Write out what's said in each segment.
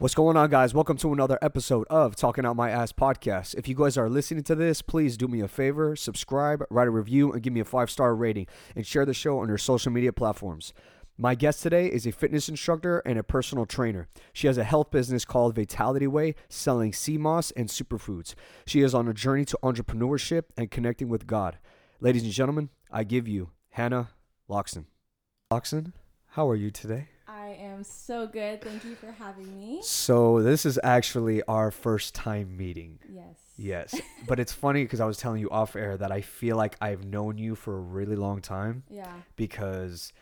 What's going on, guys? Welcome to another episode of Talking Out My Ass podcast. If you guys are listening to this, please do me a favor, subscribe, write a review, and give me a five star rating, and share the show on your social media platforms. My guest today is a fitness instructor and a personal trainer. She has a health business called Vitality Way, selling sea moss and superfoods. She is on a journey to entrepreneurship and connecting with God. Ladies and gentlemen, I give you Hannah Locsin. Locsin, how are you today? I am so good. Thank you for having me. So this is actually our first time meeting. Yes. Yes, but it's funny because I was telling you off air that I feel like I've known you for a really long time Yeah. because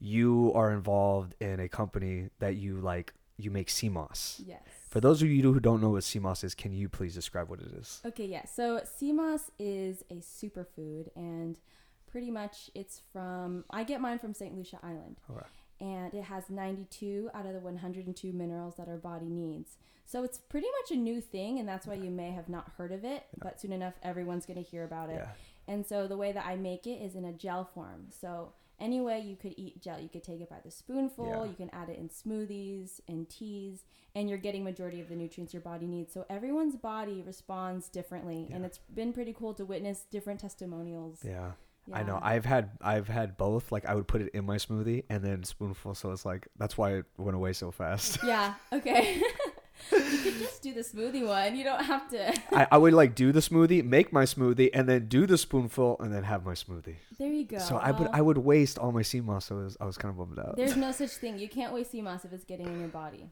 you are involved in a company that you like. You make sea moss. Yes. For those of you who don't know what sea moss is, can you please describe what it is? Okay, yeah. So sea moss is a superfood and pretty much it's from I get mine from St. Lucia Island. Okay. And it has 92 out of the 102 minerals that our body needs. So it's pretty much a new thing and that's why you may have not heard of it, but soon enough everyone's going to hear about it. Yeah. And so the way that I make it is in a gel form. So any way you could eat gel, you could take it by the spoonful. Yeah. You can add it in smoothies and teas, and you're getting majority of the nutrients your body needs. So everyone's body responds differently, and it's been pretty cool to witness different testimonials. Yeah. I know. I've had I've had both. Like I would put it in my smoothie and then spoonful. So it's like that's why it went away so fast. Yeah. Okay. you could just do the smoothie one. You don't have to. I, I would like do the smoothie, make my smoothie, and then do the spoonful, and then have my smoothie. There you go. So I would I would waste all my sea moss. So it was, I was kind of bummed out. There's no such thing. You can't waste sea moss if it's getting in your body.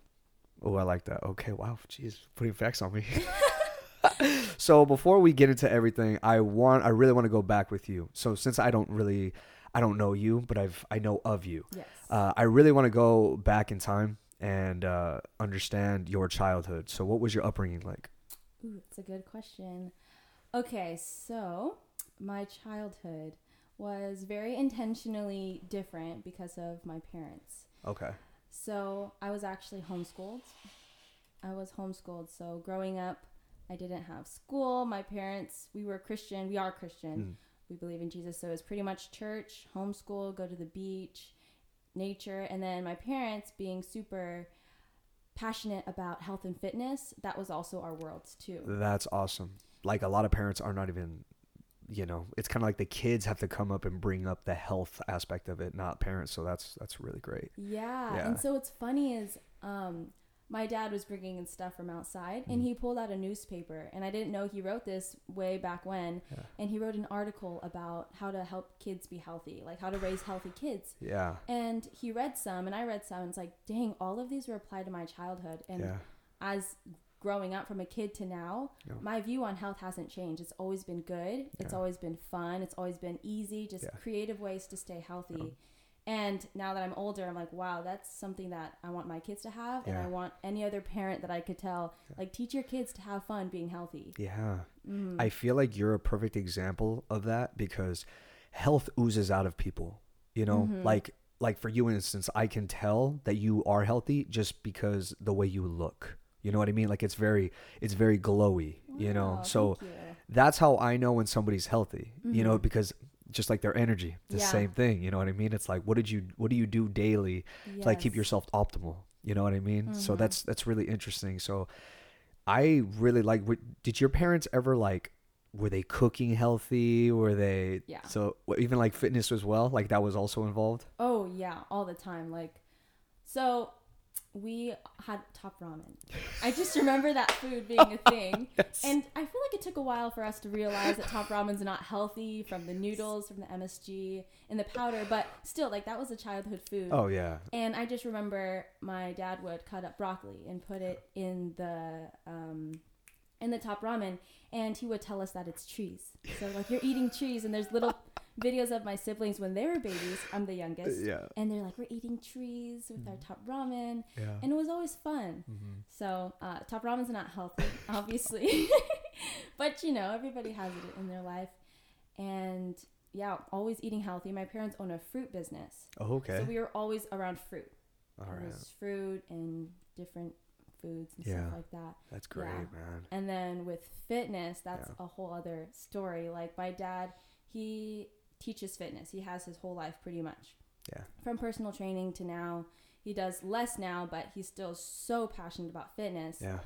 Oh, I like that. Okay, wow, jeez, putting facts on me. so before we get into everything, I want I really want to go back with you. So since I don't really I don't know you, but I've I know of you. Yes. Uh, I really want to go back in time and uh, understand your childhood. So what was your upbringing like? Ooh, it's a good question. Okay, so my childhood was very intentionally different because of my parents. Okay. So I was actually homeschooled. I was homeschooled. So growing up, I didn't have school. My parents, we were Christian. We are Christian. Mm. We believe in Jesus. So it's pretty much church, homeschool, go to the beach, nature. And then my parents being super passionate about health and fitness, that was also our worlds too. That's awesome. Like a lot of parents are not even you know, it's kind of like the kids have to come up and bring up the health aspect of it, not parents. So that's that's really great. Yeah. Yeah. And so what's funny is um my dad was bringing in stuff from outside and Mhm. he pulled out a newspaper and I didn't know he wrote this way back when Yeah. and he wrote an article about how to help kids be healthy, like how to raise healthy kids. Yeah. And he read some and I read some and it's like, dang, all of these were applied to my childhood and yeah. as growing up from a kid to now, Yeah. my view on health hasn't changed. It's always been good. It's always been fun. It's always been easy, just creative ways to stay healthy. And now that I'm older, I'm like, wow, that's something that I want my kids to have. And I want any other parent that I could tell, like, teach your kids to have fun being healthy. Yeah. Mm. I feel like you're a perfect example of that because health oozes out of people. You know, Mhm. like like for you instance, I can tell that you are healthy just because the way you look. You know what I mean? Like it's very it's very glowy, you know. So you. that's how I know when somebody's healthy. You know, Mhm. because just like their energy, the Yeah. same thing, you know what I mean? It's like what did you what do you do daily to like keep yourself optimal? You know what I mean? So Mhm. that's that's really interesting. So I really like w- did your parents ever like were they cooking healthy? Were they Yeah. So even like fitness as well? Like that was also involved? Oh yeah, all the time. Like, so we had top ramen. I just remember that food being a thing, and I feel like it took a while for us to realize that top ramen's not healthy from the noodles, from the MSG, and the powder. But still, like that was a childhood food. Oh yeah. And I just remember my dad would cut up broccoli and put it in the um, in the top ramen, and he would tell us that it's trees. So like you're eating trees, and there's little videos of my siblings when they were babies. I'm the youngest, Yeah. and they're like, we're eating trees with our top ramen, Yeah. and it was always fun. hmm So uh, top ramen's not healthy, obviously, but you know everybody has it in their life, and yeah, always eating healthy. My parents own a fruit business, Oh, okay. so we were always around fruit. All right. was fruit and different foods and Yeah. stuff like that. That's great, yeah. man. And then with fitness, that's Yeah. a whole other story. Like my dad, he teaches fitness. He has his whole life pretty much. Yeah. From personal training to now, He does less now, but he's still so passionate about fitness. Yeah.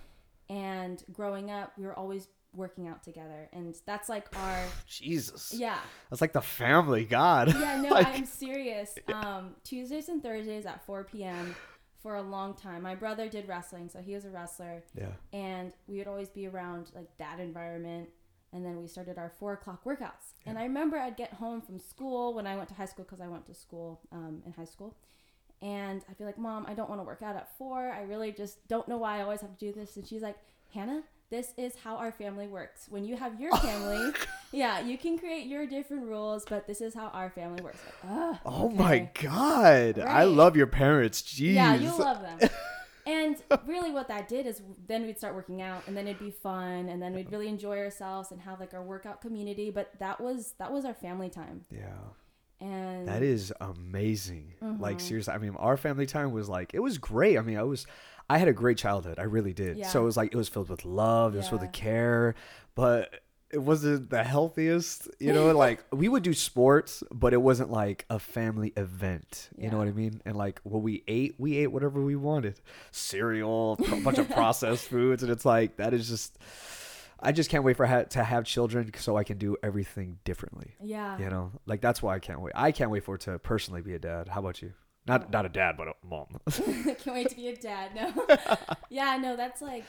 And growing up, we were always working out together, and that's like our Jesus. yeah. That's like the family. God. Yeah, no, Like- I'm serious. Um, Tuesdays and Thursdays at 4 p.m. for a long time. My brother did wrestling, so he was a wrestler, Yeah. and we would always be around like that environment. And then we started our four o'clock workouts. And I remember I'd get home from school when I went to high school because I went to school um, in high school. And I'd be like, Mom, I don't want to work out at four. I really just don't know why I always have to do this. And she's like, Hannah, this is how our family works. When you have your family, yeah, you can create your different rules, but this is how our family works. Like, "Ugh, Oh my okay." God. I love your parents. Jeez. Yeah, you love them. and really, what that did is then we'd start working out, and then it'd be fun, and then we'd really enjoy ourselves and have like our workout community. But that was that was our family time, yeah. and That is amazing. Like Mm-hmm. seriously, I mean, our family time was like it was great. I mean, I was I had a great childhood. I really did. Yeah. So it was like it was filled with love, it was filled Yeah. with care, but it wasn't the healthiest, you know, like we would do sports, but it wasn't like a family event. You know what I mean? And like what we ate, we ate whatever we wanted. Cereal, a bunch of processed foods and it's like that is just I just can't wait for ha- to have children so I can do everything differently. yeah, You know, like that's why I can't wait. I can't wait for it to personally be a dad. How about you? Not not a dad, but a mom. can't wait to be a dad. No, yeah, no, that's like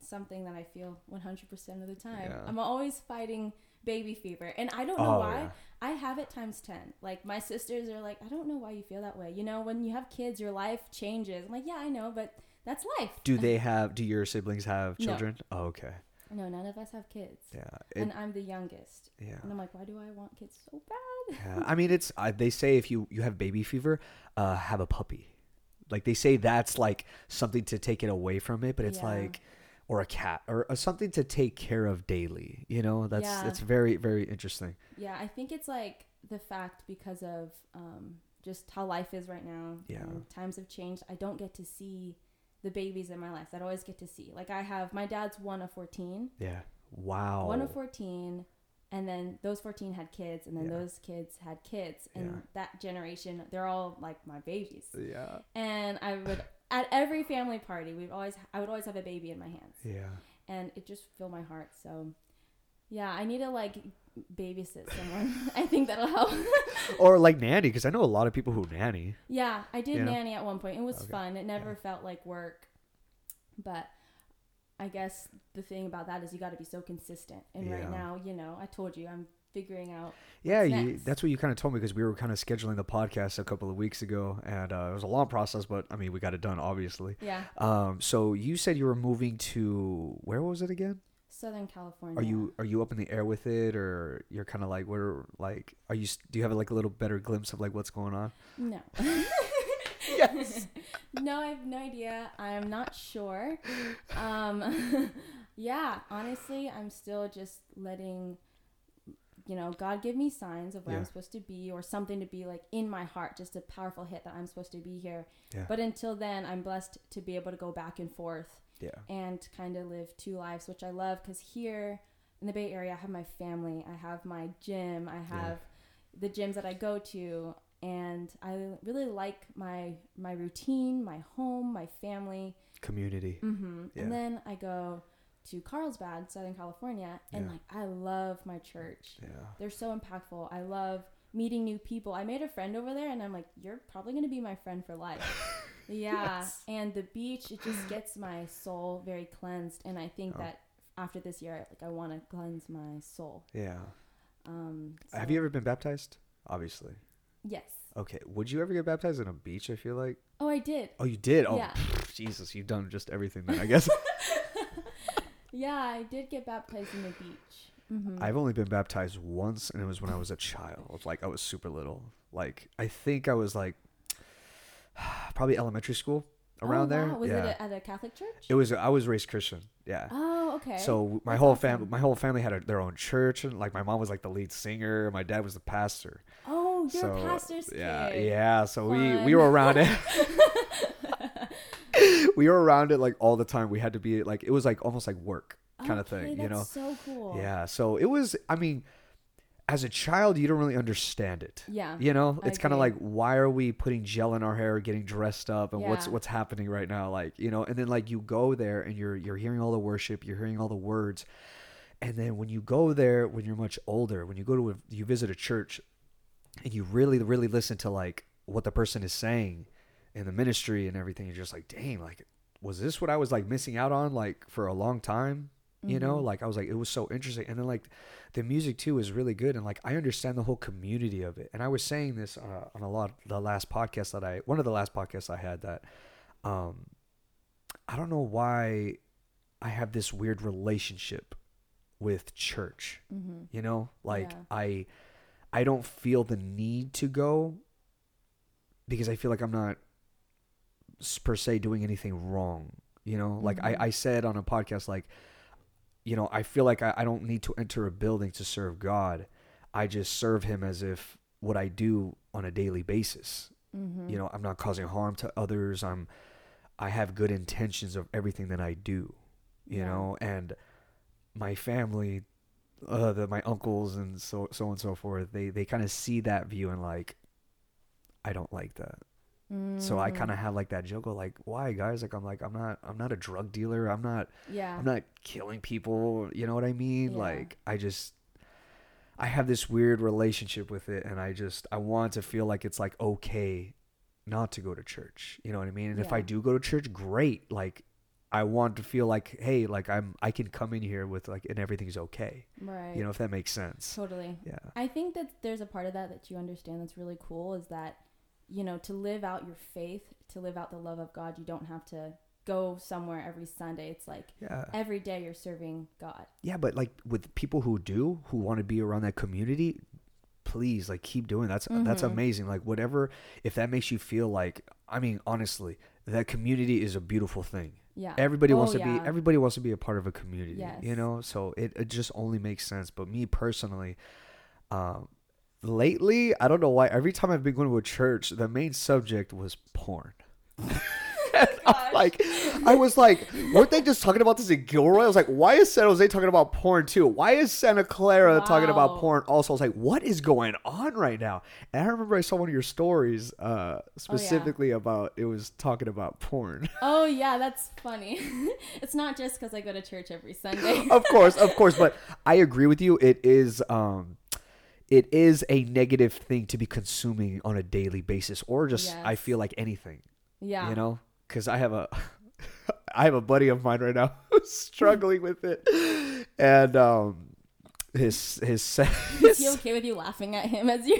something that I feel 100% of the time. Yeah. I'm always fighting baby fever, and I don't know Oh, why. yeah. I have it times 10. Like my sisters are like, I don't know why you feel that way. You know, when you have kids, your life changes. I'm like, yeah, I know, but that's life. do they have? Do your siblings have No. children? Oh, okay. No, none of us have kids. Yeah. It, and I'm the youngest. yeah. And I'm like, why do I want kids so bad? Yeah. I mean, it's. Uh, they say if you you have baby fever, uh, have a puppy. Like they say that's like something to take it away from it, but it's Yeah. like, or a cat or, or something to take care of daily. You know, that's Yeah. that's very very interesting. Yeah, I think it's like the fact because of um, just how life is right now. Yeah. times have changed. I don't get to see the babies in my life that I always get to see. Like I have my dad's one of 14. Yeah. Wow. One of 14 and then those 14 had kids and then Yeah. those kids had kids and Yeah. that generation they're all like my babies. Yeah. And I would at every family party, we've always I would always have a baby in my hands. Yeah. and it just filled my heart. So, yeah, I need to like babysit someone. I think that'll help. Or like nanny, because I know a lot of people who nanny. yeah, I did You know? nanny at one point. It was Okay. fun. It never felt like work, but I guess the thing about that is you got to be so consistent. And Yeah. right now, you know, I told you I'm figuring out. Yeah, you, that's what you kind of told me because we were kind of scheduling the podcast a couple of weeks ago, and uh, it was a long process, but I mean, we got it done, obviously. Yeah, Um, so you said you were moving to where was it again? Southern California. Are you are you up in the air with it, or you're kind of like where like are you? Do you have like a little better glimpse of like what's going on? No. Yes. no, I have no idea. I'm not sure. Um, yeah, honestly, I'm still just letting, you know, God give me signs of where Yeah. I'm supposed to be or something to be like in my heart, just a powerful hit that I'm supposed to be here. Yeah. But until then, I'm blessed to be able to go back and forth Yeah. and kind of live two lives, which I love because here in the Bay Area, I have my family, I have my gym, I have the gyms that I go to, and I really like my my routine, my home, my family. Community. hmm Yeah. And then I go to Carlsbad, Southern California, and Yeah. like I love my church. Yeah. They're so impactful. I love meeting new people. I made a friend over there, and I'm like, you're probably gonna be my friend for life. Yeah, Yes. and the beach it just gets my soul very cleansed, and I think Oh. that after this year, like I want to cleanse my soul. Yeah. Um, Have you ever been baptized? Obviously. Yes. Okay. Would you ever get baptized in a beach? I feel like. Oh, I did. Oh, you did. Oh, Yeah. pff, Jesus, you've done just everything then. I guess. Yeah, I did get baptized in the beach. hmm I've only been baptized once, and it was when I was a child. Like I was super little. Like I think I was like probably elementary school around oh, there. Wow. Was yeah. it at a Catholic church? It was. I was raised Christian. Yeah. oh, okay. So my That's whole awesome. family, my whole family had a, their own church, and like my mom was like the lead singer, my dad was the pastor. oh, you're so a pastor's kid. yeah, yeah. So we we were around it. we were around it like all the time. We had to be like it was like almost like work kind of Okay, thing, you know. So cool. Yeah. So it was. I mean, as a child you don't really understand it. Yeah. You know, it's kind of like why are we putting gel in our hair, getting dressed up, and what's Yeah. what's happening right now? Like you know, and then like you go there and you're you're hearing all the worship, you're hearing all the words, and then when you go there when you're much older, when you go to a, you visit a church, and you really really listen to like what the person is saying, in the ministry and everything, you're just like, dang, like was this what I was like missing out on like for a long time? You know, Mhm. like I was like, it was so interesting, and then like the music too is really good and like i understand the whole community of it and i was saying this uh, on a lot the last podcast that i one of the last podcasts i had that um i don't know why i have this weird relationship with church Mm-hmm. you know like Yeah. i i don't feel the need to go because i feel like i'm not per se doing anything wrong you know like Mhm. I, I said on a podcast like you know i feel like I, I don't need to enter a building to serve god i just serve him as if what i do on a daily basis Mm-hmm. you know i'm not causing harm to others i'm i have good intentions of everything that i do you Yeah. know and my family uh the, my uncles and so so on and so forth they they kind of see that view and like i don't like that so i mm. kind of have like that joke of like why guys? Like i'm like i'm not i'm not a drug dealer. I'm not yeah. i'm not killing people. You know what i mean? Yeah. like i just i have this weird relationship with it and i just i want to feel like it's like okay not to go to church. You know what i mean? And if i do go to church great. Like i want to feel like hey like i'm i can come in here with like and everything's okay. Right. you know if that makes sense. Totally. yeah. I think that there's a part of that that you understand that's really cool is that, you know, to live out your faith, to live out the love of God, you don't have to go somewhere every Sunday. It's like yeah every day you're serving God. yeah but like with people who do who want to be around that community please like keep doing that's that's Mhm. amazing like whatever if that makes you feel like i mean honestly that community is a beautiful thing Yeah. everybody wants Oh, to yeah. be everybody wants to be a part of a community Yes. you know so it, it just only makes sense but me personally um lately i don't know why every time i've been going to a church the main subject was porn like I was like, weren't they just talking about this in Gilroy? I was like, why is San Jose talking about porn too? Why is Santa Clara talking about porn also? I was like, what is going on right now? And I remember I saw one of your stories Oh, uh, specifically about it was talking about porn. Oh yeah, that's funny. it's not just because I go to church every Sunday. of course, of course, but I agree with you. It is um it is a negative thing to be consuming on a daily basis or just I feel like anything. yeah. you know because i have a i have a buddy of mine right now who's struggling with it and um his his, Is he okay with you laughing at him as you're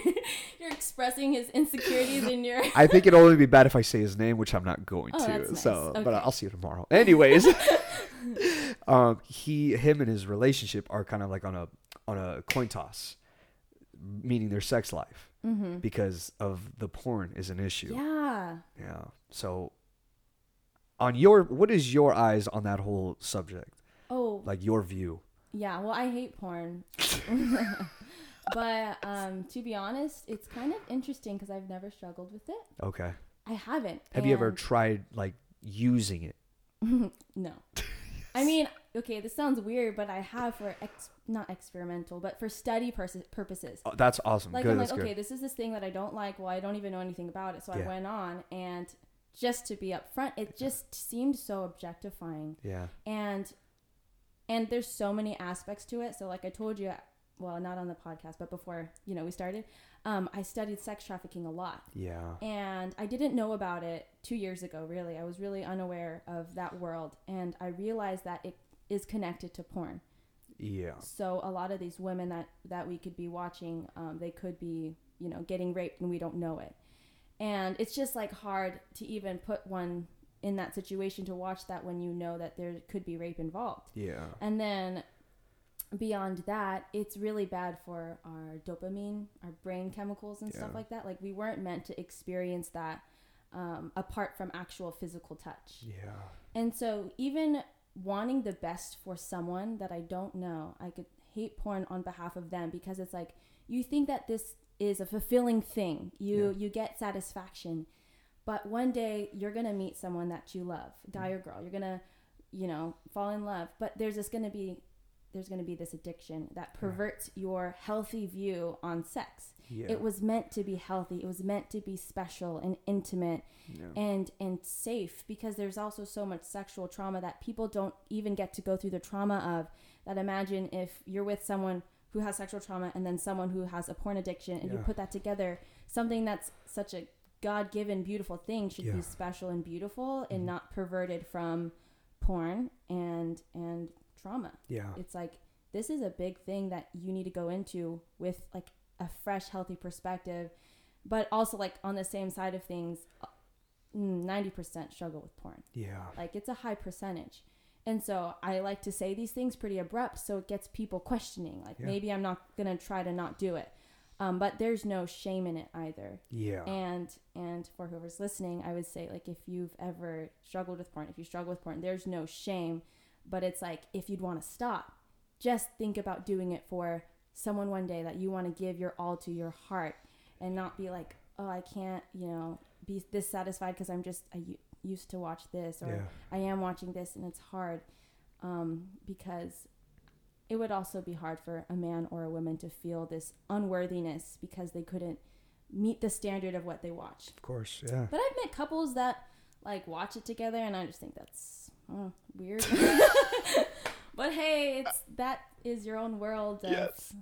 you're expressing his insecurities in your? i think it'll only be bad if i say his name which i'm not going Oh, to nice. so but i'll see you tomorrow anyways um he him and his relationship are kind of like on a on a coin toss meaning their sex life Mm-hmm. because of the porn is an issue Yeah. Yeah. So on your what is your eyes on that whole subject? Oh, Like your view. yeah. Well, I hate porn. but um, to be honest, it's kind of interesting because I've never struggled with it. Okay. I haven't. Have you ever tried like using it? no. I mean, okay, this sounds weird, but I have for ex- not experimental, but for study pers- purposes. Oh, that's awesome. Like good. I'm like, okay, good. this is this thing that I don't like. Well, I don't even know anything about it, so Yeah. I went on and just to be upfront, it just seemed so objectifying, Yeah. and and there's so many aspects to it. So like I told you, well, not on the podcast, but before you know we started, um, I studied sex trafficking a lot, Yeah. and I didn't know about it two years ago. Really, I was really unaware of that world, and I realized that it is connected to porn. Yeah. So a lot of these women that that we could be watching, um, they could be, you know, getting raped and we don't know it. And it's just like hard to even put one in that situation to watch that when you know that there could be rape involved. Yeah. And then beyond that, it's really bad for our dopamine, our brain chemicals and stuff like that. Like we weren't meant to experience that um, apart from actual physical touch. Yeah. And so, even wanting the best for someone that I don't know, I could hate porn on behalf of them because it's like you think that this is a fulfilling thing. You Yeah. you get satisfaction, but one day you're gonna meet someone that you love, guy mm. or girl. You're gonna, you know, fall in love. But there's just gonna be there's going to be this addiction that perverts your healthy view on sex. Yeah. It was meant to be healthy. It was meant to be special and intimate yeah. and and safe because there's also so much sexual trauma that people don't even get to go through the trauma of. That imagine if you're with someone who has sexual trauma and then someone who has a porn addiction and you put that together, something that's such a God-given beautiful thing should Yeah. be special and beautiful Mhm. and not perverted from porn and and trauma yeah. it's like this is a big thing that you need to go into with like a fresh healthy perspective but also like on the same side of things uh, mm, 90% struggle with porn Yeah. like it's a high percentage and so i like to say these things pretty abrupt so it gets people questioning like Yeah. maybe i'm not gonna try to not do it um, but there's no shame in it either Yeah. and and for whoever's listening i would say like if you've ever struggled with porn if you struggle with porn there's no shame but it's like if you'd want to stop just think about doing it for someone one day that you want to give your all to your heart and not be like oh i can't you know be this satisfied because i'm just I used to watch this or yeah. i am watching this and it's hard um, because it would also be hard for a man or a woman to feel this unworthiness because they couldn't meet the standard of what they watch. Of course. Yeah. But I've met couples that like watch it together, and I just think that's oh, weird. but hey, it's that is your own world of Yes.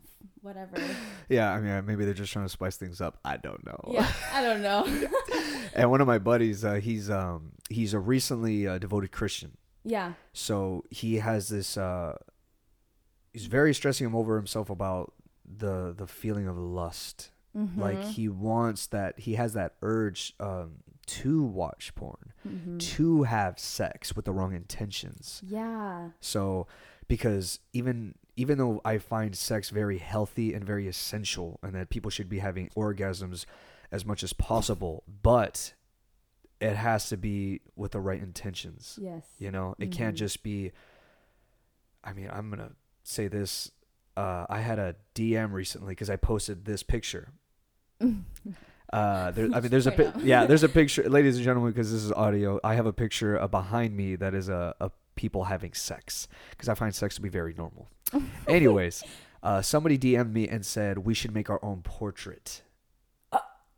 whatever. Yeah. I mean, maybe they're just trying to spice things up. I don't know. Yeah, I don't know. and one of my buddies, uh, he's um he's a recently uh, devoted Christian. yeah, So he has this. Uh, he's very stressing him over himself about the the feeling of lust. Mhm. Like he wants that. He has that urge um, to watch porn, Mhm. to have sex with the wrong intentions. yeah, So because even even though I find sex very healthy and very essential and that people should be having orgasms as much as possible, but it has to be with the right intentions. yes, You know, it can't Mhm. just be I mean, I'm going to say this uh, I had a DM recently because I posted this picture. Uh, there, I mean, there's a pi- yeah, there's a picture, ladies and gentlemen, because this is audio. I have a picture uh, behind me that is a, a people having sex because I find sex to be very normal. Anyways, uh, somebody DM'd me and said we should make our own portrait.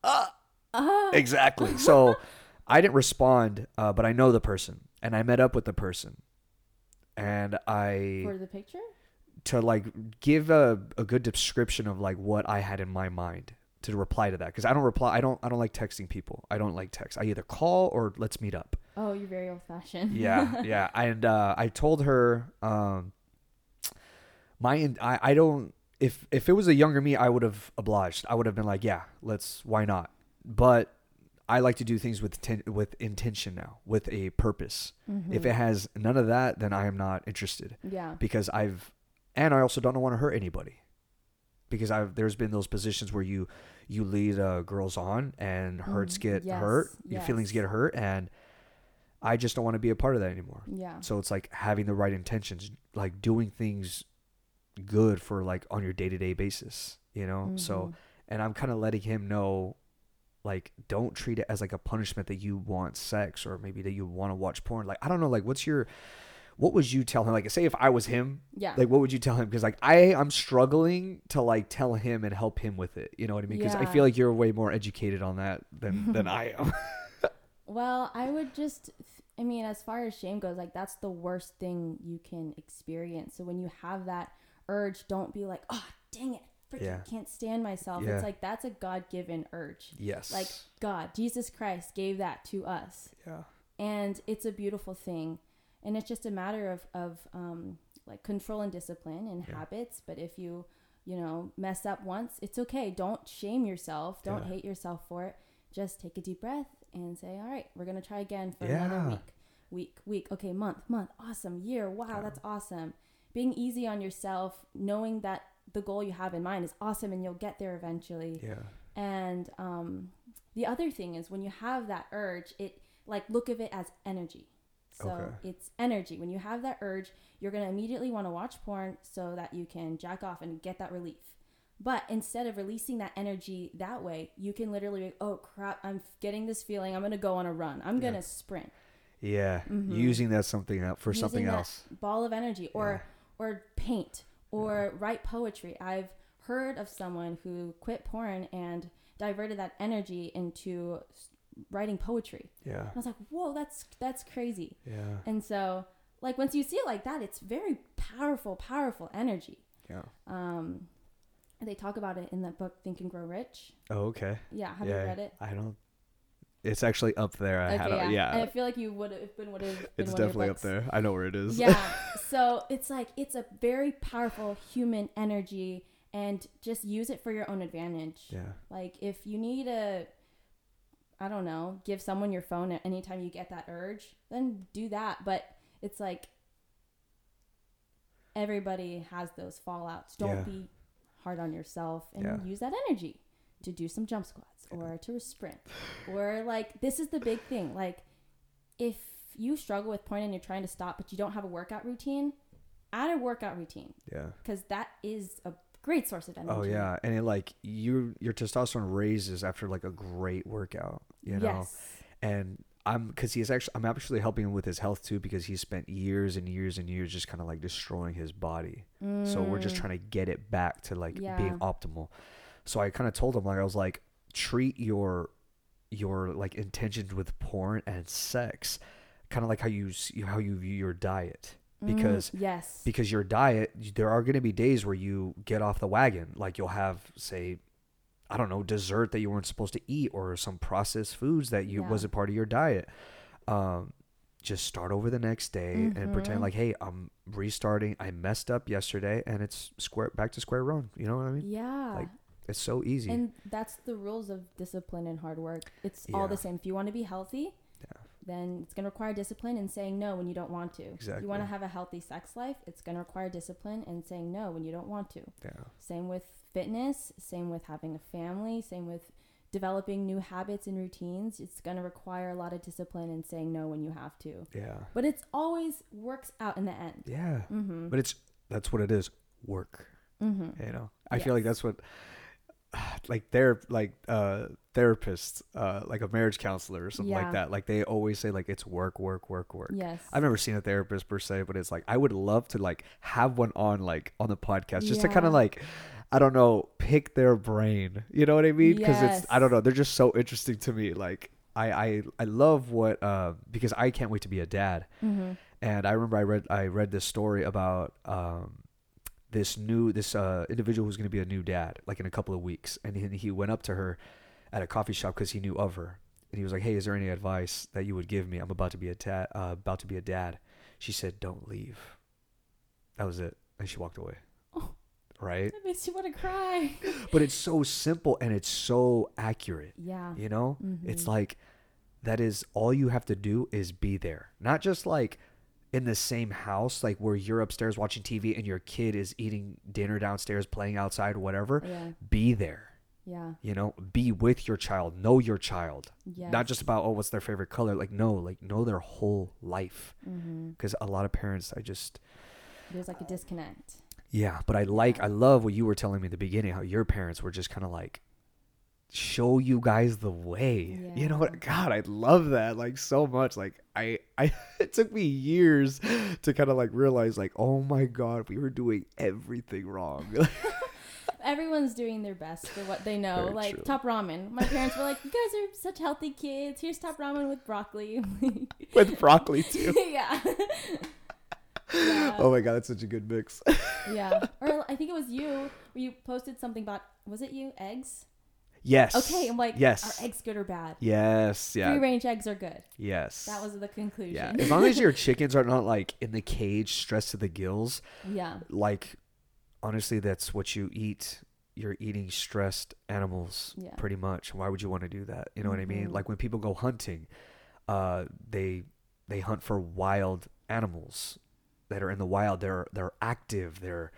Ah, Exactly. So I didn't respond, uh, but I know the person, and I met up with the person, and I for the picture. To like give a, a good description of like what I had in my mind to reply to that because I don't reply I don't I don't like texting people. I don't like text. I either call or let's meet up. Oh, you're very old fashioned. yeah yeah. And uh, I told her um my I I don't if if it was a younger me I would have obliged. I would have been like yeah let's why not? But I like to do things with ten, with intention now with a purpose. If it has none of that then I am not interested. Yeah, because I've and I also don't want to hurt anybody because I've there's been those positions where you you lead uh, girls on and hurts Mm, get yes, hurt, your feelings get hurt, and I just don't want to be a part of that anymore. yeah, So it's like having the right intentions, like doing things good for like on your day to day basis, you know. So Mhm. and I'm kind of letting him know like don't treat it as like a punishment that you want sex or maybe that you want to watch porn like i don't know like what's your what would you tell him like say if i was him yeah, like what would you tell him because like i i'm struggling to like tell him and help him with it you know what i mean because i feel like you're way more educated on that than than i am Well, I would just, I mean, as far as shame goes, like that's the worst thing you can experience. So when you have that urge, don't be like, oh, dang it, freaking Yeah. can't stand myself. Yeah. It's like that's a God given urge. yes Like God, Jesus Christ gave that to us. yeah And it's a beautiful thing. And it's just a matter of, of um, like control and discipline and Yeah. habits. But if you, you know, mess up once, it's okay. Don't shame yourself. Don't Yeah. hate yourself for it. Just take a deep breath and say, all right, we're going to try again for another week. Week, week. Okay, month, month. Awesome. Year. Wow, Yeah. that's awesome. Being easy on yourself, knowing that the goal you have in mind is awesome and you'll get there eventually. yeah And um, the other thing is when you have that urge, it like look of it as energy. So Okay. it's energy. When you have that urge, you're gonna immediately want to watch porn so that you can jack off and get that relief. But instead of releasing that energy that way, you can literally, be, oh crap, I'm getting this feeling. I'm gonna go on a run. I'm Yeah. gonna sprint. yeah Mhm. using that something out for Using something that else ball of energy, or or paint or write poetry. I've heard of someone who quit porn and diverted that energy into writing poetry. Yeah. I was like, whoa, that's that's crazy. Yeah. And so, like once you see it like that, it's very powerful, powerful energy. Yeah. Um, they talk about it in that book, Think and Grow Rich. Oh, okay. Yeah, have yeah. you read it? I don't. It's actually up there. I had. yeah. A, yeah. And I feel like you would have been would have. it's definitely up there. I know where it is. Yeah. so it's like it's a very powerful human energy, and just use it for your own advantage. yeah. Like if you need a, I don't know, give someone your phone anytime you get that urge, then do that. But it's like everybody has those fallouts. Don't Yeah. be hard on yourself and Yeah. use that energy to do some jump squats or to sprint. Or like this is the big thing. Like if you struggle with porn and you're trying to stop but you don't have a workout routine, add a workout routine Yeah. because that is a great source of energy. Oh yeah, and it like you your testosterone raises after like a great workout, you know. Yes. And I'm because he's actually I'm actually helping him with his health too because he spent years and years and years just kind of like destroying his body. So we're just Mm. trying to get it back to like Yeah. being optimal. So I kind of told him like I was like treat your your like intentions with porn and sex kind of like how you how you view your diet because Mm, yes. because your diet there are going to be days where you get off the wagon like you'll have say i don't know dessert that you weren't supposed to eat or some processed foods that you Yeah. wasn't part of your diet um just start over the next day and pretend Mhm. like hey i'm restarting i messed up yesterday and it's square back to square one you know what i mean yeah. like, it's so easy and that's the rules of discipline and hard work. It's all the same. If you want to be healthy, Yeah. Then it's going to require discipline and saying no when you don't want to. Exactly. you want to have a healthy sex life, it's going to require discipline and saying no when you don't want to. yeah Same with fitness, same with having a family, same with developing new habits and routines. It's going to require a lot of discipline and saying no when you have to. yeah But it's always works out in the end. yeah Mhm. but it's that's what it is work Mhm. you know i feel like that's what like they're like uh therapists uh like a marriage counselor or something Yeah. like that. Like they always say like it's work work work work. Yes. i've never seen a therapist per se but it's like i would love to like have one on like on the podcast just to kind of like i don't know pick their brain. You know what i mean? Because it's i don't know they're just so interesting to me. Like i i i love what uh because i can't wait to be a dad. Mhm. and I remember I read I read this story about um, this new this uh, individual who's going to be a new dad like in a couple of weeks, and he, he went up to her at a coffee shop because he knew of her, and he was like, "Hey, is there any advice that you would give me? I'm about to be a dad. Uh, about to be a dad." She said, "Don't leave." That was it, and she walked away. Oh. Right, That makes you want to cry. but it's so simple and it's so accurate. yeah. You know, it's Mhm. like that is all you have to do is be there. Not just like in the same house, like where you're upstairs watching TV and your kid is eating dinner downstairs, playing outside, whatever. Yeah. Be there. Yeah. You know, be with your child. Know your child. Yeah. Not just about oh, what's their favorite color. Like no, like know their whole life. Mm-hmm. Because a lot of parents, I just There's like a disconnect. yeah. But I like, I love what you were telling me in the beginning. How your parents were just kind of like show you guys the way. You know what? God, I love that like so much. Like I, I, it took me years to kind of like realize like, oh my God, we were doing everything wrong. Everyone's doing their best for what they know. Very like true. top ramen. My parents were like, "You guys are such healthy kids. Here's top ramen with broccoli." With broccoli too. yeah. yeah. Oh my God, that's such a good mix. Yeah. Or I think it was you where you posted something about was it you eggs? Yes. Okay, I'm like, yes. are eggs good or bad? Yes. Free range eggs are good. Yes. That was the conclusion. Yeah. As long as your chickens are not like in the cage, stressed to the gills, yeah. like honestly that's what you eat you're eating stressed animals Yeah. pretty much why would you want to do that you know what i mean Mhm. like when people go hunting uh they they hunt for wild animals that are in the wild they're they're active they're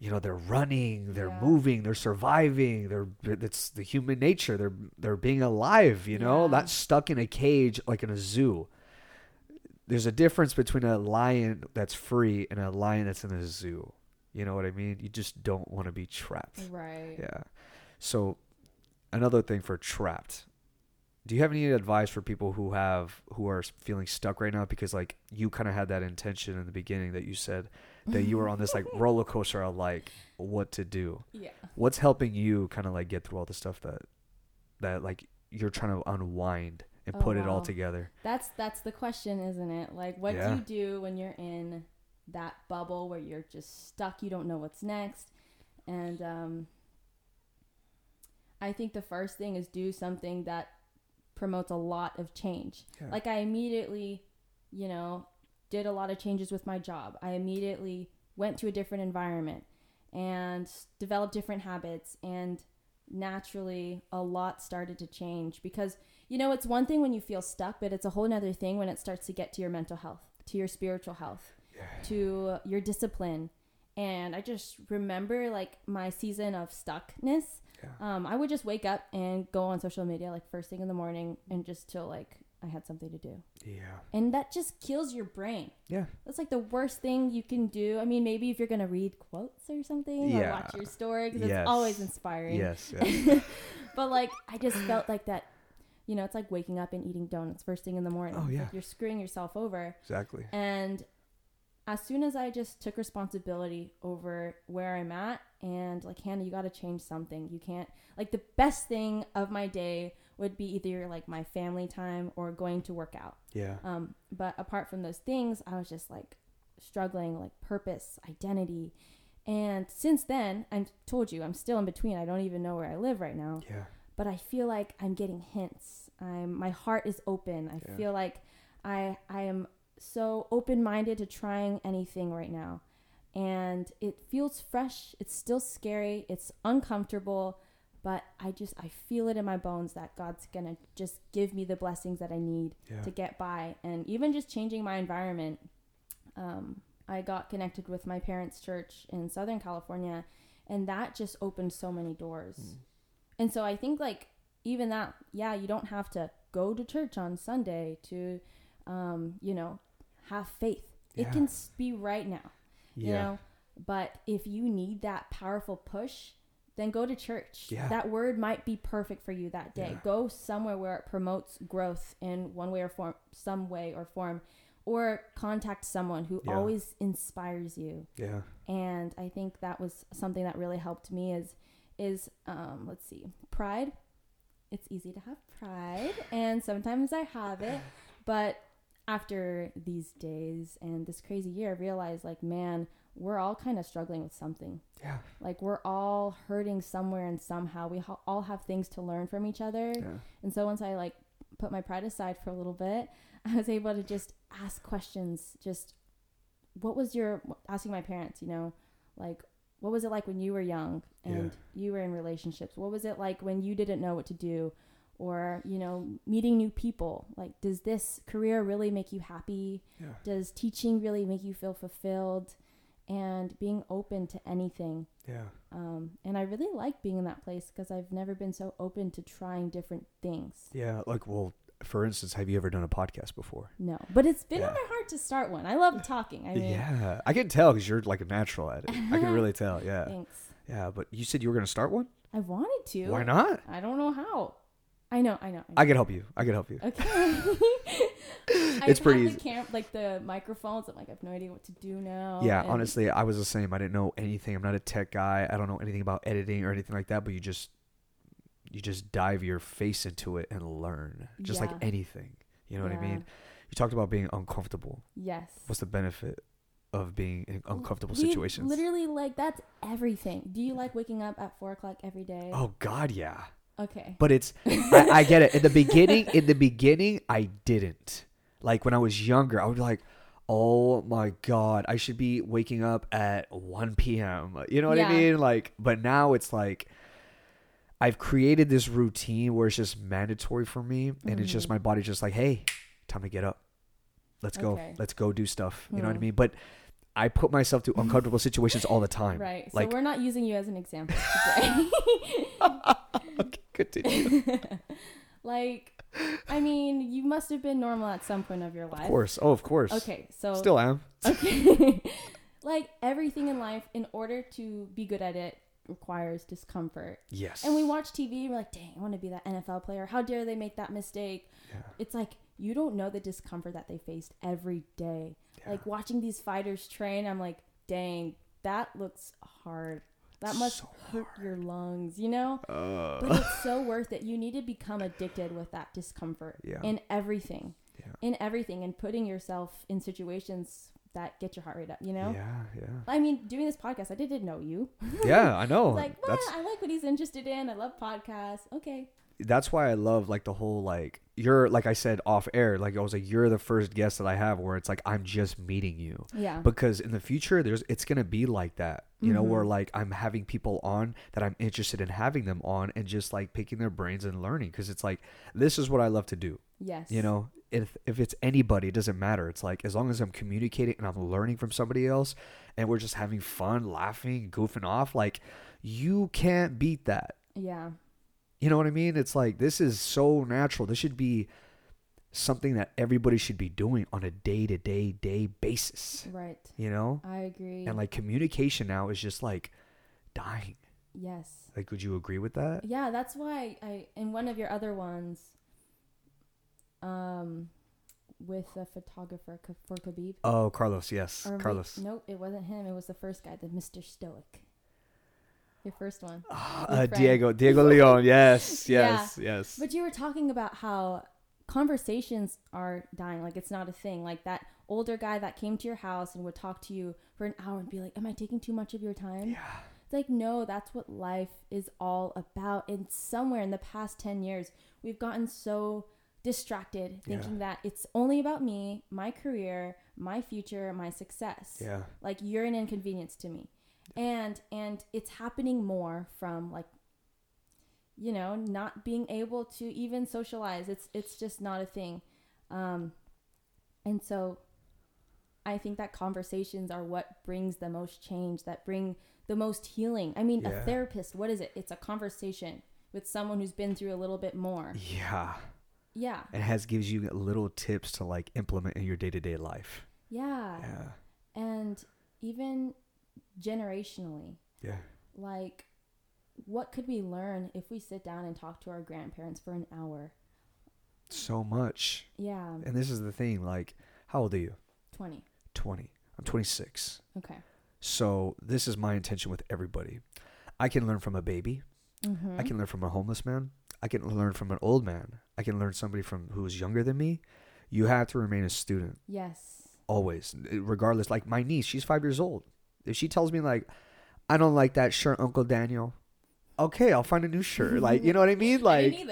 you know they're running they're Yeah. moving they're surviving they're it's the human nature. They're they're being alive you know Yeah. not stuck in a cage like in a zoo. There's a difference between a lion that's free and a lion that's in a zoo. You know what i mean? You just don't want to be trapped. Right. yeah. So another thing for trapped. Do you have any advice for people who have who are feeling stuck right now? Because like you kind of had that intention in the beginning that you said that you were on this like roller coaster of like what to do Yeah. what's helping you kind of like get through all the stuff that that like you're trying to unwind and Oh, put it all together That's that's the question, isn't it? Like what Yeah. do you do when you're in that bubble where you're just stuck, you don't know what's next? And um I think the first thing is do something that promotes a lot of change. Yeah. Like I immediately, you know, did a lot of changes with my job. I immediately went to a different environment and developed different habits and naturally a lot started to change because you know it's one thing when you feel stuck but it's a whole nother thing when it starts to get to your mental health to your spiritual health to your discipline and i just remember like my season of stuckness Yeah. um, i would just wake up and go on social media like first thing in the morning and just till like i had something to do yeah and that just kills your brain yeah that's like the worst thing you can do i mean maybe if you're gonna read quotes or something or watch your story because Yes. it's always inspiring yes, yes. but like I just felt like that you know, it's like waking up and eating donuts first thing in the morning. Oh, yeah. like you're screwing yourself over. exactly And as soon as I just took responsibility over where I'm at and like Hannah, you gotta change something. You can't like the best thing of my day would be either like my family time or going to work out. yeah Um, but apart from those things, I was just like struggling, like purpose, identity. And since then, I told you I'm still in between. I don't even know where I live right now yeah but I feel like I'm getting hints. I'm my heart is open. I Yeah. feel like I I am so open-minded to trying anything right now. And it feels fresh. It's still scary. It's uncomfortable, but I just I feel it in my bones that God's to just give me the blessings that I need yeah. to get by. And even just changing my environment um, i got connected with my parents church in southern california and that just opened so many doors. Mm. and so i think like even that yeah you don't have to go to church on sunday to um, you know have faith. Yeah. it can be right now you know? But if you need that powerful push then go to church Yeah. that word might be perfect for you that day Yeah. go somewhere where it promotes growth in one way or form some way or form or contact someone who Yeah. always inspires you yeah and i think that was something that really helped me is is um let's see pride it's easy to have pride and sometimes i have it but after these days and this crazy year i realized like man we're all kind of struggling with something yeah like we're all hurting somewhere and somehow we ha- all have things to learn from each other yeah and so once I like put my pride aside for a little bit, I was able to just ask questions. Just what was your asking my parents, you know, like what was it like when you were young and you were in relationships? What was it like when you didn't know what to do? Or, you know, meeting new people. Like, does this career really make you happy? yeah Does teaching really make you feel fulfilled? And being open to anything. yeah Um, and I really like being in that place because I've never been so open to trying different things. yeah like well for instance have you ever done a podcast before No, but it's been Yeah. on my heart to start one. I love talking. I mean, yeah i can tell because you're like a natural at it i can really tell yeah thanks. yeah but you said you were gonna start one I wanted to. why not I don't know how. I know. I know. I know. i can help you i can help you okay. It's pretty easy. The cam- like the microphones. I'm like, I have no idea what to do now. yeah and- honestly i was the same i didn't know anything i'm not a tech guy i don't know anything about editing or anything like that but you just you just dive your face into it and learn just like anything you know what i mean you talked about being uncomfortable Yes. what's the benefit of being in uncomfortable We situations Literally, like that's everything. Do you like waking up at four o'clock every day? oh god yeah Okay. but it's I, I get it in the beginning in the beginning i didn't like when i was younger i would be like oh my god i should be waking up at 1 p.m you know what i mean like but now it's like i've created this routine where it's just mandatory for me and it's just Mhm. my body just like hey time to get up let's go Okay. let's go do stuff you know what i Hmm. mean but i put myself to uncomfortable situations all the time Right. like so we're not using you as an example today. okay, continue like, I mean, you must have been normal at some point of your life. of course oh of course Okay, so still am okay, like everything in life, in order to be good at it, requires discomfort. Yes. And we watch TV and we're like, dang, I want to be that NFL player. How dare they make that mistake? Yeah. It's like you don't know the discomfort that they faced every day. Yeah. Like watching these fighters train, I'm like, dang, that looks hard. That must So hurt your lungs, you know? Uh, But it's so worth it. You need to become addicted with that discomfort Yeah. in everything. Yeah. In everything and putting yourself in situations that get your heart rate up, you know? yeah, yeah. I mean, doing this podcast, I didn't know you. Yeah, I know. like, well, I like what he's interested in. I love podcasts. Okay. That's why I love like the whole like you're like I said off air like I was like you're the first guest that I have where it's like I'm just meeting you Yeah. because in the future there's it's gonna be like that you know where Mhm. like I'm having people on that I'm interested in having them on and just like picking their brains and learning because it's like this is what I love to do yes. you know if if it's anybody it doesn't matter it's like as long as I'm communicating and I'm learning from somebody else and we're just having fun laughing goofing off like you can't beat that Yeah. You know what I mean? It's like this is so natural. This should be something that everybody should be doing on a day to day day basis. Right. You know? I agree. And like communication now is just like dying. yes. Like would you agree with that? Yeah, that's why I in one of your other ones, um, with the photographer for Khabib. Oh, Carlos, yes. Or Carlos. nope, it wasn't him. It was the first guy, the Mister Stoic. Your first one. Ah, uh. Diego, Diego Leon. Yes, Yeah. yes, yes. But you were talking about how conversations are dying. Like it's not a thing. Like that older guy that came to your house and would talk to you for an hour and be like, "Am I taking too much of your time?" Yeah. It's like, no, that's what life is all about. And somewhere in the past 10 years, we've gotten so distracted Yeah. thinking that it's only about me, my career, my future, my success. Yeah. Like you're an inconvenience to me. And and it's happening more from like you know, not being able to even socialize. It's it's just not a thing. Um and so I think that conversations are what brings the most change, that bring the most healing. I mean, Yeah. a therapist, what is it? It's a conversation with someone who's been through a little bit more. Yeah. Yeah. it has gives you little tips to like implement in your day to day life. Yeah. Yeah. And even generationally, Yeah. like what could we learn if we sit down and talk to our grandparents for an hour? So much. Yeah. And this is the thing, like, how old are you? 20. 20. I'm 26. Okay. So this is my intention with everybody. I can learn from a baby. Mm-hmm. I can learn from a homeless man. I can learn from an old man. I can learn somebody from who's younger than me. You have to remain a student Yes. always, regardless. Like my niece, she's five years old. If she tells me like, I don't like that shirt, Uncle Daniel. Okay, I'll find a new shirt. Like you know what I mean? Like,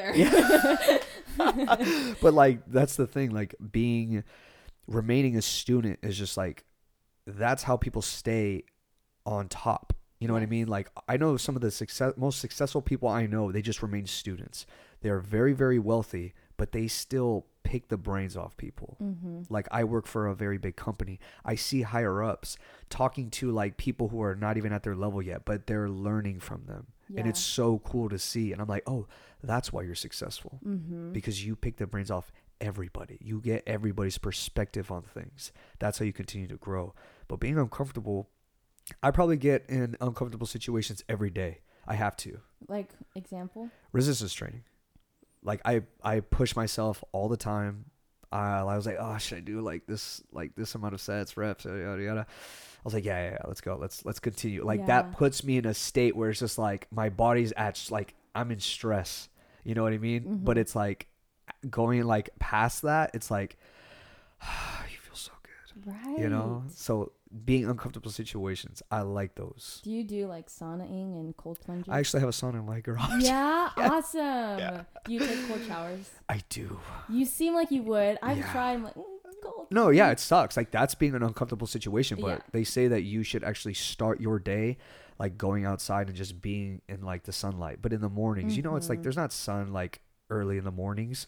but like that's the thing. Like being, remaining a student is just like, that's how people stay on top. You know what I mean? Like I know some of the success, most successful people I know, they just remain students. They are very, very wealthy, but they still pick the brains off people. mm-hmm. Like I work for a very big company. I see higher ups talking to like people who are not even at their level yet, but they're learning from them. And it's so cool to see. And I'm like, oh, that's why you're successful. Mm-hmm. Because you pick the brains off everybody. You get everybody's perspective on things. That's how you continue to grow. But being uncomfortable, I probably get in uncomfortable situations every day. I have to. Like example. Resistance training. Like I I push myself all the time. I, I was like, oh, should I do like this like this amount of sets, reps, yada yada. I was like, yeah, yeah, yeah, let's go. Let's let's continue. Like Yeah. that puts me in a state where it's just like my body's at like I'm in stress. You know what I mean? But Mhm. it's like going like past that, it's like you feel so good. Right. You know? So being uncomfortable situations, I like those. Do you do like saunaing and cold plunging? I actually have a sauna in my garage. yeah, Yeah. awesome. Do you take cold showers? I do. You seem like you would. I've Yeah. tried. I'm like, mm, cold. No, yeah, it sucks. Like that's being an uncomfortable situation, but Yeah. they say that you should actually start your day like going outside and just being in like the sunlight. But in the mornings, you know, it's like Mhm. there's not sun like early in the mornings,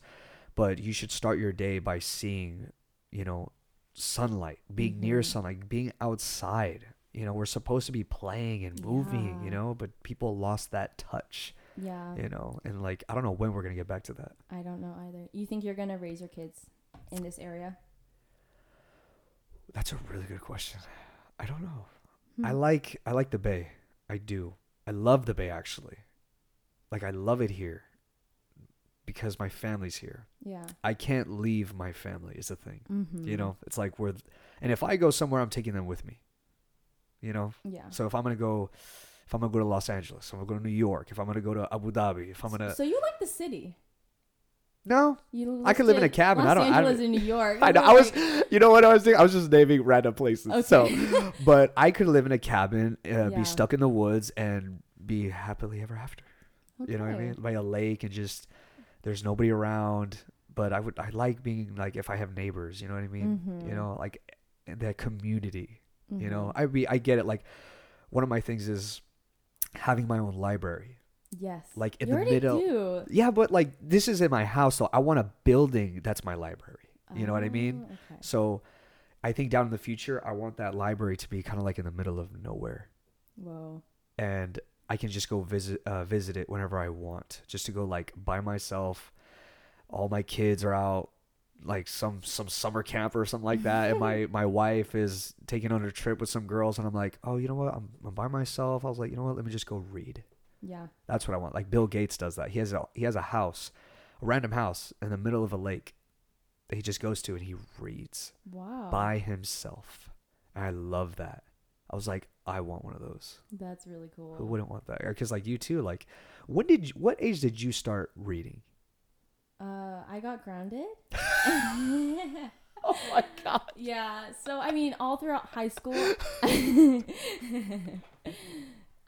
but you should start your day by seeing, you know, sunlight, being near Mhm. sunlight, being outside. You know, we're supposed to be playing and moving, you know, but people lost that touch, Yeah, you know, and like I don't know when we're gonna get back to that. I don't know either. You think you're gonna raise your kids in this area? That's a really good question. I don't know. I Hmm. like I like the Bay. I do. I love the Bay actually. Like I love it here because my family's here. Yeah. I can't leave my family is the thing. Mm-hmm. You know, it's like we're, and if I go somewhere, I'm taking them with me. You know, Yeah. so if I'm gonna go, if I'm gonna go to Los Angeles, if I'm gonna go to New York, if I'm gonna go to Abu Dhabi, if I'm gonna So you like the city? no, You I could live in a cabin. Los I don't- I don't- Angeles in New York. I know. You're I was, you know what I was thinking? I was just naming random places. Okay. So, but I could live in a cabin, uh, Yeah. be stuck in the woods, and be happily ever after. You know what I mean? By a lake and just there's nobody around. But I would I like being like if I have neighbors. You know what I mean? Mhm. You know, like that community. You know, Mhm. I be I get it. Like one of my things is having my own library. yes. like, in you the middle- Do. Yeah, but like this is in my house, so I want a building that's my library. You know what I mean? Oh, Okay. So I think down in the future, I want that library to be kind of like in the middle of nowhere, Whoa. and I can just go visit uh, visit it whenever I want. Just to go like by myself. All my kids are out, like some some summer camp or something like that, and my my wife is taking on a trip with some girls, and I'm like, oh, you know what? I'm I'm by myself. I was like, you know what? Let me just go read. Yeah. That's what I want. Like Bill Gates does that. He has a he has a house, a random house in the middle of a lake that he just goes to and he reads Wow. by himself. And I love that. I was like, I want one of those. That's really cool. Who wouldn't want that? Because like you too. Like, when did you, what age did you start reading? Uh, I got grounded. Oh my god. Yeah, so I mean, all throughout high school,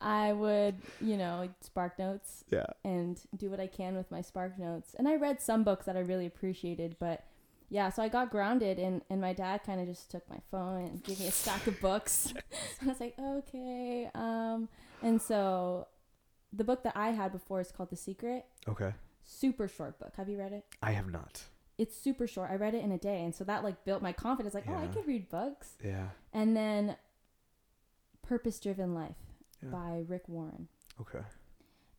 I would, you know, spark notes Yeah. and do what I can with my spark notes. And I read some books that I really appreciated, but yeah, so I got grounded, and, and my dad kind of just took my phone and gave me a stack of books. I was like, okay. Um, and so the book that I had before is called The Secret. Okay. Super short book. Have you read it? I have not. It's super short. I read it in a day, and so that like built my confidence. Like, oh, I could read books. Yeah. And then Purpose Driven Life Yeah. by Rick Warren. Okay.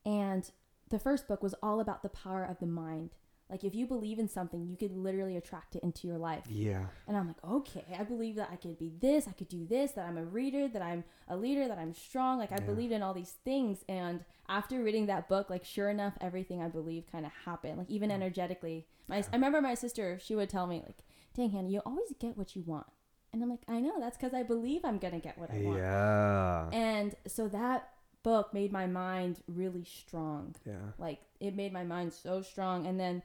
And the first book was all about the power of the mind. Like if you believe in something, you could literally attract it into your life. Yeah. And I'm like, okay, I believe that I could be this, I could do this, that I'm a reader, that I'm a leader, that I'm strong. Like I Yeah. believed in all these things. And after reading that book, like sure enough, everything I believe kind of happened. Like even energetically. My I remember my sister, she would tell me like, dang Hannah, you always get what you want. And I'm like, I know, that's because I believe I'm gonna get what I want. Yeah. And so that book made my mind really strong. Yeah. Like it made my mind so strong. And then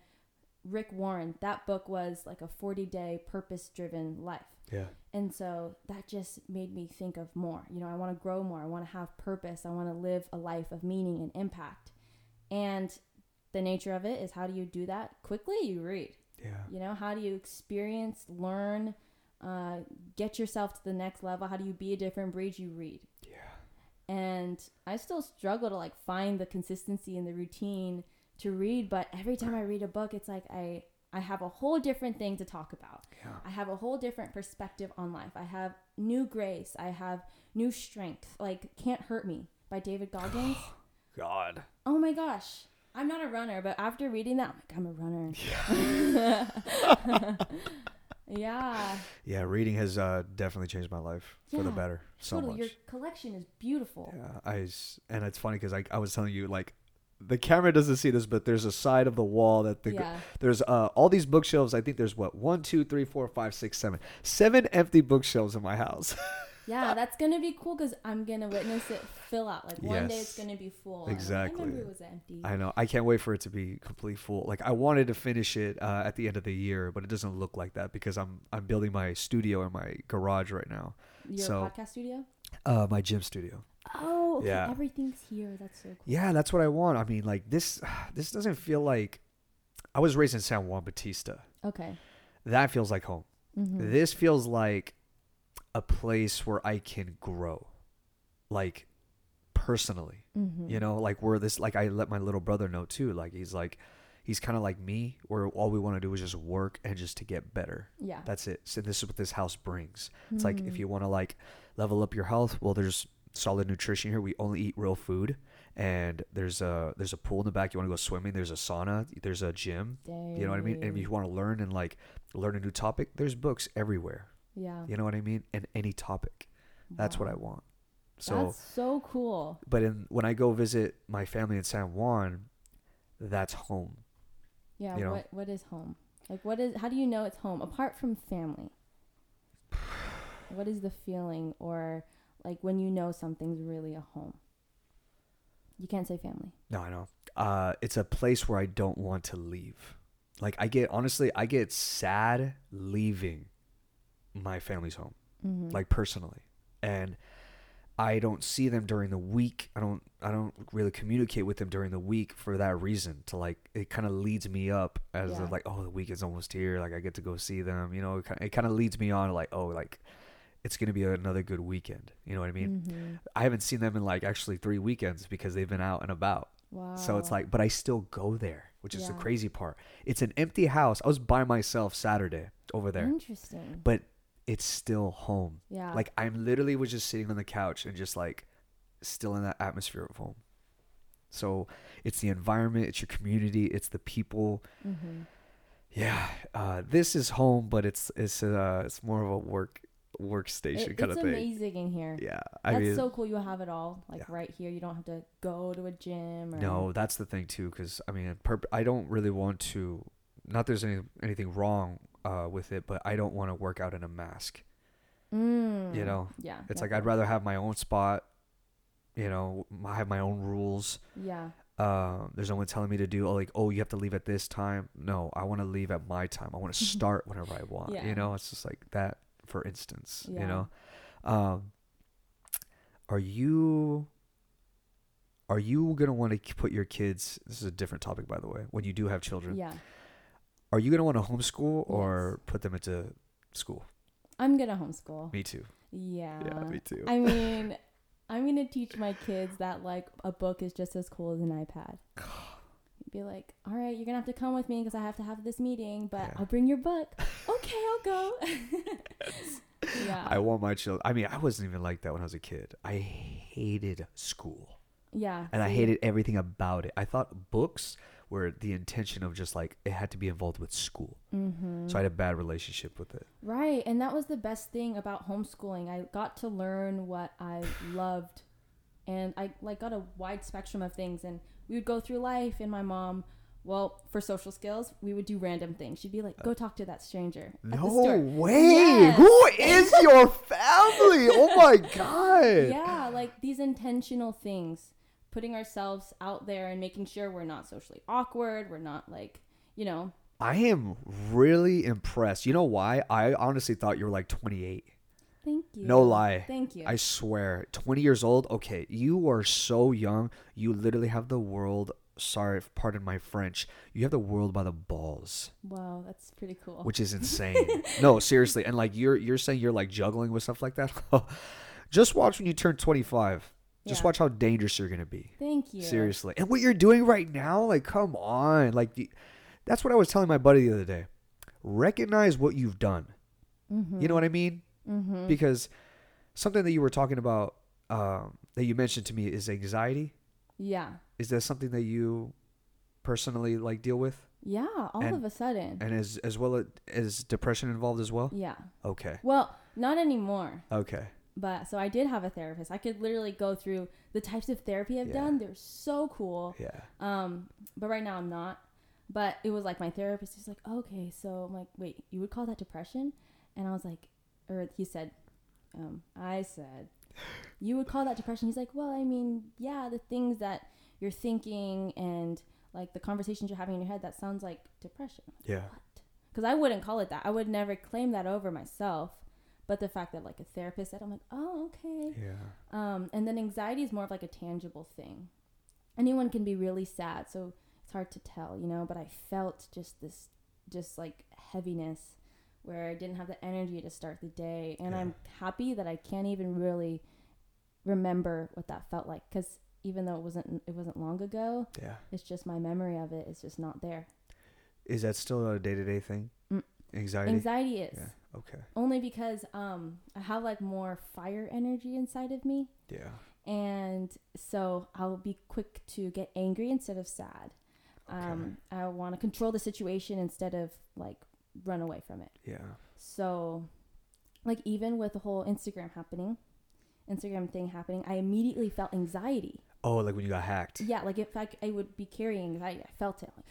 Rick Warren, that book was like a 40 day purpose driven life. Yeah. And so that just made me think of more. You know, I want to grow more. I want to have purpose. I want to live a life of meaning and impact. And the nature of it is how do you do that? Quickly, you read. Yeah. You know, how do you experience, learn, uh, get yourself to the next level? How do you be a different breed? You read Yeah. and I still struggle to like find the consistency and the routine to read. But every time I read a book, it's like I I have a whole different thing to talk about. Yeah. I have a whole different perspective on life. I have new grace. I have new strength. Like Can't Hurt Me by David Goggins. God. oh my gosh. I'm not a runner, but after reading that, I'm like, I'm a runner. yeah. Yeah. Reading has uh, definitely changed my life for the better. So totally. much. Your collection is beautiful. Yeah, I and it's funny because I, I was telling you like the camera doesn't see this, but there's a side of the wall that the yeah. there's uh all these bookshelves. I think there's what one, two, three, four, five, six, seven, seven empty bookshelves in my house. Yeah, that's gonna be cool because I'm gonna witness it fill out. Like one day it's gonna be full. Exactly. I remember was empty. I know. I can't wait for it to be complete full. Like I wanted to finish it uh, at the end of the year, but it doesn't look like that because I'm I'm building my studio in my garage right now. Your so- podcast studio? Uh, my gym studio. Oh, okay. Yeah. Everything's here. That's so cool. Yeah, that's what I want. I mean, like this this doesn't feel like I was raised in San Juan Bautista. Okay. That feels like home. Mm-hmm. This feels like a place where I can grow, like personally. mm-hmm. You know, like where this, like I let my little brother know too. Like he's like, he's kind of like me, where all we want to do is just work and just to get better. Yeah. That's it. So this is what this house brings. It's like if Mhm. you want to like level up your health, well, there's solid nutrition here. We only eat real food, and there's a there's a pool in the back. You want to go swimming? There's a sauna. There's a gym. You know what I mean? And if you want to learn and like learn a new topic, there's books everywhere. Yeah. You know what I mean? And any topic. That's what I want. So, That's so cool. but in when I go visit my family in San Juan, that's home. Yeah. You know? What What is home? Like, what is? How do you know it's home apart from family? What is the feeling, or like when you know something's really a home? You can't say family. No, I know. Uh, it's a place where I don't want to leave. Like I get honestly, I get sad leaving my family's home, Mm-hmm. like personally, and I don't see them during the week. I don't. I don't really communicate with them during the week for that reason. To like, it kind of leads me up as Yeah. like, oh, the week is almost here. Like I get to go see them. You know, it kind of leads me on like, oh, like it's gonna be another good weekend. You know what I mean? Mm-hmm. I haven't seen them in like actually three weekends because they've been out and about. Wow. So it's like, but I still go there, which is the crazy part. It's an empty house. I was by myself Saturday over there, Interesting. but it's still home. Yeah. Like I'm literally was just sitting on the couch and just like still in that atmosphere of home. So it's the environment, it's your community, it's the people. Mm-hmm. Yeah, uh, this is home, but it's it's uh it's more of a work workstation It, kind it's of thing. amazing in here. Yeah, I That's mean, so cool. You have it all, like Yeah. right here. You don't have to go to a gym or No, that's the thing too, because I mean, perp- I don't really want to. Not there's any anything wrong uh, with it, but I don't want to work out in a mask. Mm. You know, Yeah. it's yeah, like I'd rather have my own spot. You know, I have my own rules. Yeah. Uh, there's no one telling me to do oh, like, oh, you have to leave at this time. No, I want to leave at my time. I want to start whenever I want. Yeah. You know, it's just like that. For instance, Yeah. you know, um, are you are you gonna want to put your kids? This is a different topic, by the way. When you do have children, Yeah. are you gonna want to homeschool or put them into school? I'm gonna homeschool. Me too. Yeah. Yeah, me too. I mean, I'm gonna teach my kids that like a book is just as cool as an iPad. Be like, all right, you're gonna have to come with me because I have to have this meeting, but Yeah. I'll bring your book. okay, I'll go. yeah. I want my children. I mean, I wasn't even like that when I was a kid. I hated school. yeah. and I hated everything about it. I thought books were the intention of just like it had to be involved with school. Mhm. So I had a bad relationship with it. Right, and that was the best thing about homeschooling. I got to learn what I loved, and I like got a wide spectrum of things. And we would go through life, and my mom, well, for social skills, we would do random things. She'd be like, "Go talk to that stranger at the No store." way! Yes. Who is your family? Oh my god! Yeah, like these intentional things, putting ourselves out there and making sure we're not socially awkward. We're not like, you know, I am really impressed. You know why? I honestly thought you were like 28. You. No lie. Thank you. I swear, 20 years old. Okay, you are so young. You literally have the world. Sorry, pardon my French. You have the world by the balls. wow, that's pretty cool. which is insane. no, seriously, and like you're you're saying you're like juggling with stuff like that. Just watch when you turn 25. Just Yeah. watch how dangerous you're gonna be. Thank you. Seriously, and what you're doing right now, like, come on, like, that's what I was telling my buddy the other day. Recognize what you've done. Mm-hmm. You know what I mean? Mm-hmm. Because something that you were talking about um, that you mentioned to me is anxiety. Yeah. Is that something that you personally like deal with, Yeah, all And- of a sudden. and as as well as depression involved as well? yeah. Okay. Well, not anymore. Okay. But so I did have a therapist. I could literally go through the types of therapy I've Yeah. done. They're so cool. Yeah. Um, but right now I'm not. But it was like my therapist was like, okay, so I'm like, wait, you would call that depression? And I was like, or he said, um, I said, you would call that depression? He's like, well, I mean, yeah, the things that you're thinking and like the conversations you're having in your head, that sounds like depression. Yeah. Because I wouldn't call it that. I would never claim that over myself. But the fact that like a therapist said, I'm like, oh, okay. Yeah. Um, and then anxiety is more of like a tangible thing. Anyone can be really sad, so it's hard to tell, you know. But I felt just this, just like heaviness, where I didn't have the energy to start the day, and Yeah. I'm happy that I can't even really remember what that felt like, because even though it wasn't it wasn't long ago, Yeah. it's just my memory of it is just not there. Is that still a day to day thing? Mm. Anxiety. Anxiety is Yeah. Okay. only because um I have like more fire energy inside of me. Yeah. and so I'll be quick to get angry instead of sad. Um, I want to control the situation instead of like run away from it. Yeah. So, like even with the whole Instagram happening, Instagram thing happening, I immediately felt anxiety. Oh, like when you got hacked. Yeah, like if I, I would be carrying anxiety, I felt it. Like,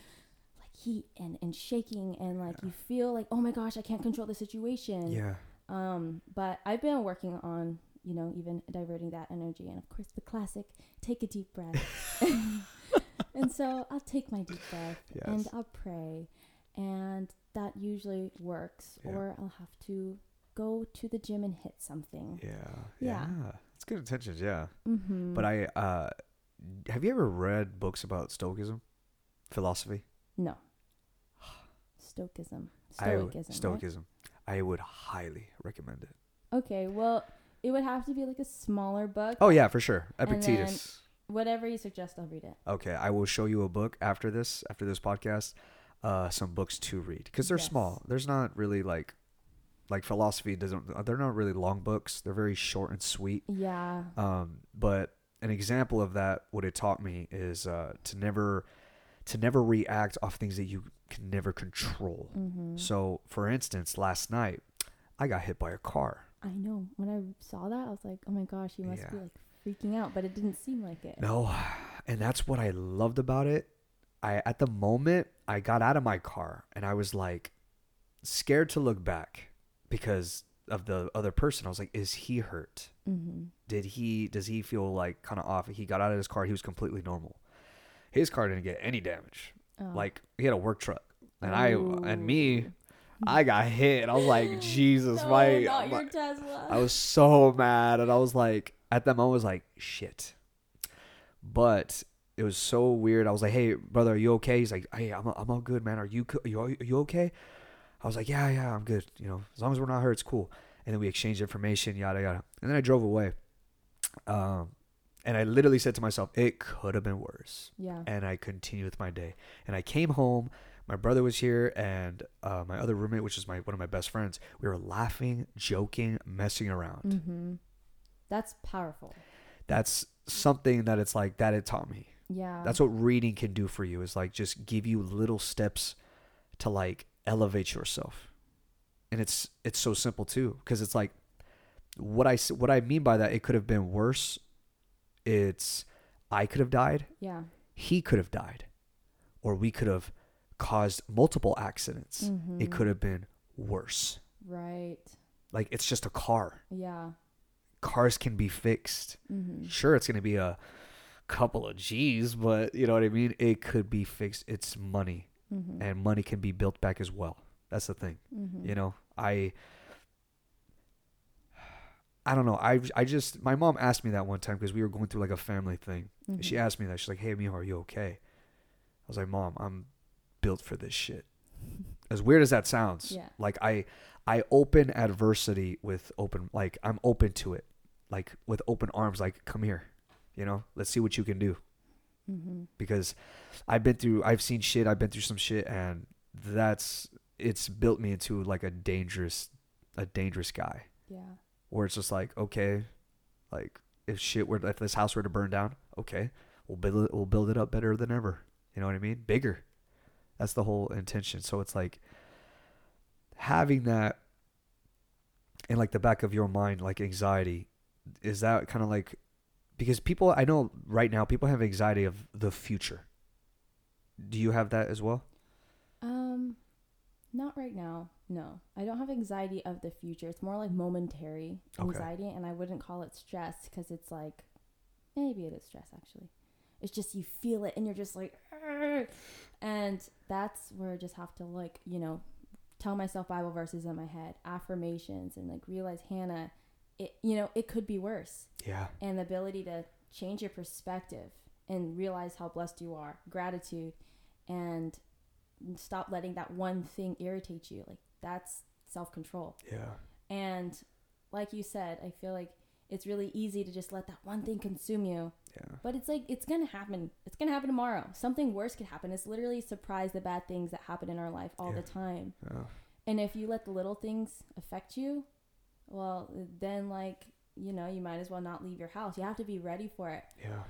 like heat and, and shaking and like you feel like oh my gosh I can't control the situation. Yeah. Um, but I've been working on, you know, even diverting that energy. And of course, the classic take a deep breath. and so I'll take my deep breath and I'll pray. And that usually works. Yeah. Or I'll have to go to the gym and hit something. Yeah. Yeah. Yeah. It's good intentions. Yeah. Mm-hmm. But I, uh, have you ever read books about Stoicism, philosophy? No. Stoicism. I Stoicism. right? Stoicism. I would highly recommend it. Okay, well, it would have to be like a smaller book. Oh yeah, for sure. Epictetus. Whatever you suggest, I'll read it. Okay, I will show you a book after this, after this podcast, uh, some books to read because they're Yes. small. There's not really like, like philosophy doesn't. They're not really long books. They're very short and sweet. Yeah. Um, but an example of that, what it taught me is uh, to never, to never react off things that you can never control. Mm-hmm. So, for instance, last night, I got hit by a car. I know. When I saw that, I was like, "Oh my gosh, you must be like freaking out," but it didn't seem like it. No, and that's what I loved about it. I at the moment I got out of my car and I was like scared to look back because of the other person. I was like, is he hurt? Mm-hmm. Did he does he feel like kind of off? He got out of his car, he was completely normal. His car didn't get any damage. Oh. Like he had a work truck. And I and me, I got hit. I was like, Jesus, no, my, not my your Tesla. I was so mad, and I was like, at that moment, I was like, shit. But it was so weird. I was like, hey, brother, are you okay? He's like, hey, I'm, I'm all good, man. Are you, are you, are you okay? I was like, yeah, yeah, I'm good. You know, as long as we're not hurt, it's cool. And then we exchanged information, yada yada. And then I drove away. Um, and I literally said to myself, it could have been worse yeah. and I continued with my day. And I came home. My brother was here, and uh, my other roommate, which is my one of my best friends. We were laughing, joking, messing around. Mm-hmm. That's powerful. That's something that it's like that. It taught me. Yeah. That's what reading can do for you. Is like just give you little steps to like elevate yourself, and it's it's so simple too. Because it's like what I what I mean by that. It could have been worse. It's I could have died. yeah. he could have died or we could have caused multiple accidents Mm-hmm. it could have been worse Right. like it's just a car Yeah. cars can be fixed Mm-hmm. sure it's going to be a couple of g's but you know what i mean it could be fixed it's money Mm-hmm. and money can be built back as well that's the thing mm-hmm. you know i i don't know i i just my mom asked me that one time because we were going through like a family thing Mm-hmm. She asked me that. She's like, "Hey, Miho, are you okay?" I was like, "Mom, I'm built for this shit." As weird as that sounds, Yeah. like I, I open adversity with open, like I'm open to it, like with open arms. Like, come here, you know, let's see what you can do. Mm-hmm. Because I've been through, I've seen shit, I've been through some shit, and that's it's built me into like a dangerous, a dangerous guy. Yeah. Where it's just like, okay, like if shit were if this house were to burn down, okay, we'll build it we'll build it up better than ever. You know what I mean? Bigger. That's the whole intention. So it's like having that in like the back of your mind, like anxiety, is that kind of like because people I know right now people have anxiety of the future. Do you have that as well? Um, not right now. No, I don't have anxiety of the future. It's more like momentary Okay. anxiety, and I wouldn't call it stress because it's like maybe it is stress actually. It's just you feel it, and you're just like, "Argh." and that's where I just have to like you know tell myself Bible verses in my head, affirmations, and like realize Hannah, it you know it could be worse, Yeah. and the ability to change your perspective and realize how blessed you are, gratitude, and stop letting that one thing irritate you. Like that's self control. Yeah. And like you said, I feel like it's really easy to just let that one thing consume you. Yeah. But it's like it's gonna happen. It's gonna happen tomorrow. Something worse could happen. It's literally surprise the bad things that happen in our life all Yeah. the time. Yeah. And if you let the little things affect you, well, then like you know, you might as well not leave your house. You have to be ready for it. Yeah.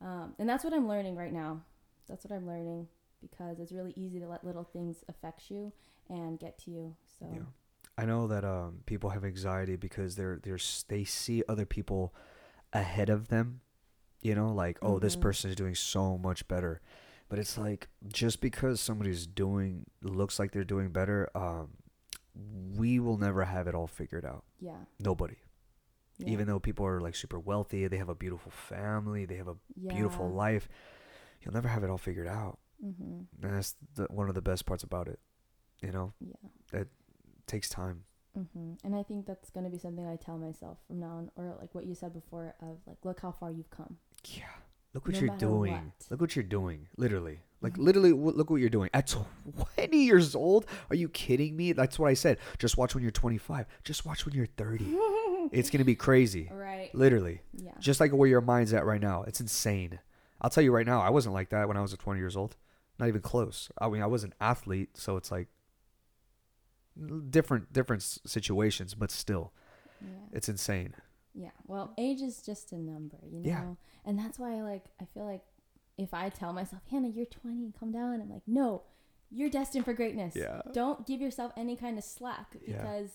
Um, and that's what I'm learning right now. That's what I'm learning because it's really easy to let little things affect you and get to you. So Yeah. I know that um, people have anxiety because they're they're they see other people ahead of them. You know, like, oh, this Mhm. person is doing so much better. But it's like just because somebody's doing looks like they're doing better, um, we will never have it all figured out. Yeah. Nobody. yeah. Even though people are like super wealthy, they have a beautiful family, they have a yeah. beautiful life. You'll never have it all figured out. Mm-hmm. And that's the, one of the best parts about it. You know, Yeah. it takes time. Mm-hmm. And I think that's going to be something I tell myself from now on, or like what you said before of like, look how far you've come. Yeah. Look what No you're doing. what. Look what you're doing. Literally. Like, literally, w- look what you're doing. At 20 years old? Are you kidding me? That's what I said. Just watch when you're 25. Just watch when you're 30. it's going to be crazy. right. Literally. Yeah. Just like where your mind's at right now. It's insane. I'll tell you right now, I wasn't like that when I was 20 years old. Not even close. I mean, I was an athlete, so it's like different different situations, but still, Yeah. it's insane. Yeah. Well, age is just a number, you know? Yeah. And that's why like I feel like if I tell myself, "Hannah, you're 20, calm down." I'm like, "No. You're destined for greatness. Yeah. Don't give yourself any kind of slack Yeah. because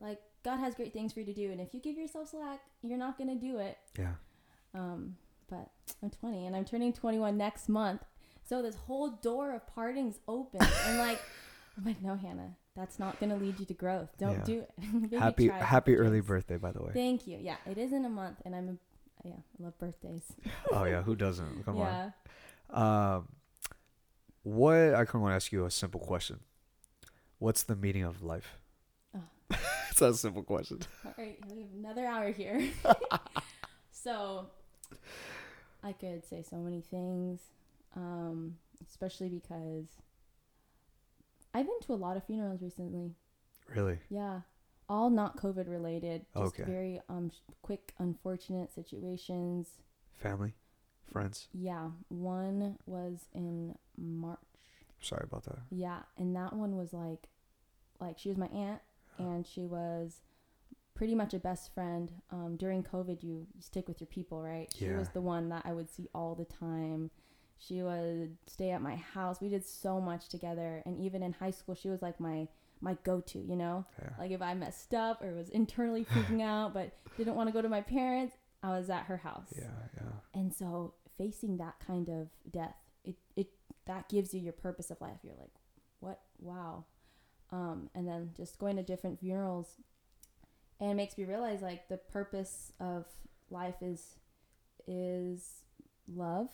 like God has great things for you to do and if you give yourself slack, you're not going to do it." Yeah. Um, but I'm 20 and I'm turning 21 next month. So this whole door of parting's open and like I'm like, "No, Hannah. That's not going to lead you to growth. Don't Yeah. do it." Happy happy early birthday, by the way. Thank you. Yeah, it is in a month, and I'm, a, yeah, I love birthdays. oh yeah, who doesn't? Come yeah. on. Um, what I kind of want to ask you a simple question. What's the meaning of life? Oh. it's a simple question. All right, we have another hour here. so, I could say so many things, um, especially because I've been to a lot of funerals recently. Really? Yeah, all not COVID related. Just Okay. very um quick, unfortunate situations. Family, friends. Yeah, one was in March. Sorry about that. Yeah, and that one was like, like she was my aunt, and she was pretty much a best friend. Um, during COVID, you, you stick with your people, right? She Yeah. was the one that I would see all the time. She would stay at my house. We did so much together, and even in high school, she was like my my go-to. You know, Yeah. like if I messed up or was internally freaking out, but didn't want to go to my parents, I was at her house. Yeah. Yeah. And so facing that kind of death, it, it that gives you your purpose of life. You're like, what? Wow. Um, and then just going to different funerals, and it makes me realize like the purpose of life is is love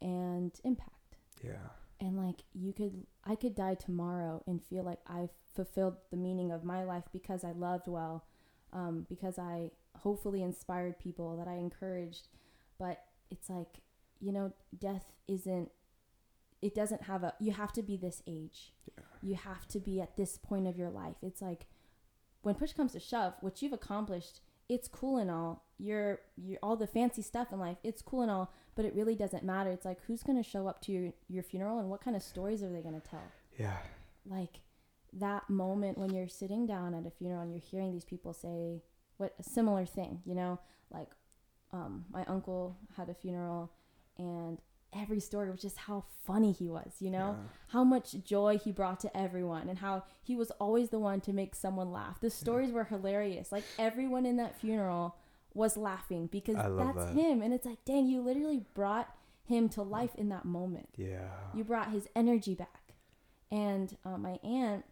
and impact. Yeah. And like you could, I could die tomorrow and feel like I've fulfilled the meaning of my life because I loved well, um, because I hopefully inspired people that I encouraged. But it's like, you know, death isn't, it doesn't have a, you have to be this age. You have to be at this point of your life. It's like when push comes to shove, what you've accomplished, it's cool and all. You're, you're all the fancy stuff in life. It's cool and all, but it really doesn't matter. It's like who's going to show up to your, your funeral and what kind of stories are they going to tell? Yeah. Like that moment when you're sitting down at a funeral and you're hearing these people say what a similar thing, you know, like um, my uncle had a funeral and every story was just how funny he was, you know, Yeah. how much joy he brought to everyone and how he was always the one to make someone laugh. The stories were hilarious. Like everyone in that funeral was laughing because that's that. him. And it's like, dang, you literally brought him to life in that moment. Yeah. You brought his energy back. And uh, my aunt,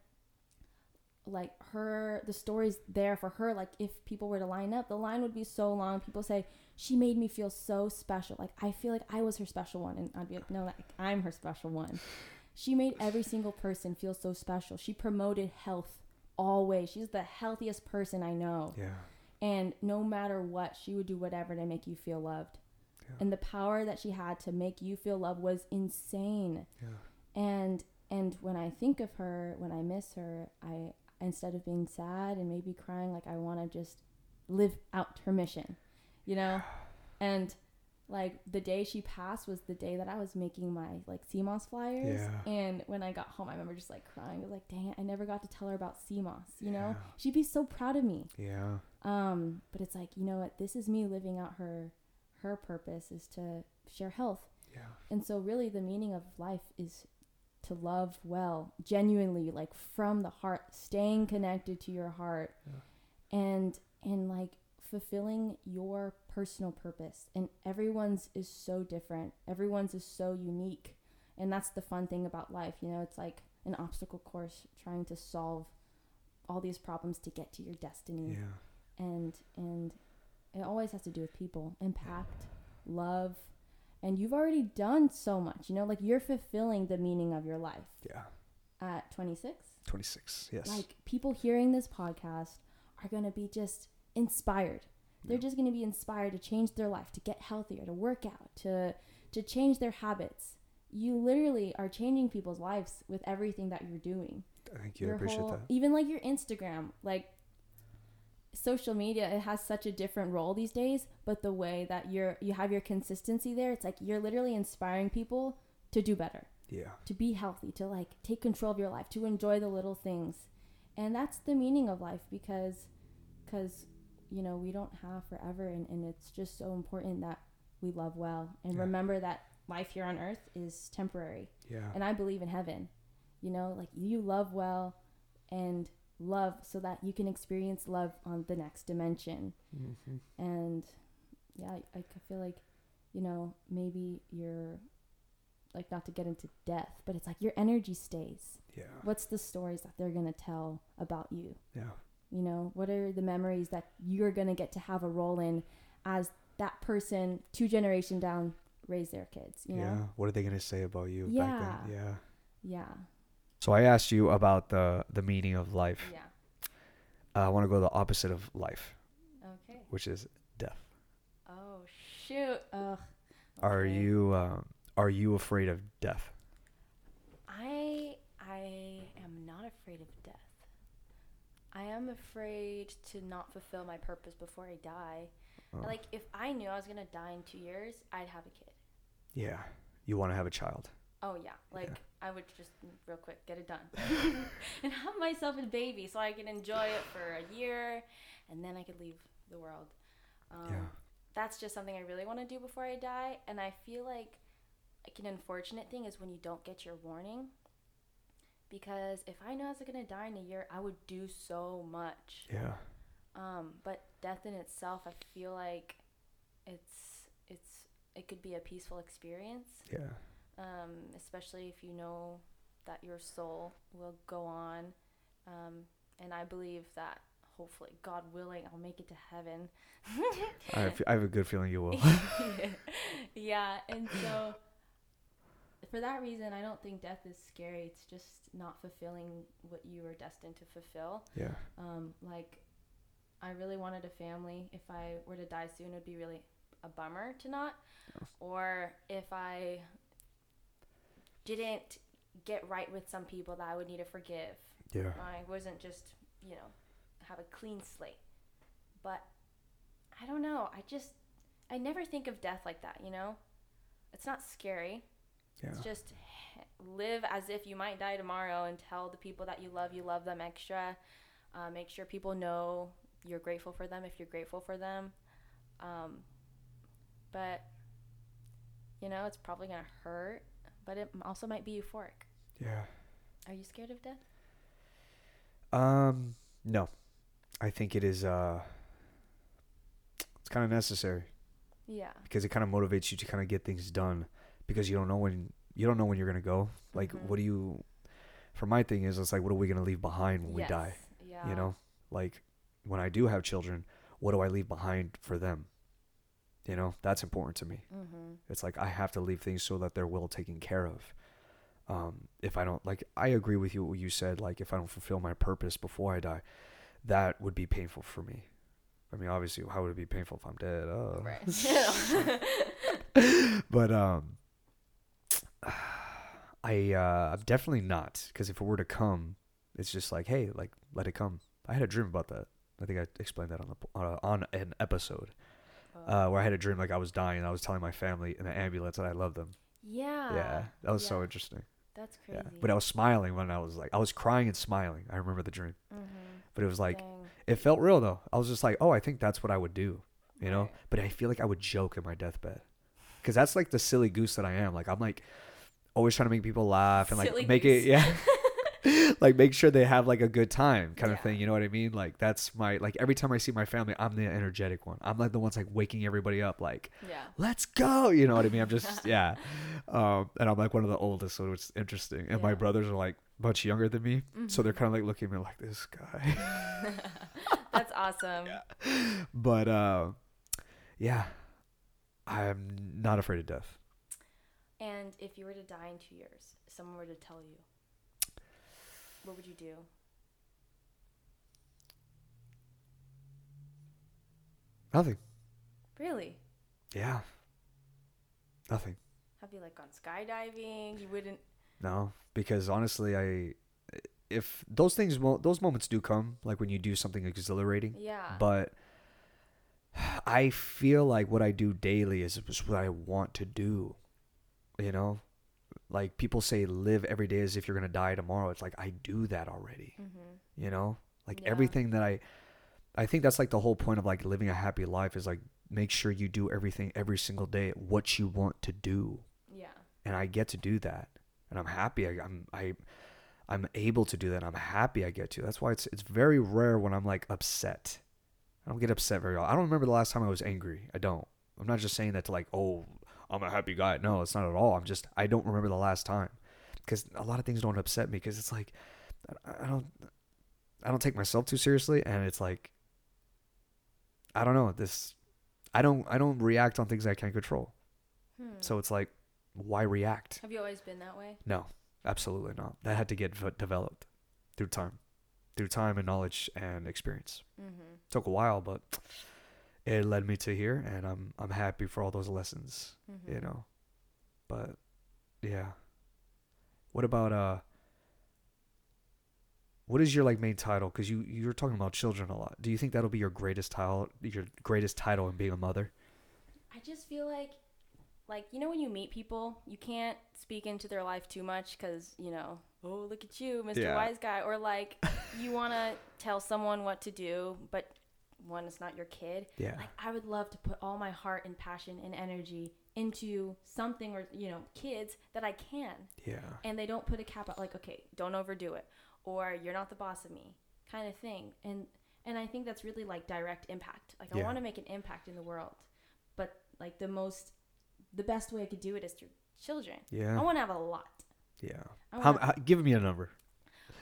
like her, the stories there for her, like if people were to line up, the line would be so long. People say, she made me feel so special. Like I feel like I was her special one. And I'd be like, no, like, I'm her special one. She made every single person feel so special. She promoted health always. She's the healthiest person I know. Yeah. And no matter what, she would do whatever to make you feel loved. Yeah. And the power that she had to make you feel loved was insane. Yeah. And and when I think of her, when I miss her, I instead of being sad and maybe crying, like I want to just live out her mission, you know. And like the day she passed was the day that I was making my like sea moss flyers. Yeah. And when I got home, I remember just like crying. I was like, dang it, I never got to tell her about sea moss. You know, she'd be so proud of me. Yeah. Um, but it's like, you know what? This is me living out her her purpose is to share health. Yeah. And so really the meaning of life is to love well, genuinely, like from the heart, staying connected to your heart. And and like fulfilling your personal purpose. And everyone's is so different. Everyone's is so unique. And that's the fun thing about life. You know, it's like an obstacle course trying to solve all these problems to get to your destiny. Yeah. And and it always has to do with people, impact, love. And you've already done so much. You know, like you're fulfilling the meaning of your life Yeah. at 26 26. Yes. like people hearing this podcast are going to be just inspired they're Yeah. just going to be inspired to change their life to get healthier to work out to to change their habits you literally are changing people's lives with everything that you're doing Thank you. I appreciate whole that. even like your instagram like social media it has such a different role these days but the way that you're you have your consistency there it's like you're literally inspiring people to do better Yeah. to be healthy, to like take control of your life, to enjoy the little things. And that's the meaning of life because cuz you know, we don't have forever and, and it's just so important that we love well and Yeah. remember that life here on earth is temporary. Yeah. And I believe in heaven. You know, like you love well and love so that you can experience love on the next dimension hmm and yeah I feel like you know maybe you're like not to get into death but it's like your energy stays Yeah. what's the stories that they're going to tell about you Yeah. you know what are the memories that you're going to get to have a role in as that person two generation down raise their kids you yeah. know What are they gonna say about you Yeah. back then? Yeah. yeah So I asked you about the the meaning of life. yeah Uh, I want to go the opposite of life, okay which is death. oh shoot Ugh. Are Okay. you um, are you afraid of death? I I am not afraid of death. I am afraid to not fulfill my purpose before I die. Oh. Like if I knew I was gonna die in two years, I'd have a kid. Yeah. You want to have a child. Oh yeah, like Yeah. I would just mm, real quick get it done and have myself a baby so I can enjoy it for a year, and then I could leave the world. Um, Yeah. That's just something I really want to do before I die, and I feel like like an unfortunate thing is when you don't get your warning. Because if I know I was gonna die in a year, I would do so much. Yeah. Um, but death in itself, I feel like it's it's it could be a peaceful experience Yeah. Um, especially if you know that your soul will go on. Um, and I believe that hopefully, God willing, I'll make it to heaven. I have, I have a good feeling you will. yeah, and so for that reason, I don't think death is scary. It's just not fulfilling what you were destined to fulfill. yeah. Um, like, I really wanted a family. If I were to die soon, it would be really a bummer to not. Or if I didn't get right with some people that I would need to forgive. Yeah. I wasn't just, you know, have a clean slate. But I don't know. I just, I never think of death like that, you know? It's not scary. Yeah. It's just live as if you might die tomorrow and tell the people that you love you love them extra. Uh, make sure people know you're grateful for them if you're grateful for them. Um, but, you know, it's probably going to hurt, but it also might be euphoric. Yeah. Are you scared of death? Um. No. I think it is. Uh. It's kind of necessary Yeah. because it kind of motivates you to kind of get things done because you don't know when you don't know when you're gonna go. Like, Mhm. what do you? For my thing is, it's like, what are we gonna leave behind when we die? Yeah. You know, like when I do have children, what do I leave behind for them? You know, that's important to me. Mm-hmm. It's like I have to leave things so that they're well taken care of. Um, if I don't like, I agree with you what you said. Like, if I don't fulfill my purpose before I die, that would be painful for me. I mean, obviously, how would it be painful if I'm dead? Oh. Right. but um, I uh, I'm definitely not because if it were to come, it's just like, hey, like let it come. I had a dream about that. I think I explained that on the uh, on an episode. Uh, where I had a dream like I was dying. And I was telling my family in the ambulance that I love them. yeah. yeah, that was so interesting. That's crazy. Yeah, but I was smiling when I was like, I was crying and smiling. I remember the dream, mm-hmm. but it was like, Dang. it felt real though. I was just like, oh, I think that's what I would do, you know. Right. But I feel like I would joke in my deathbed, because that's like the silly goose that I am. Like I'm like always trying to make people laugh and like Silly make goose. it, yeah, like make sure they have like a good time kind of Yeah. thing you know what i mean? Like that's my like every time i see my family i'm the energetic one. I'm like the one's like waking everybody up like Yeah. let's go you know what i mean? I'm just yeah. Um and i'm like one of the oldest so it's interesting. And my brothers are like much younger than me so they're kind of like looking at me like this guy. That's awesome. but uh yeah i'm not afraid of death. And if you were to die in two years, someone were to tell you, what would you do? nothing Really? yeah nothing Have you like gone skydiving? You wouldn't. No, because honestly, I if those things mo- those moments do come, like when you do something exhilarating, Yeah. but I feel like what I do daily is what I want to do. You know, like people say, live every day as if you're gonna die tomorrow. It's like I do that already. mm-hmm. You know, like Yeah. everything that I, I think that's like the whole point of like living a happy life is like make sure you do everything every single day what you want to do Yeah. and I get to do that, and I'm happy. I, I'm I, I'm able to do that. I'm happy I get to. That's why it's it's very rare when I'm like upset. I don't get upset very often. I don't remember the last time I was angry. I don't. I'm not just saying that to like, oh, I'm a happy guy. No, it's not at all. I'm just I don't remember the last time because a lot of things don't upset me because it's like I, don't I don't take myself too seriously, and it's like I don't know this. I don't I don't react on things I can't control. Hmm. So it's like, why react? Have you always been that way? No, absolutely not. That had to get v- developed through time, through time and knowledge and experience. Mm-hmm. Took a while, but it led me to here, and I'm I'm happy for all those lessons. Mm-hmm. You know, but yeah. What about uh? What is your like main title? Because you you're talking about children a lot. Do you think that'll be your greatest title? Your greatest title in being a mother? I just feel like, like you know, when you meet people, you can't speak into their life too much because you know, oh look at you, Mr. Yeah. Wise Guy, or like you want to tell someone what to do, but one is not your kid. Yeah. Like I would love to put all my heart and passion and energy into something or you know kids that I can, Yeah. and they don't put a cap out like okay, don't overdo it, or you're not the boss of me, kind of thing, and and I think that's really like direct impact. Like I want to make an impact in the world, but like the most, the best way I could do it is through children. yeah I want to have a lot. Yeah. How, wanna- how, give me a number.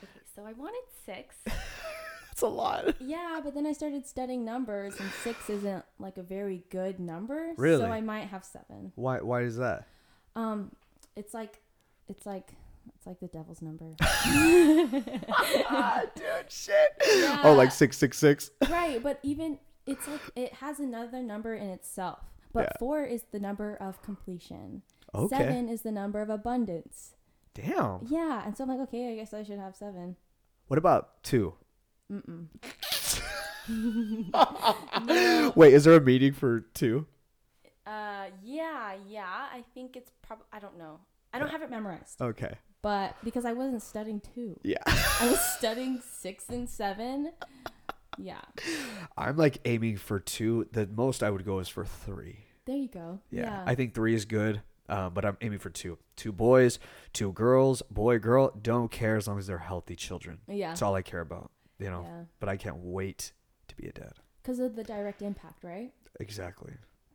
Okay, so I wanted six. It's a lot. Yeah, but then I started studying numbers, and six isn't like a very good number. Really? So I might have seven. Why? Why is that? Um, it's like, it's like. It's like the devil's number. ah, dude, shit. Yeah. Oh, like 666. Right, but even it's like it has another number in itself. But yeah. 4 is the number of completion. Okay. 7 is the number of abundance. Damn. Yeah, and so I'm like, okay, I guess I should have 7. What about 2? Wait, is there a meeting for two? Uh, yeah, yeah. I think it's probably. I don't know. I don't have it memorized, Okay. but because I wasn't studying two, Yeah. I was studying six and seven. Yeah, I'm like aiming for two. The most I would go is for three. there you go. Yeah. Yeah, I think three is good. Um, but I'm aiming for two. Two boys, two girls, boy, girl. Don't care as long as they're healthy children. yeah, That's all I care about. You know. yeah. But I can't wait to be a dad. Because of the direct impact, right? Exactly.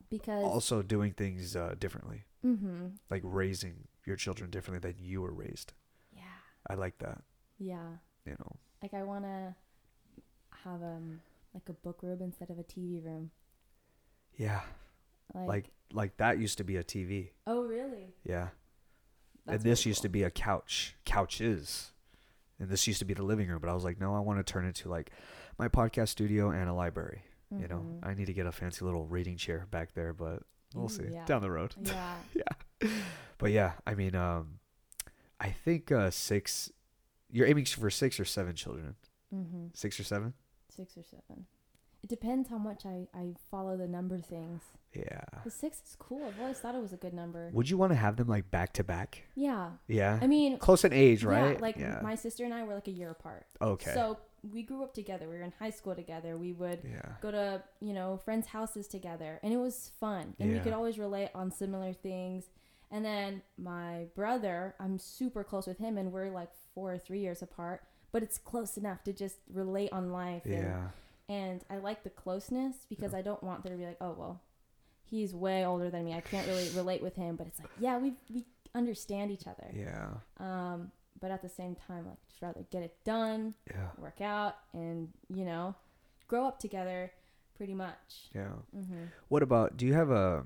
Because Also doing things uh, differently, mm-hmm. like raising your children differently than you were raised. Yeah, I like that. yeah. You know. Like I want to have um like a book room instead of a TV room. Yeah. Like, Like like that used to be a TV. oh really? Yeah. That's and this really used to be a couch. Couches. And this used to be the living room, but I was like, no, I want to turn it to like my podcast studio and a library. You know, Mhm. I need to get a fancy little reading chair back there, but we'll Ooh, see yeah. down the road. Yeah. yeah. But yeah, I mean, um, I think uh, six. You're aiming for six or seven children. Mm-hmm. Six or seven. Six or seven. It depends how much I, I follow the number things. Yeah. The six is cool. I've always thought it was a good number. Would you want to have them like back to back? Yeah. Yeah. I mean, Close in age, right? yeah, like yeah. my sister and I were like a year apart. okay. So we grew up together. We were in high school together. We would yeah. go to, you know, friends' houses together. And it was fun. And we could always relate on similar things. And then my brother, I'm super close with him, and we're like four or three years apart, but it's close enough to just relate on life. Yeah. and I like the closeness because I don't want there to be like, oh well, he's way older than me. I can't really relate with him. But it's like, yeah, we we understand each other. Yeah. Um, but at the same time, like just rather get it done, Yeah. work out, and you know, grow up together, pretty much. Yeah. hmm What about do you have a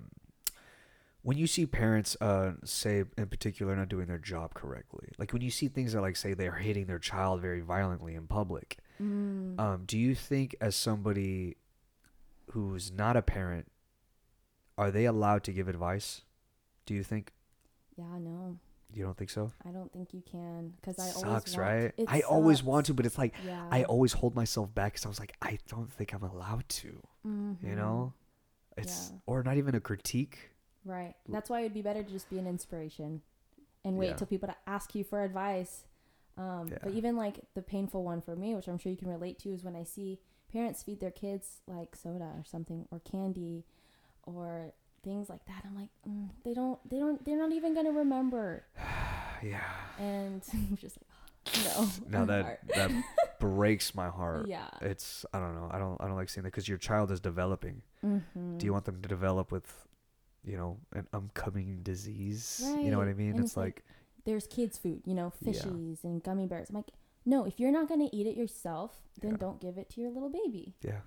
when you see parents uh say in particular not doing their job correctly like when you see things that like say they're hitting their child very violently in public Mm. um do you think as somebody who's not a parent are they allowed to give advice do you think yeah, no, you don't think so I don't think you can because I always sucks want, right It i always want to but it's like Yeah. i always hold myself back because i was like i don't think i'm allowed to you Mhm. know it's Yeah. or not even a critique Right. That's why it'd be better to just be an inspiration and wait Yeah. till people to ask you for advice. Um, But even like the painful one for me, which I'm sure you can relate to, is when I see parents feed their kids like soda or something or candy or things like that. I'm like, mm, they don't, they don't, they're not even gonna remember. yeah And I'm just like, oh, no. now that that breaks my heart yeah. it's i don't know i don't i don't like seeing that because your child is developing Mm-hmm. do you want them to develop with you know an upcoming disease you know what i mean And it's, it's like- like, There's kids' food, you know, Yeah. fishies and gummy bears. I'm like, no, if you're not gonna eat it yourself, then Yeah. don't give it to your little baby. yeah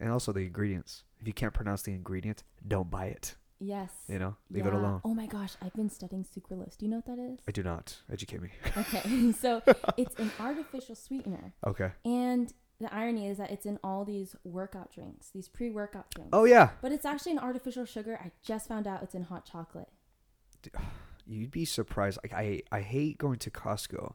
and also the ingredients if you can't pronounce the ingredients don't buy it Yes. you know leave it alone Oh my gosh, I've been studying sucralose. Do you know what that is? i do not educate me Okay, so it's an artificial sweetener, okay and the irony is that it's in all these workout drinks, these pre-workout drinks. oh yeah But it's actually an artificial sugar. I just found out it's in hot chocolate. You'd be surprised like i i hate going to costco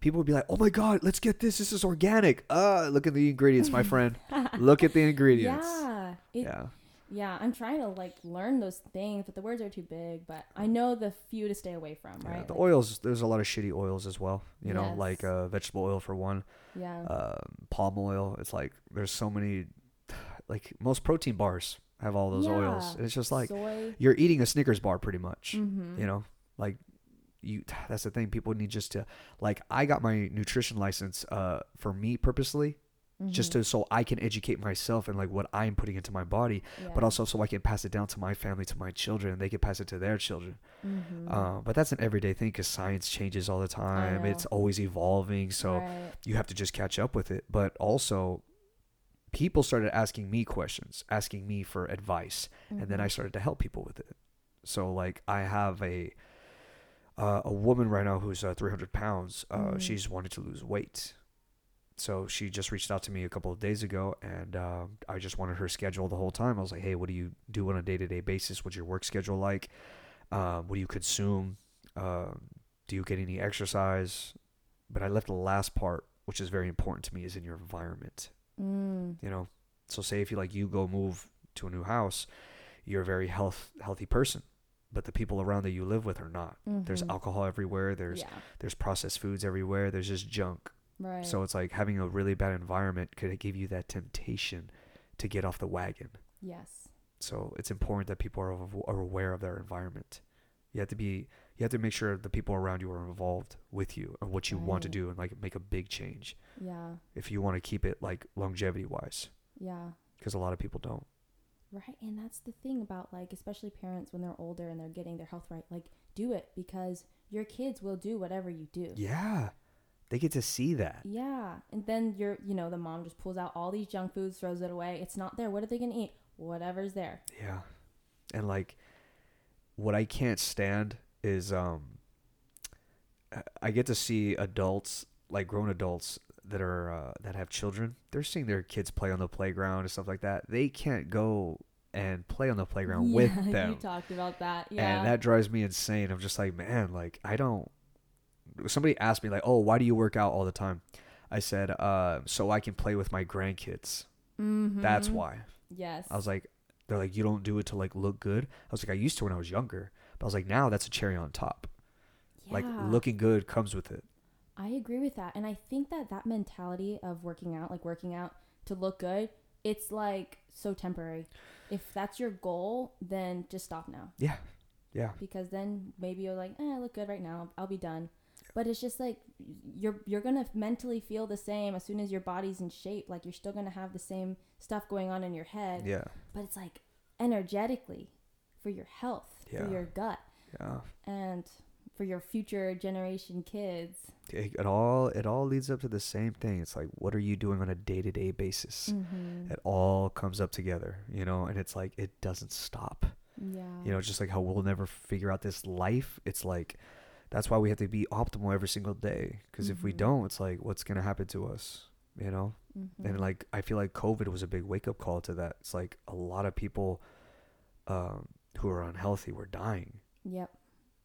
people would be like oh my god let's get this this is organic uh look at the ingredients my friend look at the ingredients Yeah. It, yeah. yeah I'm trying to like learn those things, but the words are too big. But I know the few to stay away from, Yeah, right? the Like, oils there's a lot of shitty oils as well you know Yes. like uh, vegetable oil for one Yeah. um, palm oil it's like there's so many like most protein bars have all those oils and it's just like soy. you're eating a snickers bar pretty much Mm-hmm. you know like you that's the thing people need just to like i got my nutrition license uh for me purposely just Mm-hmm. to so i can educate myself and like what i'm putting into my body but also so i can pass it down to my family to my children and they can pass it to their children Mm-hmm. uh, but that's an everyday thing because science changes all the time. It's always evolving, so right. you have to just catch up with it. But also, people started asking me questions, asking me for advice, and then I Mhm. started to help people with it. So, like, I have a uh, a woman right now who's uh, 300 pounds. Uh, Mhm. She's wanted to lose weight. So she just reached out to me a couple of days ago, and uh, I just wanted her schedule the whole time. I was like, "Hey, what do you do on a day-to-day basis? What's your work schedule like? Um, what do you consume? Um, do you get any exercise?" But I left the last part, which is very important to me, is in your environment. Mm. You know, so say if you like you go move to a new house, you're a very health healthy person, but the people around that you live with are not. There's Mhm. alcohol everywhere. There's yeah. there's processed foods everywhere. There's just junk. Right. So it's like having a really bad environment could give you that temptation to get off the wagon. yes. So it's important that people are, are aware of their environment. You have to be you have to make sure the people around you are involved with you and what you want to do and like make a big change Yeah. if you want to keep it like longevity wise Yeah. because a lot of people don't. Right. And that's the thing about like, especially parents when they're older and they're getting their health right. Like, do it because your kids will do whatever you do. Yeah. They get to see that. Yeah. And then you're, you know, the mom just pulls out all these junk foods, throws it away. It's not there. What are they going to eat? Whatever's there. Yeah. And like what I can't stand is um I- get to see adults, like grown adults that are uh, that have children. They're seeing their kids play on the playground and stuff like that. They can't go and play on the playground yeah, with them. You talked about that. Yeah. And that drives me insane. I'm just like, man, like I don't somebody asked me like, "Oh, why do you work out all the time?" I said, uh, so I can play with my grandkids. That's Mhm. why. Yes. I was like, they're like, you don't do it to like look good. I was like, I used to when I was younger, but I was like, now that's a cherry on top. Yeah. Like looking good comes with it. I agree with that. And I think that that mentality of working out, like working out to look good, it's like so temporary. If that's your goal, then just stop now. Yeah, Yeah. because then maybe you're like, eh, I look good right now. I'll be done. But it's just like you're you're gonna mentally feel the same as soon as your body's in shape. Like you're still gonna have the same stuff going on in your head. Yeah. But it's like energetically for your health, Yeah. for your gut, Yeah. and for your future generation kids. It, it all it all leads up to the same thing. It's like what are you doing on a day to day basis? Mm-hmm. It all comes up together, you know, and it's like it doesn't stop. Yeah. You know, just like how we'll never figure out this life. It's like that's why we have to be optimal every single day. Because if we Mhm. don't, it's like what's gonna happen to us? You know, Mhm. and like I feel like COVID was a big wake up call to that. It's like a lot of people um, who are unhealthy were dying, Yep.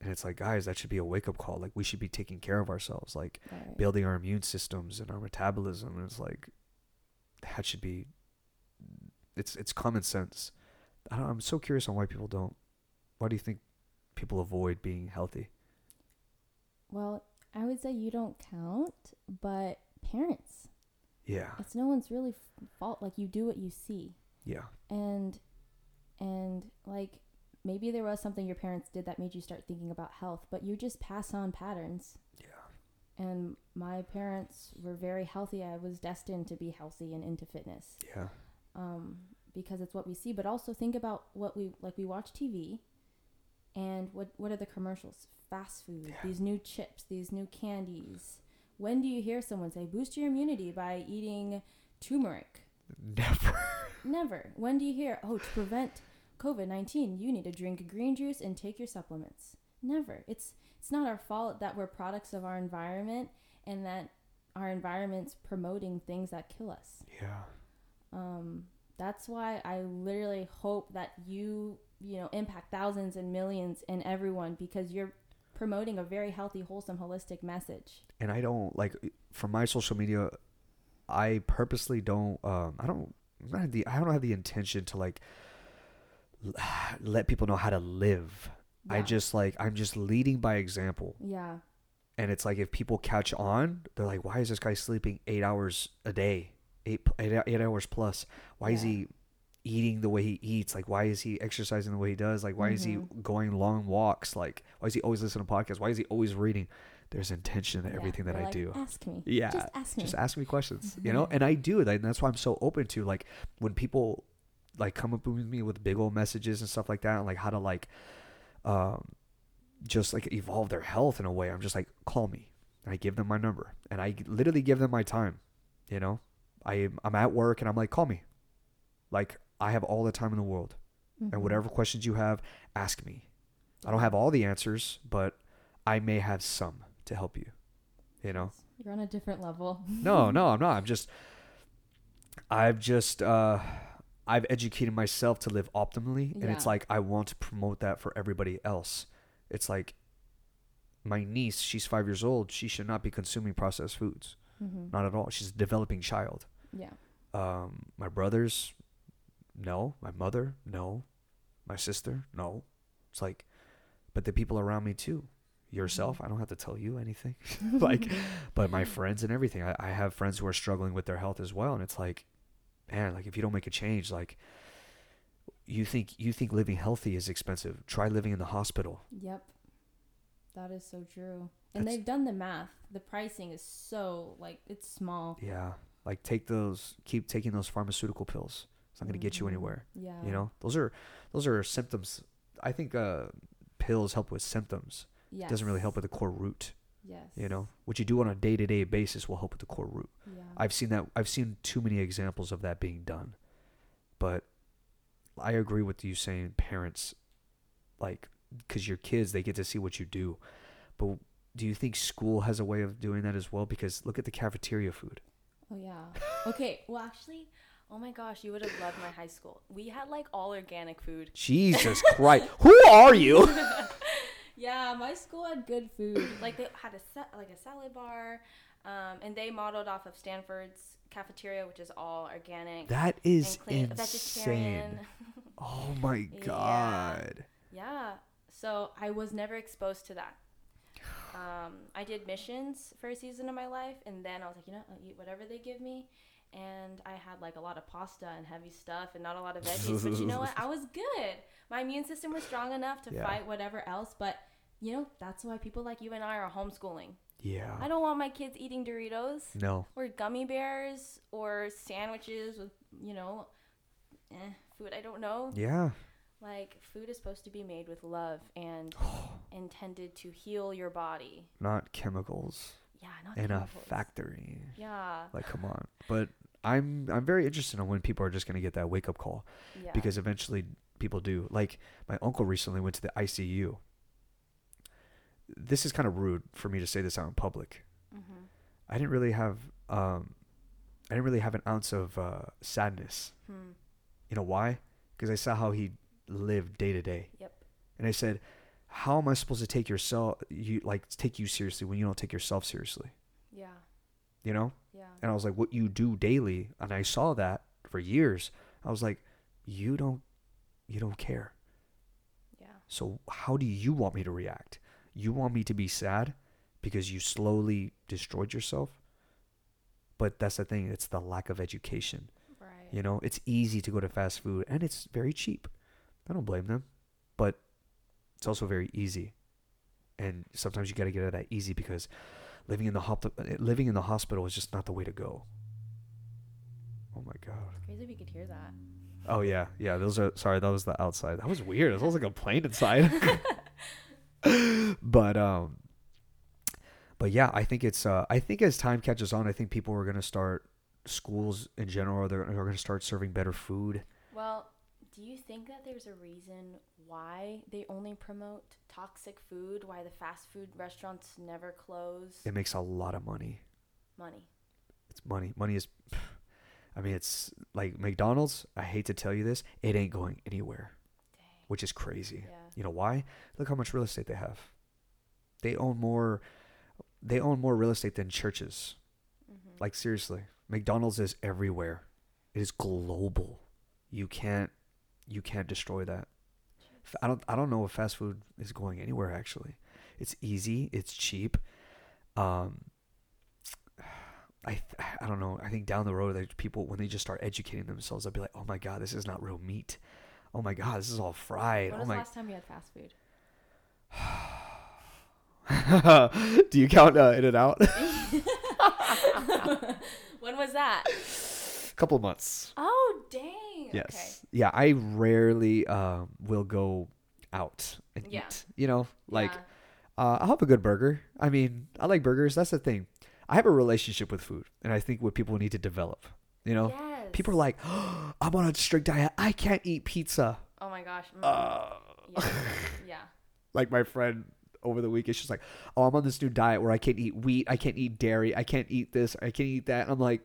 And it's like guys, that should be a wake up call. Like we should be taking care of ourselves, like Right. building our immune systems and our metabolism. And it's like that should be. It's it's common sense. I don't, I'm so curious on why people don't. Why do you think people avoid being healthy? Well, I would say you don't count, but parents. Yeah, It's no one's really fault. Like you do what you see, yeah, and and like maybe there was something your parents did that made you start thinking about health, but you just pass on patterns. yeah, And my parents were very healthy. I was destined to be healthy and into fitness. yeah, um, because it's what we see. But also think about what we like. We watch TV, and what what are the commercials? Fast food. Yeah. These new chips. These new candies. When do you hear someone say boost your immunity by eating turmeric? never. Never. When do you hear oh to prevent COVID nineteen you need to drink green juice and take your supplements? Never. It's it's not our fault that we're products of our environment and that our environment's promoting things that kill us yeah, um, that's why I literally hope that you, you know, impact thousands and millions and everyone because you're promoting a very healthy, wholesome, holistic message. and I don't like from my social media. I purposely don't. Um, I don't. I'm not the. I don't have the intention to like let people know how to live. I Yeah. just like I'm just leading by example. Yeah. and it's like if people catch on they're like why is this guy sleeping eight hours a day eight eight, eight hours plus why is he eating the way he eats like why is he exercising the way he does like why is he Mhm. going long walks like why is he always listening to podcasts why is he always reading there's intention in Yeah. everything that They're i like, do Ask me. Yeah, Just ask me. just ask me questions you know and i do that and that's why i'm so open to like when people like come up with me with big old messages and stuff like that and like how to like um just like evolve their health in a way. I'm just like call me. And i give them my number. And i literally give them my time you know? I i'm at work and i'm like call me. Like i have all the time in the world. Mhm. and whatever questions you have ask me. I don't have all the answers but i may have some to help you you know? You're on a different level. no, no, I'm not. I'm just I've just uh I've educated myself to live optimally and it's like I want to promote that for everybody else. It's like my niece, she's 5 years old, she should not be consuming processed foods. hmm Not at all. She's a developing child. Yeah. Um my brothers no, my mother no, my sister no. It's like but the people around me too. Yourself, I don't have to tell you anything. like but my friends and everything I, I have friends who are struggling with their health as well and it's like man like if you don't make a change like you think you think living healthy is expensive try living in the hospital Yep. That is so true. And That's- they've done the math. The pricing is so like it's small. yeah like take those keep taking those pharmaceutical pills it's not going to get you Mhm. anywhere Yeah. you know those are those are symptoms i think uh pills help with symptoms Yes. doesn't really help with the core root Yes. you know what you do on a day-to-day basis will help with the core root Yeah. I've seen that. I've seen too many examples of that being done. But I agree with you saying parents, like, because your kids, they get to see what you do. But do you think school has a way of doing that as well? Because look at the cafeteria food. Oh yeah. Okay. Well, Actually, oh my gosh, you would have loved my high school. We had like all organic food. Jesus Christ. Who are you? yeah. My school had good food. Like they had a sa- like a salad bar, um, and they modeled off of Stanford's cafeteria, which is all organic That is clean, insane. Oh my Yeah. God. Yeah. So I was never exposed to that. Um, I did missions for a season of my life, and then I was like, you know, I'll eat whatever they give me. And I had like a lot of pasta and heavy stuff, and not a lot of veggies. but you know what? I was good. my immune system was strong enough to Yeah. fight whatever else. But you know, that's why people like you and I are homeschooling. Yeah. I don't want my kids eating Doritos No. or gummy bears or sandwiches with you know, eh, food I don't know. Yeah. Like food is supposed to be made with love and intended to heal your body. Not chemicals Yeah, not in a factory. Yeah, Like, come on. But I'm I'm very interested in when people are just gonna get that wake up call yeah. because eventually people do. Like my uncle recently went to the ICU. This is kind of rude for me to say this out in public. hmm I didn't really have um, I didn't really have an ounce of uh, sadness. Hmm. You know why? Because I saw how he lived day to day. Yep. And I said, "How am I supposed to take yourself you like take you seriously when you don't take yourself seriously?" Yeah. You know? Yeah. And I was like, "What you do daily," and I saw that for years. I was like, "You don't, you don't care. Yeah. So how do you want me to react? You want me to be sad because you slowly destroyed yourself?" But that's the thing. It's the lack of education. Right. You know, it's easy to go to fast food and it's very cheap. I don't blame them. But it's also very easy. And sometimes you got to get out of that easy because living in the hop- living in the hospital is just not the way to go. Oh my god. It's crazy if you could hear that. Oh yeah. Yeah, those are sorry, that was the outside. That was weird. It was like a plane inside. but um but yeah, I think it's uh I think as time catches on, I think people are going to start schools in general or they're, are going to start serving better food. Well, do you think that there's a reason why they only promote toxic food? Why the fast food restaurants never close? It makes a lot of money. Money. It's money. Money is I mean, it's like McDonald's, I hate to tell you this, it ain't going anywhere. Which is crazy. Yeah. You know why? Look how much real estate they have. They own more they own more real estate than churches. Mm-hmm. Like seriously, McDonald's is everywhere. It is global. You can't you can't destroy that. I don't I don't know if fast food is going anywhere actually. It's easy, it's cheap. Um I I don't know. I think down the road like people when they just start educating themselves, they'll be like, "Oh my god, this is not real meat. Oh my god, this is all fried. When oh was my the last time you had fast food? Do you count uh, in and out? when was that? A couple of months. Oh, dang. Yes. Yeah, I rarely um, will go out and Yeah. eat. You know, like Yeah. uh, I'll have a good burger. I mean, I like burgers. That's the thing. I have a relationship with food, and I think what people need to develop. You know, yes. people are like, oh, "I'm on a strict diet. I can't eat pizza." Oh my gosh. Uh, yeah. yeah. like my friend over the week, weekend, she's like, "Oh, I'm on this new diet where I can't eat wheat, I can't eat dairy, I can't eat this, I can't eat that." And I'm like,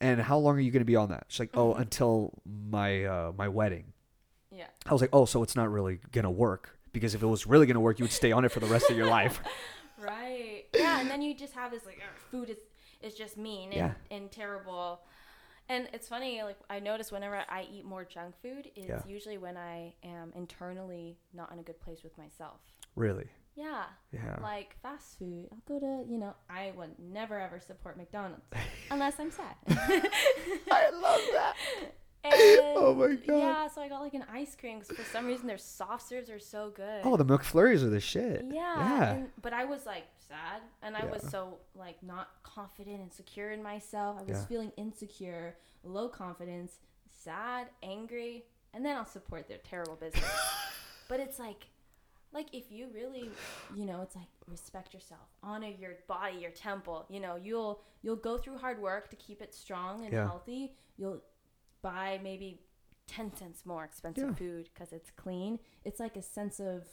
"And how long are you going to be on that?" She's like, "Oh, until my uh, my wedding." Yeah. I was like, "Oh, so it's not really going to work because if it was really going to work, you would stay on it for the rest of your life." Right. Yeah, and then you just have this like food is is just mean and, Yeah. and terrible. And it's funny, like I notice whenever I eat more junk food, it's Yeah. usually when I am internally not in a good place with myself. really? Yeah. Yeah. Like fast food. I'll go to, you know, I would never ever support McDonald's unless I'm sad. I love that. And, Oh my God. Yeah, so I got like an ice cream because for some reason their soft serves are so good. Oh, the McFlurries are the shit. Yeah. Yeah. And, but I was like sad and I was so like not confident and secure in myself. I was Yeah. feeling insecure, low confidence, sad, angry, and then I'll support their terrible business. but it's like like if you really, you know, it's like respect yourself, honor your body, your temple, you know, you'll you'll go through hard work to keep it strong and Yeah. healthy. You'll buy maybe 10 cents more expensive Yeah. food because it's clean. It's like a sense of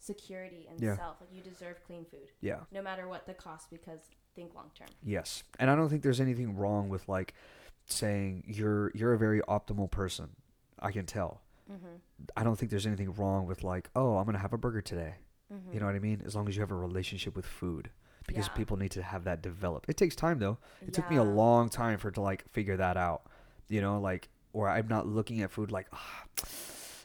security and Yeah. self. Like you deserve clean food, Yeah. no matter what the cost. Because think long term. Yes. And I don't think there's anything wrong with like saying you're you're a very optimal person. I can tell. Mm-hmm. I don't think there's anything wrong with like, "Oh, I'm to have a burger today." Mm-hmm. You know what I mean? As long as you have a relationship with food. Because Yeah. people need to have that developed. It takes time though. It took me a long time for it to like figure that out. You know, like or I'm not looking at food like ah,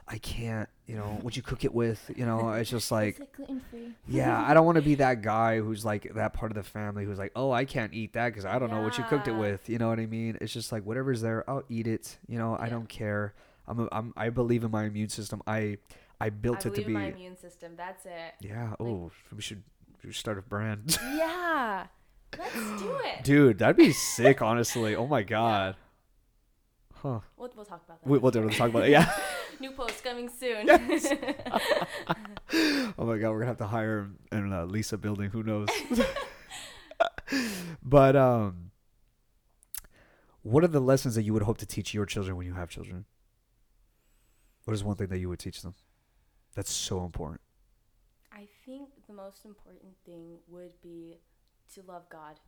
I can't, you know, what you cook it with, you know, it's just like it yeah, I don't want to be that guy who's like that part of the family who's like, "Oh, I can't eat that cuz I don't know what you cooked it with." You know what I mean? It's just like whatever's there, I'll eat it. You know, I don't care. I'm, a, I'm I believe in my immune system. I I I built it believe to in be. my immune system. That's it. yeah. Oh, we should we should start a brand. Yeah. Let's do it. Dude, that'd be sick. Honestly. Oh my god. Huh. We'll, we'll talk about that. We, we'll do- we'll talk about it. Yeah. New post coming soon. Oh my god, we're gonna have to hire him in a Lisa building. Who knows? but um, what are the lessons that you would hope to teach your children when you have children? What is one thing that you would teach them? That's so important. I think the most important thing would be to love God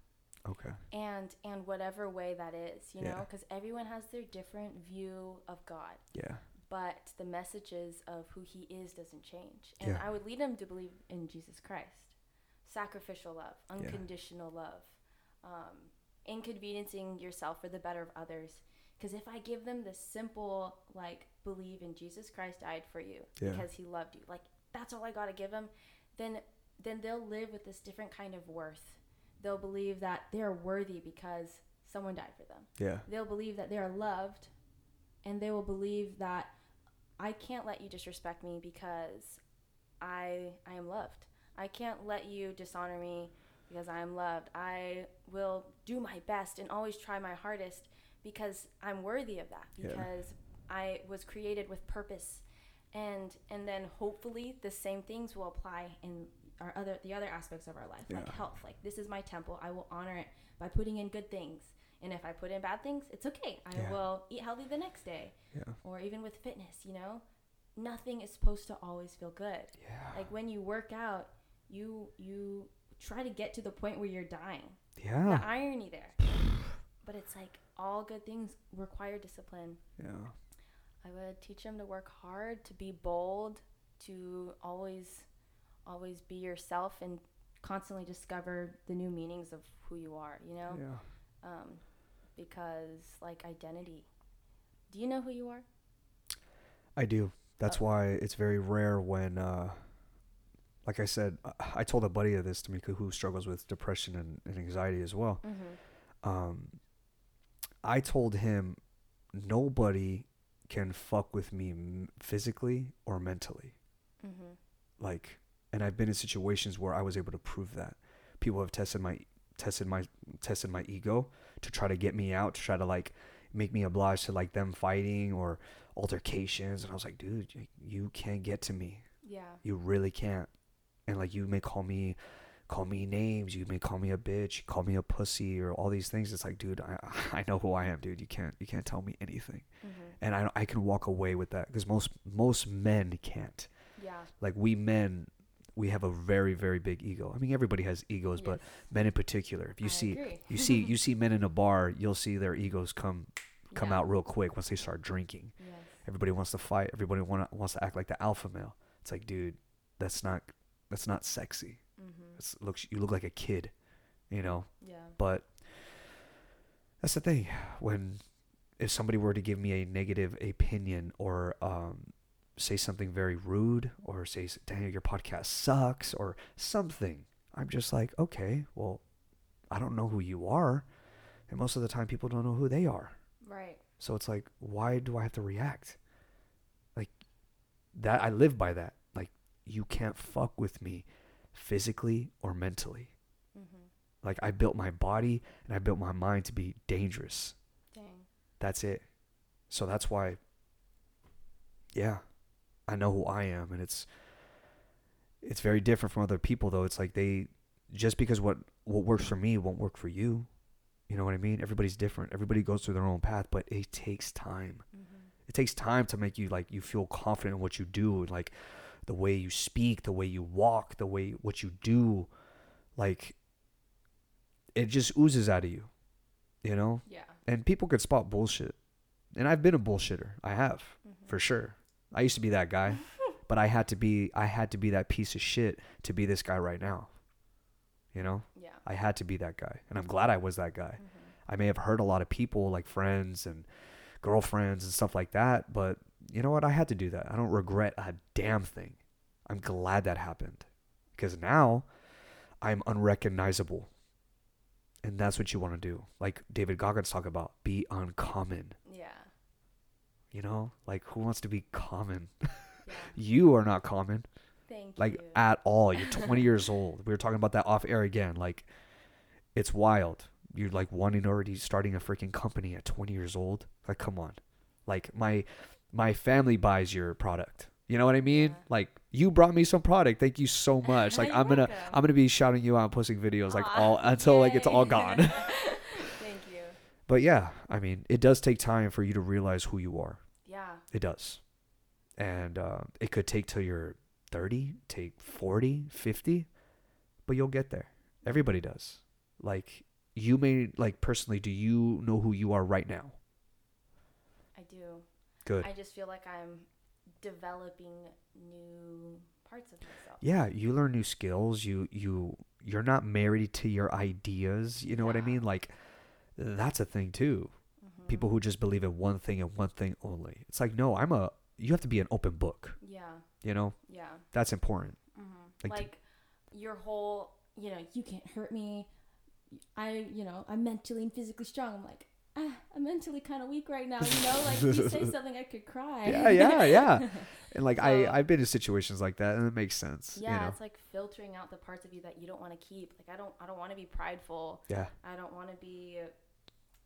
Okay. and and whatever way that is, you know, because everyone has their different view of God. Yeah. but the messages of who he is doesn't change. And Yeah. I would lead them to believe in Jesus Christ. Sacrificial love, Yeah. unconditional love, um, inconveniencing yourself for the better of others. Because if I give them the simple, like, believe in Jesus Christ died for you Yeah. because he loved you, like, that's all I got to give them, then, then they'll live with this different kind of worth. They'll believe that they're worthy because someone died for them Yeah. they'll believe that they're loved and they will believe that I can't let you disrespect me because I I am loved. I can't let you dishonor me because I am loved. I will do my best and always try my hardest because I'm worthy of that Yeah. because I was created with purpose. And and then hopefully the same things will apply in our other the other aspects of our life like health like this is my temple i will honor it by putting in good things and if i put in bad things it's okay i Yeah. will eat healthy the next day Yeah. or even with fitness you know nothing is supposed to always feel good Yeah. like when you work out you you try to get to the point where you're dying Yeah. the Yeah. irony there but it's like all good things require discipline Yeah. I would teach them to work hard, to be bold, to always always be yourself and constantly discover the new meanings of who you are, you know? Yeah. Um, because like identity. Do you know who you are? I do. That's Oh. why it's very rare when, uh, like I said, I- told a buddy of this to me who struggles with depression and, and anxiety as well. Mm-hmm. Um, I told him nobody can fuck with me physically or mentally. Mm-hmm. Like, and I've been in situations where I was able to prove that. People have tested my tested my tested my ego to try to get me out, to try to like make me obliged to like them fighting or altercations, and I was like, dude, you, can't get to me. Yeah. You really can't. And like you may call me call me names, you may call me a bitch, call me a pussy or all these things. It's like, dude, I I know who I am, dude. You can't you can't tell me anything. Mm-hmm. And I I can walk away with that cuz most most men can't. Yeah. Like we men we have a very very big ego. I mean everybody has egos, but men in particular. If you I see agree. you see you see men in a bar, you'll see their egos come come Yeah. out real quick once they start drinking. Yes. Everybody wants to fight. Everybody want wants to act like the alpha male. It's like, dude, that's not that's not sexy. Mm-hmm. Looks you look like a kid, you know. Yeah. But that's the thing. When if somebody were to give me a negative opinion or um, say something very rude or say, "Daniel, your podcast sucks" or something, I'm just like, okay, well, I don't know who you are, and most of the time, people don't know who they are. Right. So it's like, why do I have to react? Like that I live by that. Like you can't fuck with me physically or mentally. Mm-hmm. Like I built my body and I built my mind to be dangerous. Dang. That's it. So that's why yeah, I know who I am and it's it's very different from other people though. It's like they just because what what works for me won't work for you. You know what I mean? Everybody's different. Everybody goes through their own path, but it takes time. Mm-hmm. It takes time to make you like you feel confident in what you do, like the way you speak, the way you walk, the way what you do, like it just oozes out of you, you know. Yeah. And people could spot bullshit, and I've been a bullshitter. I have Mm-hmm. for sure. I used to be that guy, but I had to be I had to be that piece of shit to be this guy right now. You know, Yeah. I had to be that guy, and I'm glad I was that guy. Mm-hmm. I may have hurt a lot of people, like friends and girlfriends and stuff like that, but you know what? I had to do that. I don't regret a damn thing. I'm glad that happened because now I'm unrecognizable. And that's what you want to do. Like David Goggins talk about, be uncommon. You know, like who wants to be common? Yeah. you are not common, Thank like you. at all. You're 20 years old. We were talking about that off air again. Like, it's wild. You're like wanting already starting a freaking company at 20 years old. Like, come on. Like my my family buys your product. You know what I mean? Yeah. Like you brought me some product. Thank you so much. Like I'm gonna welcome. I'm gonna be shouting you out and posting videos like Aw, all until like it's all gone. Thank you. but yeah, I mean, it does take time for you to realize who you are. Yeah. It does. And uh, it could take till you're 30, take 40, 50, but you'll get there. Everybody does. Like, you may, like, personally, do you know who you are right now? I do. Good. I just feel like I'm developing new parts of myself. yeah, you learn new skills. You, you, you're not married to your ideas. You know what I mean? Like, that's a thing too. People who just believe in one thing and one thing only. It's like, no, I'm a, you have to be an open book. Yeah. You know, Yeah. that's important. hmm Like Like, to- your whole, you know, you can't hurt me. I, you know, I'm mentally and physically strong. I'm like, ah, I'm mentally kind of weak right now. You know, like you say something, I could cry. Yeah, yeah, yeah. And like So- I, I've been in situations like that, and it makes sense. yeah, you know? it's like filtering out the parts of you that you don't want to keep. Like I don't, I don't want to be prideful. yeah, I don't want to be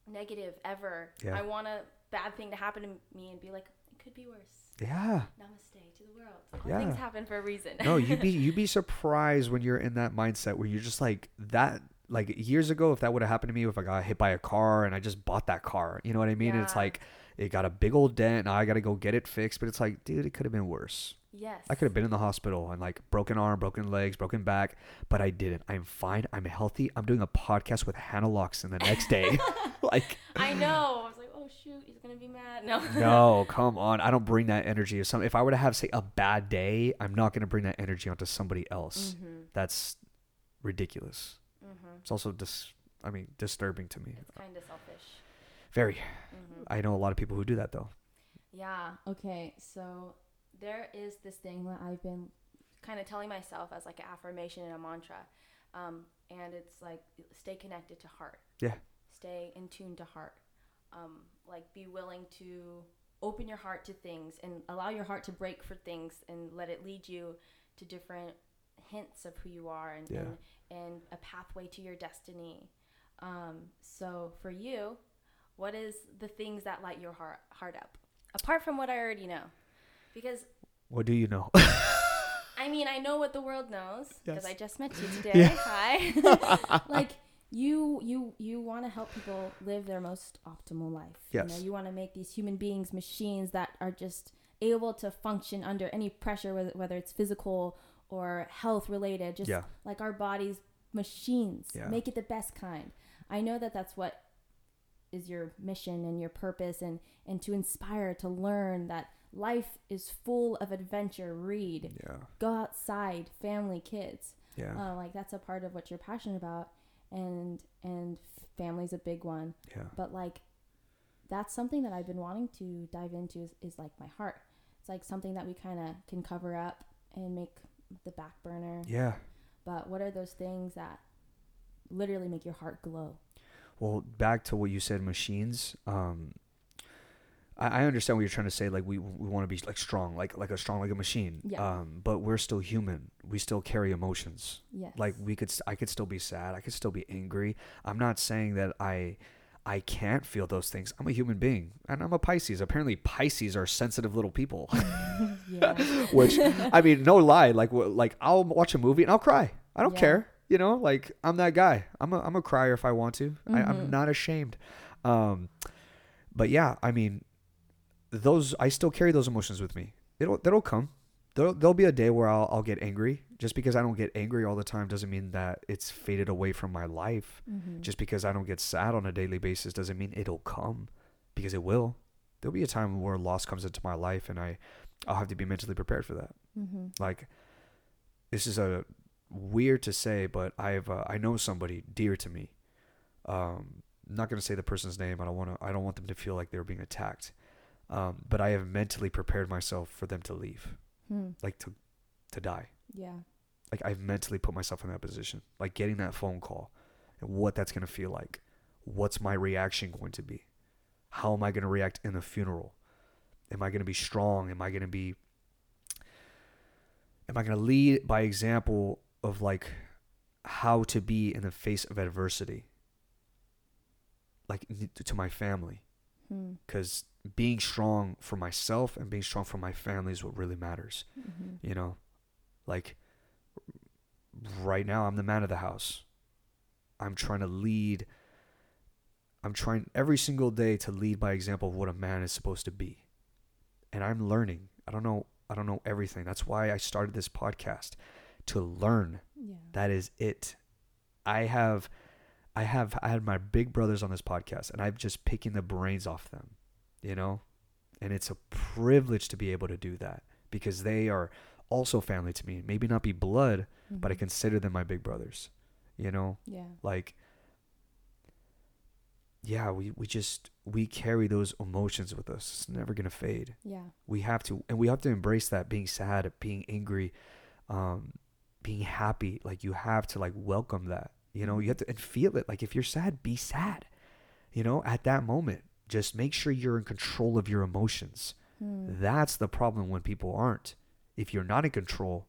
negative ever. Yeah. I want a bad thing to happen to me and be like, it could be worse. yeah. Namaste to the world. All Yeah. things happen for a reason. No, you'd be you'd be surprised when you're in that mindset where you're just like that. Like years ago, if that would have happened to me, if I got hit by a car and I just bought that car, you know what I mean? And it's like it got a big old dent. Now I got to go get it fixed. But it's like, dude, it could have been worse. Yes. I could have been in the hospital and like broken arm, broken legs, broken back, but I didn't. I'm fine. I'm healthy. I'm doing a podcast with Hannah Locsin the next day. like, I know. I was like, oh shoot, he's gonna be mad. No. no, come on. I don't bring that energy. If some, if I were to have say a bad day, I'm not gonna bring that energy onto somebody else. Mhm. That's ridiculous. Mhm. It's also dis. I mean, disturbing to me. It's kind of selfish. Very. Mhm. I know a lot of people who do that though. Yeah. Okay, so There is this thing that I've been kind of telling myself as like an affirmation and a mantra, um, and it's like stay connected to heart. Yeah. Stay in tune to heart. Um, like be willing to open your heart to things and allow your heart to break for things and let it lead you to different hints of who you are and, Yeah. and, and a pathway to your destiny. Um, so for you, what is the things that light your heart heart up apart from what I already know? Because What do you know? I mean, I know what the world knows because Yes. I just met you today. Yeah. Hi. like you you you want to help people live their most optimal life you Yes. know you want to make these human beings machines that are just able to function under any pressure whether, whether it's physical or health related just Yeah. like our bodies machines Yeah. make it the best kind i know that that's what is your mission and your purpose and and to inspire to learn that life is full of adventure read yeah. go outside family kids Yeah. uh, like that's a part of what you're passionate about and and family's a big one yeah. but like that's something that i've been wanting to dive into is, is like my heart it's like something that we kind of can cover up and make the back burner Yeah. but what are those things that literally make your heart glow Well, back to what you said, machines. Um, I, I understand what you're trying to say. Like we we want to be like strong, like like a strong like a machine. Yeah. Um, but we're still human. We still carry emotions. yes Like we could, I could still be sad. I could still be angry. I'm not saying that I, I can't feel those things. I'm a human being, and I'm a Pisces. Apparently, Pisces are sensitive little people. yeah Which I mean, no lie. Like like I'll watch a movie and I'll cry. I don't Yeah. care. You know, like I'm that guy. I'm a I'm a crier if I want to. I, I'm Mhm. not ashamed. Um, but yeah, I mean, those I still carry those emotions with me. It'll that'll come. There'll, there'll be a day where I'll I'll get angry. Just because I don't get angry all the time doesn't mean that it's faded away from my life. Mhm. Just because I don't get sad on a daily basis doesn't mean it'll come, because it will. There'll be a time where loss comes into my life, and I I'll have to be mentally prepared for that Mhm. like this is a weird to say but i've uh, i know somebody dear to me um I'm not going to say the person's name i don't want to i don't want them to feel like they're being attacked um but i have mentally prepared myself for them to leave. Hmm. like to to die. Yeah. Like i've mentally put myself in that position. Like getting that phone call and what that's going to feel like. What's my reaction going to be? How am i going to react in the funeral? Am I going to be strong? Am I going to be am I going to lead by example of like how to be in the face of adversity? Like to my family Hmm. cuz being strong for myself and being strong for my family is what really matters, Mhm. you know? Like right now I'm the man of the house. I'm trying to lead I'm trying every single day to lead by example of what a man is supposed to be. And I'm learning. I don't know I don't know everything. That's why I started this podcast to learn. Yeah. That is it. I have I have I had my big brothers on this podcast and I'm just picking the brains off them, you know? And it's a privilege to be able to do that because they are also family to me. Maybe not be blood, but I Mhm. consider them my big brothers. You know? Yeah. like yeah we, we just we carry those emotions with us it's never gonna fade Yeah. we have to and we have to embrace that being sad being angry um being happy like you have to like welcome that you know you have to and feel it like if you're sad be sad you know at that moment just make sure you're in control of your emotions Hmm. that's the problem when people aren't if you're not in control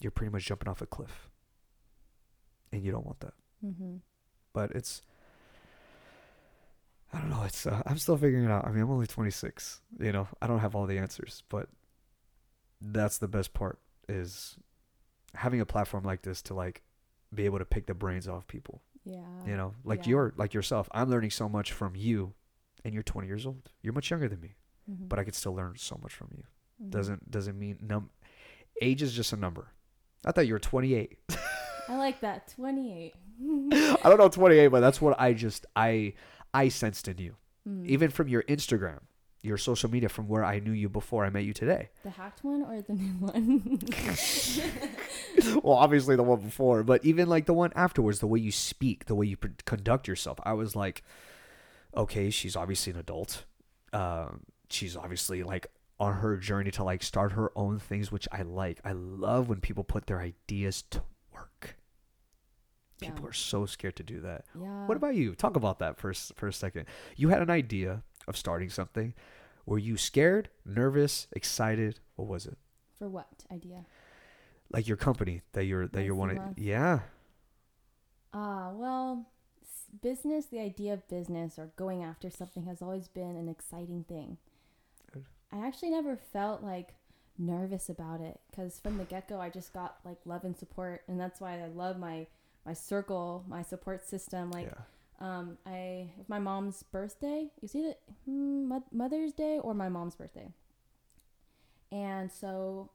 you're pretty much jumping off a cliff and you don't want that Mm-hmm. but it's I don't know. It's uh, I'm still figuring it out. I mean, I'm only 26. You know, I don't have all the answers, but that's the best part is having a platform like this to like be able to pick the brains off people. Yeah. You know, like yeah. you're like yourself. I'm learning so much from you, and you're 20 years old. You're much younger than me, Mhm. but I could still learn so much from you. Mhm. Doesn't doesn't mean num age is just a number. I thought you were 28. I like that. 28. I don't know 28, but that's what I just I I sensed in you. Mm. even from your Instagram, your social media, from where I knew you before I met you today. the hacked one or the new one? well, obviously the one before, but even like the one afterwards, the way you speak, the way you pr- conduct yourself, I was like, okay, she's obviously an adult. Um, she's obviously like on her journey to like start her own things, which I like. I love when people put their ideas to work. People Yeah. are so scared to do that. yeah. What about you? Talk about that for, for a second. You had an idea of starting something. Were you scared, nervous, excited? What was it? For what idea? Like your company that you're that you're wanting. Yeah. Ah, well, business, the idea of business or going after something has always been an exciting thing. Good. I actually never felt like nervous about it because from the get go, I just got like love and support, and that's why I love my my circle, my support system. Like, yeah. Um, I my mom's birthday, you see that hmm, Mother's Day or my mom's birthday, and so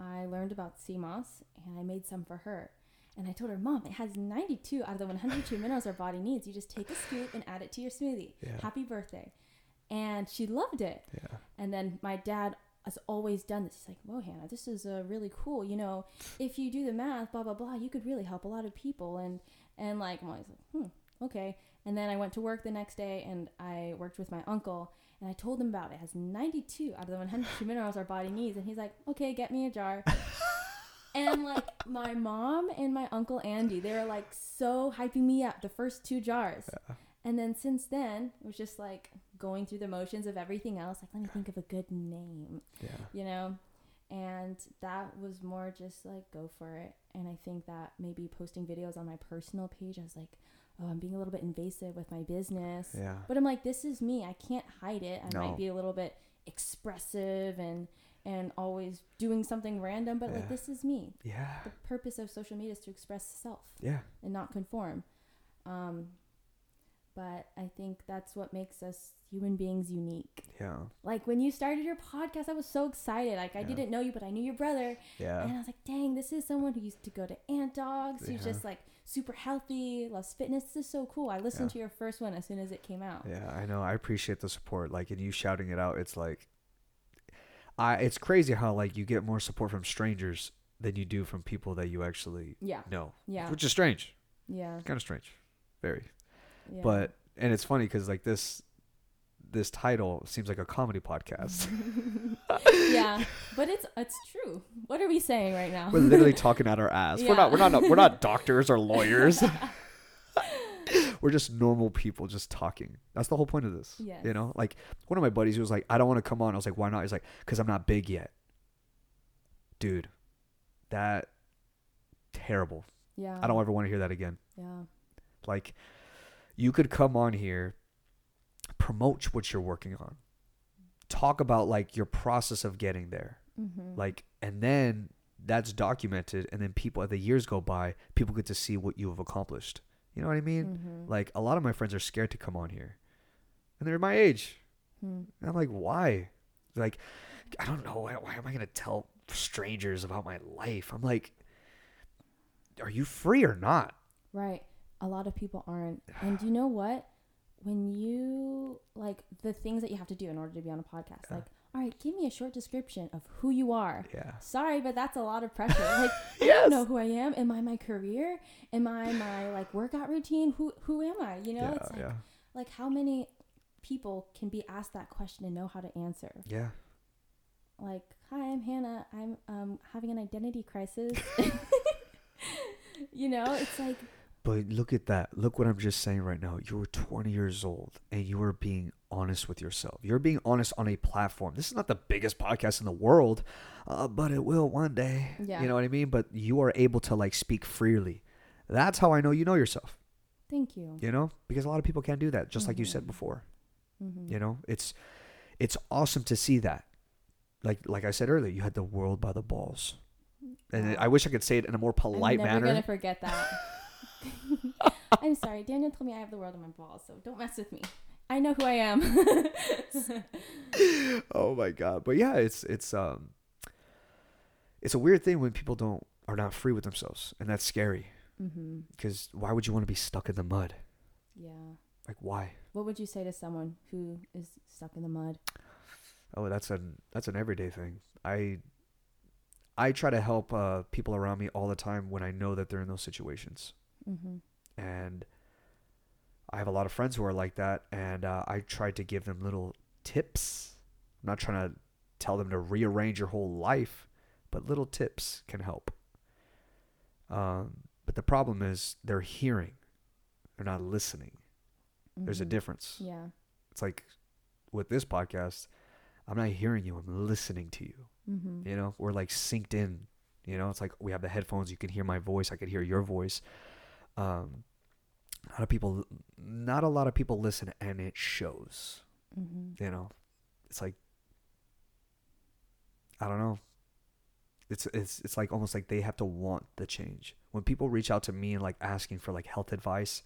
I learned about sea moss and I made some for her. And I told her, Mom, it has 92 out of the 102 minerals our body needs. You just take a scoop and add it to your smoothie. Yeah. Happy birthday. And she loved it. Yeah. And then my dad has always done this. He's like, Whoa, Hannah, this is uh, really cool. You know, if you do the math, blah, blah, blah, you could really help a lot of people. And, and like, I'm always like, hmm, okay. And then I went to work the next day and I worked with my uncle and I told him about it. It has 92 out of the 102 minerals our body needs. And he's like, okay, get me a jar. and like my mom and my uncle Andy, they were like so hyping me up the first two jars. And then since then, it was just like going through the motions of everything else. Like, let me think of a good name, Yeah. you know? And that was more just like go for it. And I think that maybe posting videos on my personal page, I was like, oh, I'm being a little bit invasive with my business. Yeah. But I'm like, this is me. I can't hide it. I No. might be a little bit expressive and and always doing something random, but Yeah. like this is me. Yeah. The purpose of social media is to express self Yeah. and not conform. Um, but I think that's what makes us human beings unique. Yeah. Like when you started your podcast, I was so excited. Like I Yeah. didn't know you, but I knew your brother, Yeah. and I was like, "Dang, this is someone who used to go to Ant Dogs. Who's just like super healthy, loves fitness. This is so cool." I listened Yeah. to your first one as soon as it came out. Yeah, I know. I appreciate the support. Like, and you shouting it out, it's like, I. It's crazy how like you get more support from strangers than you do from people that you actually Yeah, know, yeah, which is strange. yeah, Kind of strange, very. yeah. But and it's funny because like this, this title seems like a comedy podcast. yeah, but it's it's true. What are we saying right now? we're literally talking out our ass. We're not. We're not. We're not doctors or lawyers. we're just normal people just talking. That's the whole point of this. Yeah. You know, like one of my buddies was like, I don't want to come on. I was like, why not? He's like, because I'm not big yet. Dude, that terrible. Yeah. I don't ever want to hear that again. Yeah. Like, you could come on here, promote what you're working on, talk about like your process of getting there, Mm-hmm. like, and then that's documented, and then people as the years go by, people get to see what you have accomplished. You know what I mean? mm-hmm. Like a lot of my friends are scared to come on here, and they're my age. Hmm. And I'm like, why? Like, I don't know. Why, why am I gonna tell strangers about my life? I'm like, are you free or not? Right. A lot of people aren't. And you know what? When you like the things that you have to do in order to be on a podcast, Yeah. like, all right, give me a short description of who you are. Yeah. Sorry, but that's a lot of pressure. Like, I Yes. don't know who I am. Am I my career? Am I my like workout routine? Who who am I? You know, yeah. it's like yeah. like how many people can be asked that question and know how to answer? Yeah. Like, hi, I'm Hannah. I'm um having an identity crisis. you know, it's like But look at that. Look what I'm just saying right now. You were 20 years old and you were being honest with yourself. You're being honest on a platform. This is not the biggest podcast in the world, uh, but it will one day. Yeah. You know what I mean? But you are able to like speak freely. That's how I know you know yourself, thank you. you know? Because a lot of people can't do that, just like you said Mhm. before. Mm-hmm. You know? It's it's awesome to see that. Like like I said earlier, you had the world by the balls. And I wish I could say it in a more polite I'm never manner. gonna forget that. I'm sorry. Daniel told me I have the world in my balls, so don't mess with me. I know who I am. oh my god but yeah it's it's um it's a weird thing when people don't are not free with themselves and that's scary mm-hmm. because why would you want to be stuck in the mud Yeah. like why What would you say to someone who is stuck in the mud? oh that's an that's an everyday thing i i try to help uh people around me all the time when i know that they're in those situations Mm-hmm. and i have a lot of friends who are like that and uh, i try to give them little tips i'm not trying to tell them to rearrange your whole life but little tips can help um, but the problem is they're hearing they're not listening there's a Mhm. difference Yeah. it's like with this podcast i'm not hearing you i'm listening to you Mm-hmm. you know we're like synced in you know it's like we have the headphones you can hear my voice i could hear your voice um a lot of people not a lot of people listen and it shows Mm-hmm. you know it's like i don't know it's it's it's like almost like they have to want the change when people reach out to me and like asking for like health advice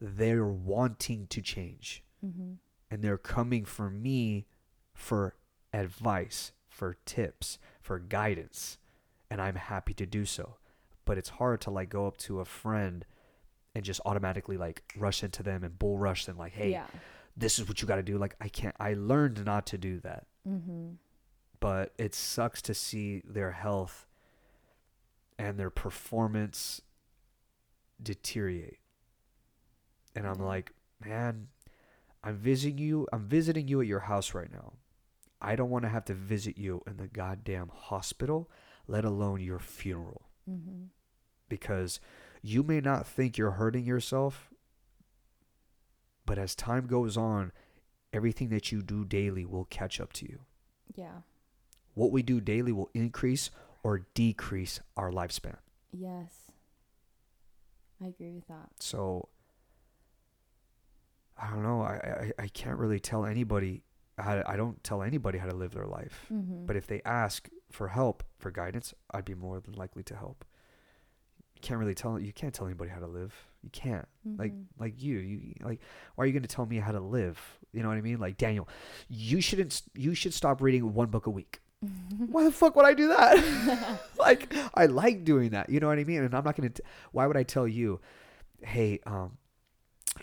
they're wanting to change Mm-hmm. and they're coming for me for advice, for tips, for guidance, and I'm happy to do so. But it's hard to like go up to a friend and just automatically like rush into them and bull rush them like, "Hey, Yeah. this is what you got to do." Like I can't I learned not to do that. Mm-hmm. But it sucks to see their health and their performance deteriorate. And I'm like, "Man, I'm visiting you. I'm visiting you at your house right now. I don't want to have to visit you in the goddamn hospital, let alone your funeral, Mm-hmm. because you may not think you're hurting yourself, but as time goes on, everything that you do daily will catch up to you. Yeah. What we do daily will increase or decrease our lifespan. Yes. I agree with that. So I don't know. I, I, I can't really tell anybody how to, I don't tell anybody how to live their life. Mm-hmm. But if they ask for help, for guidance, I'd be more than likely to help. Can't really tell you can't tell anybody how to live. You can't. Like Mhm. like you, you like why are you going to tell me how to live? You know what I mean? Like Daniel, you shouldn't you should stop reading one book a week. Why the fuck would I do that? like I like doing that. You know what I mean? And I'm not going to why would I tell you, "Hey, um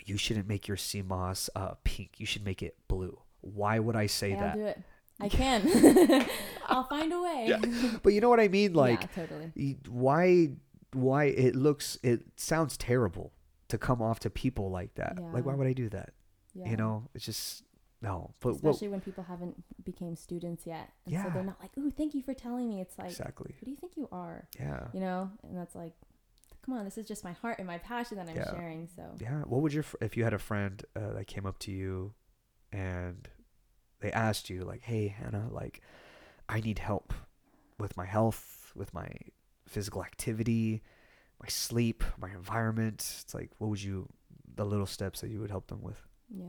you shouldn't make your sea moss uh pink. You should make it blue." Why would I say Hey, that? do it. I can. I'll find a way. Yeah. But you know what I mean? Like yeah, totally. why why it looks it sounds terrible to come off to people like that like why would i do that Yeah. you know it's just no but well, especially when people haven't became students yet, and so they're not like, "Ooh, thank you for telling me." It's like, exactly who do you think you are? yeah You know, and that's like come on, this is just my heart and my passion that I'm Yeah. sharing. So Yeah. What would your if you had a friend uh, that came up to you and they asked you like, "Hey, Hannah, like I need help with my health, with my physical activity, my sleep, my environment." It's like, what would you the little steps that you would help them with? yeah.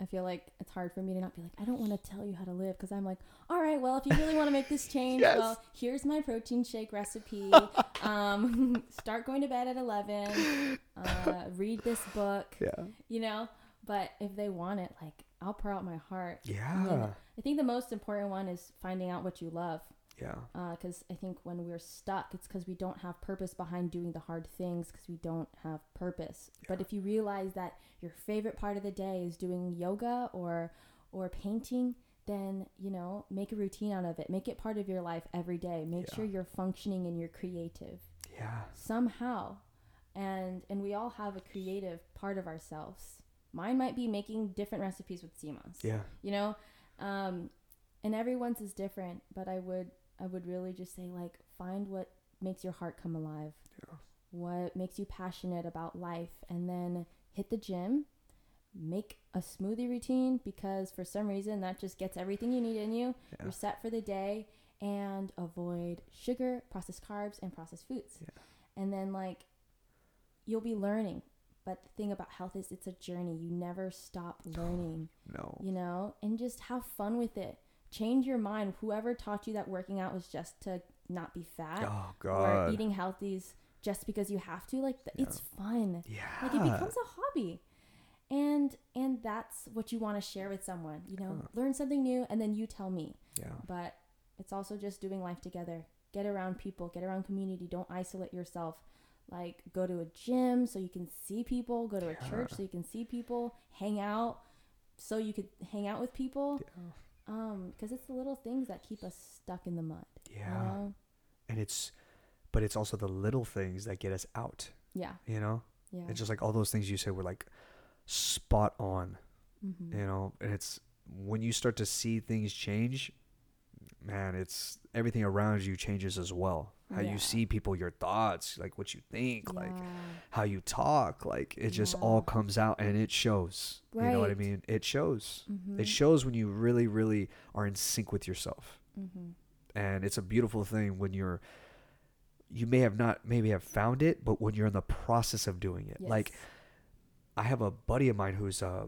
I feel like it's hard for me to not be like, I don't want to tell you how to live because I'm like, all right, well, if you really want to make this change, Yes. well, here's my protein shake recipe. um, start going to bed at 11. Uh, read this book, Yeah. you know? But if they want it, like, I'll pour out my heart. Yeah. I think the most important one is finding out what you love. Yeah. Because I think when we're stuck, it's because we don't have purpose behind doing the hard things because we don't have purpose. But if you realize that your favorite part of the day is doing yoga or or painting, then you know make a routine out of it. Make it part of your life every day. Make Yeah. sure you're functioning and you're creative Yeah. somehow. And and we all have a creative part of ourselves. Mine might be making different recipes with sea moss Yeah. you know um and everyone's is different but i would i would really just say like find what makes your heart come alive Yeah. what makes you passionate about life and then hit the gym make a smoothie routine because for some reason that just gets everything you need in you Yeah. you're set for the day and avoid sugar processed carbs and processed foods Yeah. and then like you'll be learning but the thing about health is it's a journey you never stop learning No. you know, and just have fun with it. Change your mind. Whoever taught you that working out was just to not be fat Oh or God. eating healthy is just because you have to, like th- Yeah. it's fun. Yeah. Like it becomes a hobby. And and that's what you want to share with someone. You know, Huh. learn something new and then you tell me. yeah. But it's also just doing life together. Get around people, get around community. Don't isolate yourself. Like go to a gym so you can see people, go to a church so you can see people, hang out so you could hang out with people. Yeah. Um, because it's the little things that keep us stuck in the mud. you Yeah. know? And it's, but it's also the little things that get us out. Yeah. You know. Yeah. It's just like all those things you said were like spot on. Mhm. You know. And it's when you start to see things change, man. It's everything around you changes as well. How Yeah. you see people, your thoughts, like what you think, like how you talk, like it just all comes out and it shows. You know what I mean? It shows. Mhm. It shows when you really, really are in sync with yourself. Mhm. and it's a beautiful thing when you're you may have not maybe have found it but when you're in the process of doing it like i have a buddy of mine who's uh,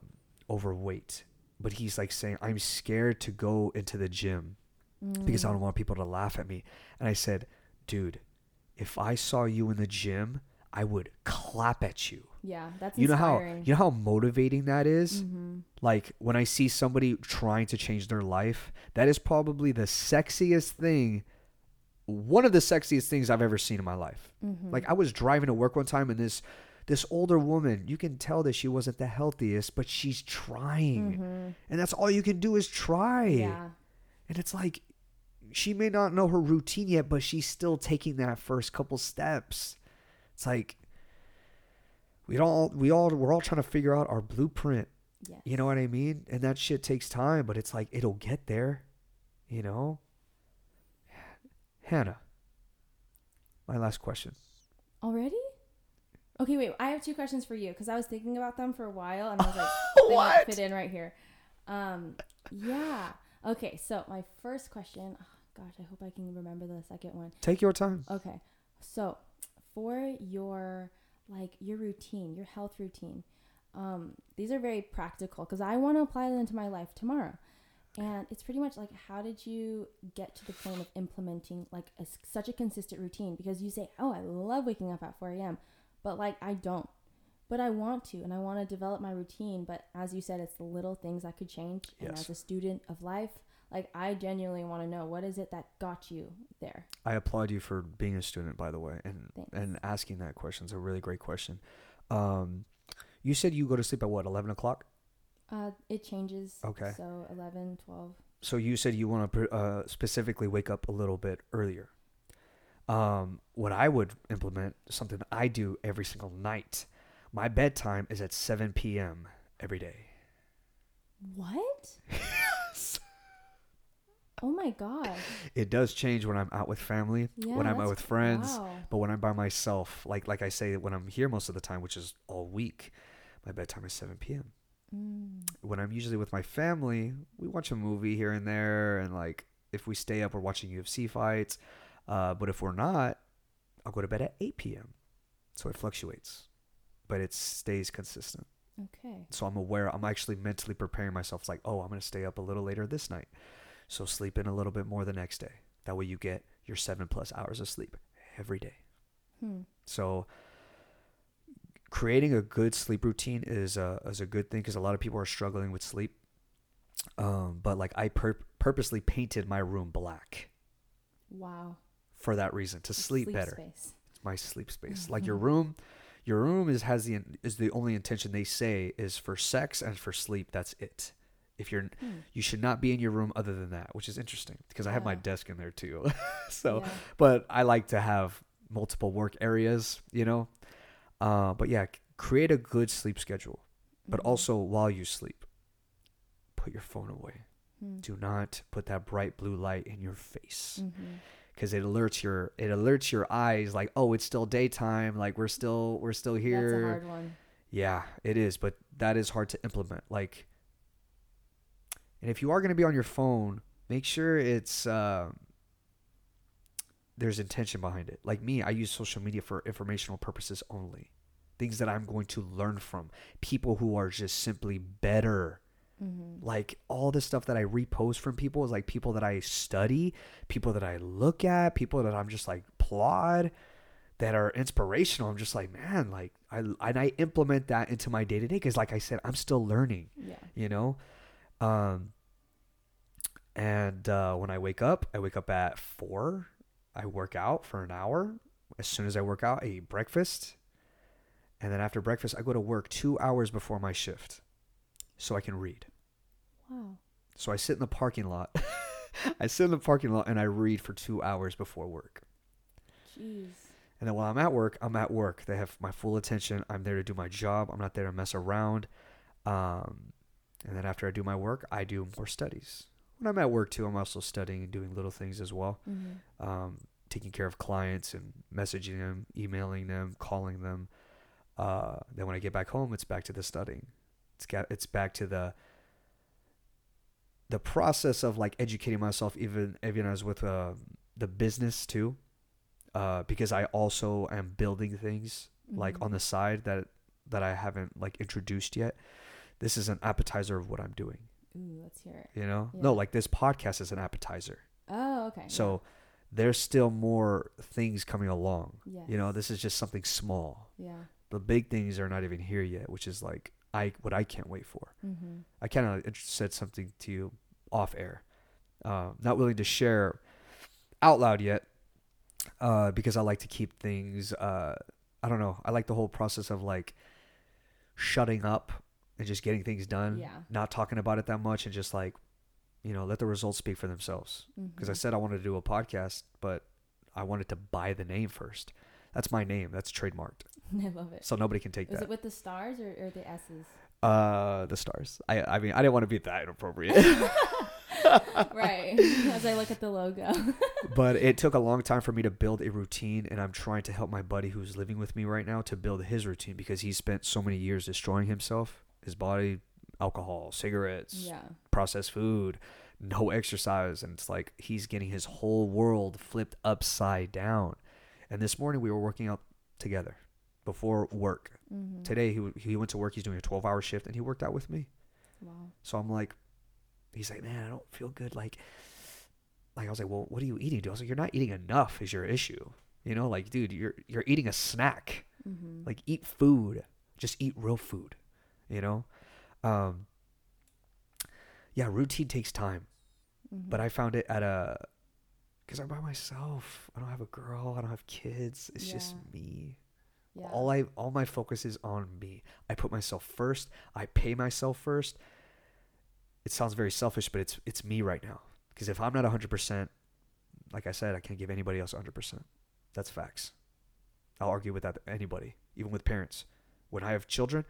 overweight but he's like saying i'm scared to go into the gym because i Mm. don't want people to laugh at me and i said dude if i saw you in the gym i would clap at you Yeah, that's you know how you know how motivating that is? Mhm. like when I see somebody trying to change their life, that is probably the sexiest thing, one of the sexiest things I've ever seen in my life. Mhm. Like I was driving to work one time and this this older woman, you can tell that she wasn't the healthiest, but she's trying. Mhm. And that's all you can do is try. Yeah. And it's like she may not know her routine yet, but she's still taking that first couple steps. It's like we all we all we're all trying to figure out our blueprint Yes. you know what I mean? And that shit takes time, but it's like it'll get there. You know? Hannah. My last question. Already? Okay, wait. I have two questions for you because I was thinking about them for a while and I was like, they What? might fit in right here. Um, yeah. Okay, so my first question. Oh, gosh, I hope I can remember the second one. Take your time. Okay, so for your like your routine, your health routine, um, these are very practical because I want to apply them to my life tomorrow. And it's pretty much like, how did you get to the point of implementing like a, such a consistent routine? Because you say, oh, I love waking up at 4 a.m., but like I don't. But I want to, and I want to develop my routine. But as you said, it's the little things I could change. And Yes. as a student of life, like I genuinely want to know what is it that got you there. I applaud you for being a student, by the way, and Thanks. and asking that question. It's a really great question. Um, you said you go to sleep at what, eleven o'clock? Uh, it changes. Okay. So 11, 12. So you said you want to uh, specifically wake up a little bit earlier. Um, what I would implement something that I do every single night. My bedtime is at seven p.m. every day. What? Oh my god. It does change when I'm out with family, Yeah. when I'm out with friends, Wow. but when I'm by myself, like like I say, when I'm here most of the time, which is all week, my bedtime is 7 p.m. Mm. When I'm usually with my family, we watch a movie here and there, and like if we stay up, we're watching UFC fights. Uh, but if we're not, I'll go to bed at 8 p.m. So it fluctuates, but it stays consistent. Okay. So I'm aware. I'm actually mentally preparing myself. It's like, oh, I'm gonna stay up a little later this night, so sleep in a little bit more the next day. That way you get your seven plus hours of sleep every day. Hmm. So creating a good sleep routine is a is a good thing because a lot of people are struggling with sleep. Um, but like I pur- purposely painted my room black Wow. for that reason to sleep, better. Space. It's my sleep space. Like your room, your room is has the is the only intention they say is for sex and for sleep. That's it. If you're Hmm. you should not be in your room other than that, which is interesting because I have my desk in there too. so, Yeah. but I like to have multiple work areas, you know. Uh, but yeah, create a good sleep schedule. But Mhm. also while you sleep, put your phone away. Hmm. Do not put that bright blue light in your face because it alerts your it alerts your eyes like oh it's still daytime like we're still we're still here. That's a hard one. yeah it is but that is hard to implement like and if you are going to be on your phone make sure it's uh, there's intention behind it like me i use social media for informational purposes only things that i'm going to learn from people who are just simply better Mm-hmm. like all the stuff that I repost from people is like people that I study, people that I look at, people that I'm just like plod that are inspirational. I'm just like, man, like I and I implement that into my day to day because like I said, I'm still learning, Yeah. you know? Um and uh when I wake up, I wake up at four. I work out for an hour. As soon as I work out, I eat breakfast. And then after breakfast, I go to work two hours before my shift so I can read. Wow. So I sit in the parking lot. I sit in the parking lot and I read for two hours before work. Jeez. And then while I'm at work, I'm at work. They have my full attention. I'm there to do my job. I'm not there to mess around. Um, and then after I do my work, I do more studies. When I'm at work too, I'm also studying and doing little things as well. Mm-hmm. Um, taking care of clients and messaging them, emailing them, calling them. Uh, then when I get back home, it's back to the studying. It's got it's back to the the process of like educating myself, even even as with uh, the business too, uh, because I also am building things like Mhm. on the side that that I haven't like introduced yet. This is an appetizer of what I'm doing. Ooh, let's hear it. You know, Yeah. no, like this podcast is an appetizer. Oh, okay. So there's still more things coming along. yeah. You know, this is just something small. Yeah. The big things are not even here yet, which is like I what I can't wait for. Mm-hmm. I kind of said something to you off air. Uh, not willing to share out loud yet uh, because I like to keep things. Uh, I don't know. I like the whole process of like shutting up and just getting things done. Yeah. Not talking about it that much and just like, you know, let the results speak for themselves. Because I Mhm. said I wanted to do a podcast, but I wanted to buy the name first. That's my name. That's trademarked. I love it. So nobody can take Is that. it with the stars or, or the S's? Uh, the stars. I I mean, I didn't want to be that inappropriate. right. As I look at the logo. but it took a long time for me to build a routine and i'm trying to help my buddy who's living with me right now to build his routine because he spent so many years destroying himself his body alcohol cigarettes yeah. processed food no exercise and it's like he's getting his whole world flipped upside down and this morning we were working out together before work Mm-hmm. today he, he went to work he's doing a 12 hour shift and he worked out with me Wow. so I'm like, he's like, man, I don't feel good. Like, like I was like, well, what are you eating? Dude? I was like, you're not eating enough. Is your issue? You know, like, dude, you're you're eating a snack. Mm-hmm. Like, eat food. Just eat real food. You know, um, yeah, routine takes time, mm-hmm. but I found it at a because I'm by myself. I don't have a girl. I don't have kids. It's just me. yeah. All I all my focus is on me. I put myself first. I pay myself first. It sounds very selfish, but it's it's me right now. Because if I'm not 100%, like I said, I can't give anybody else 100%. That's facts. I'll argue with that anybody, even with parents. When I have children,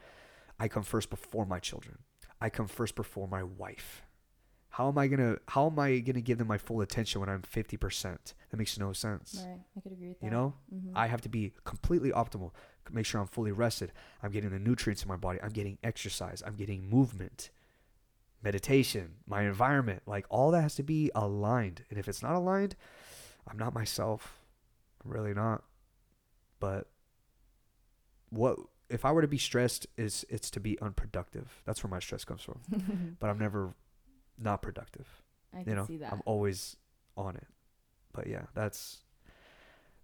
I come first before my children. I come first before my wife. How am I gonna how am I gonna give them my full attention when I'm fifty percent? That makes no sense. Right. I could agree with that. You know, Mhm. I have to be completely optimal. Make sure I'm fully rested. I'm getting the nutrients in my body. I'm getting exercise. I'm getting movement, meditation, my environment. Like all that has to be aligned. And if it's not aligned, I'm not myself. I'm really not. But what if I were to be stressed? Is it's to be unproductive. That's where my stress comes from. but I'm never not productive I can you know see that. i'm always on it but yeah that's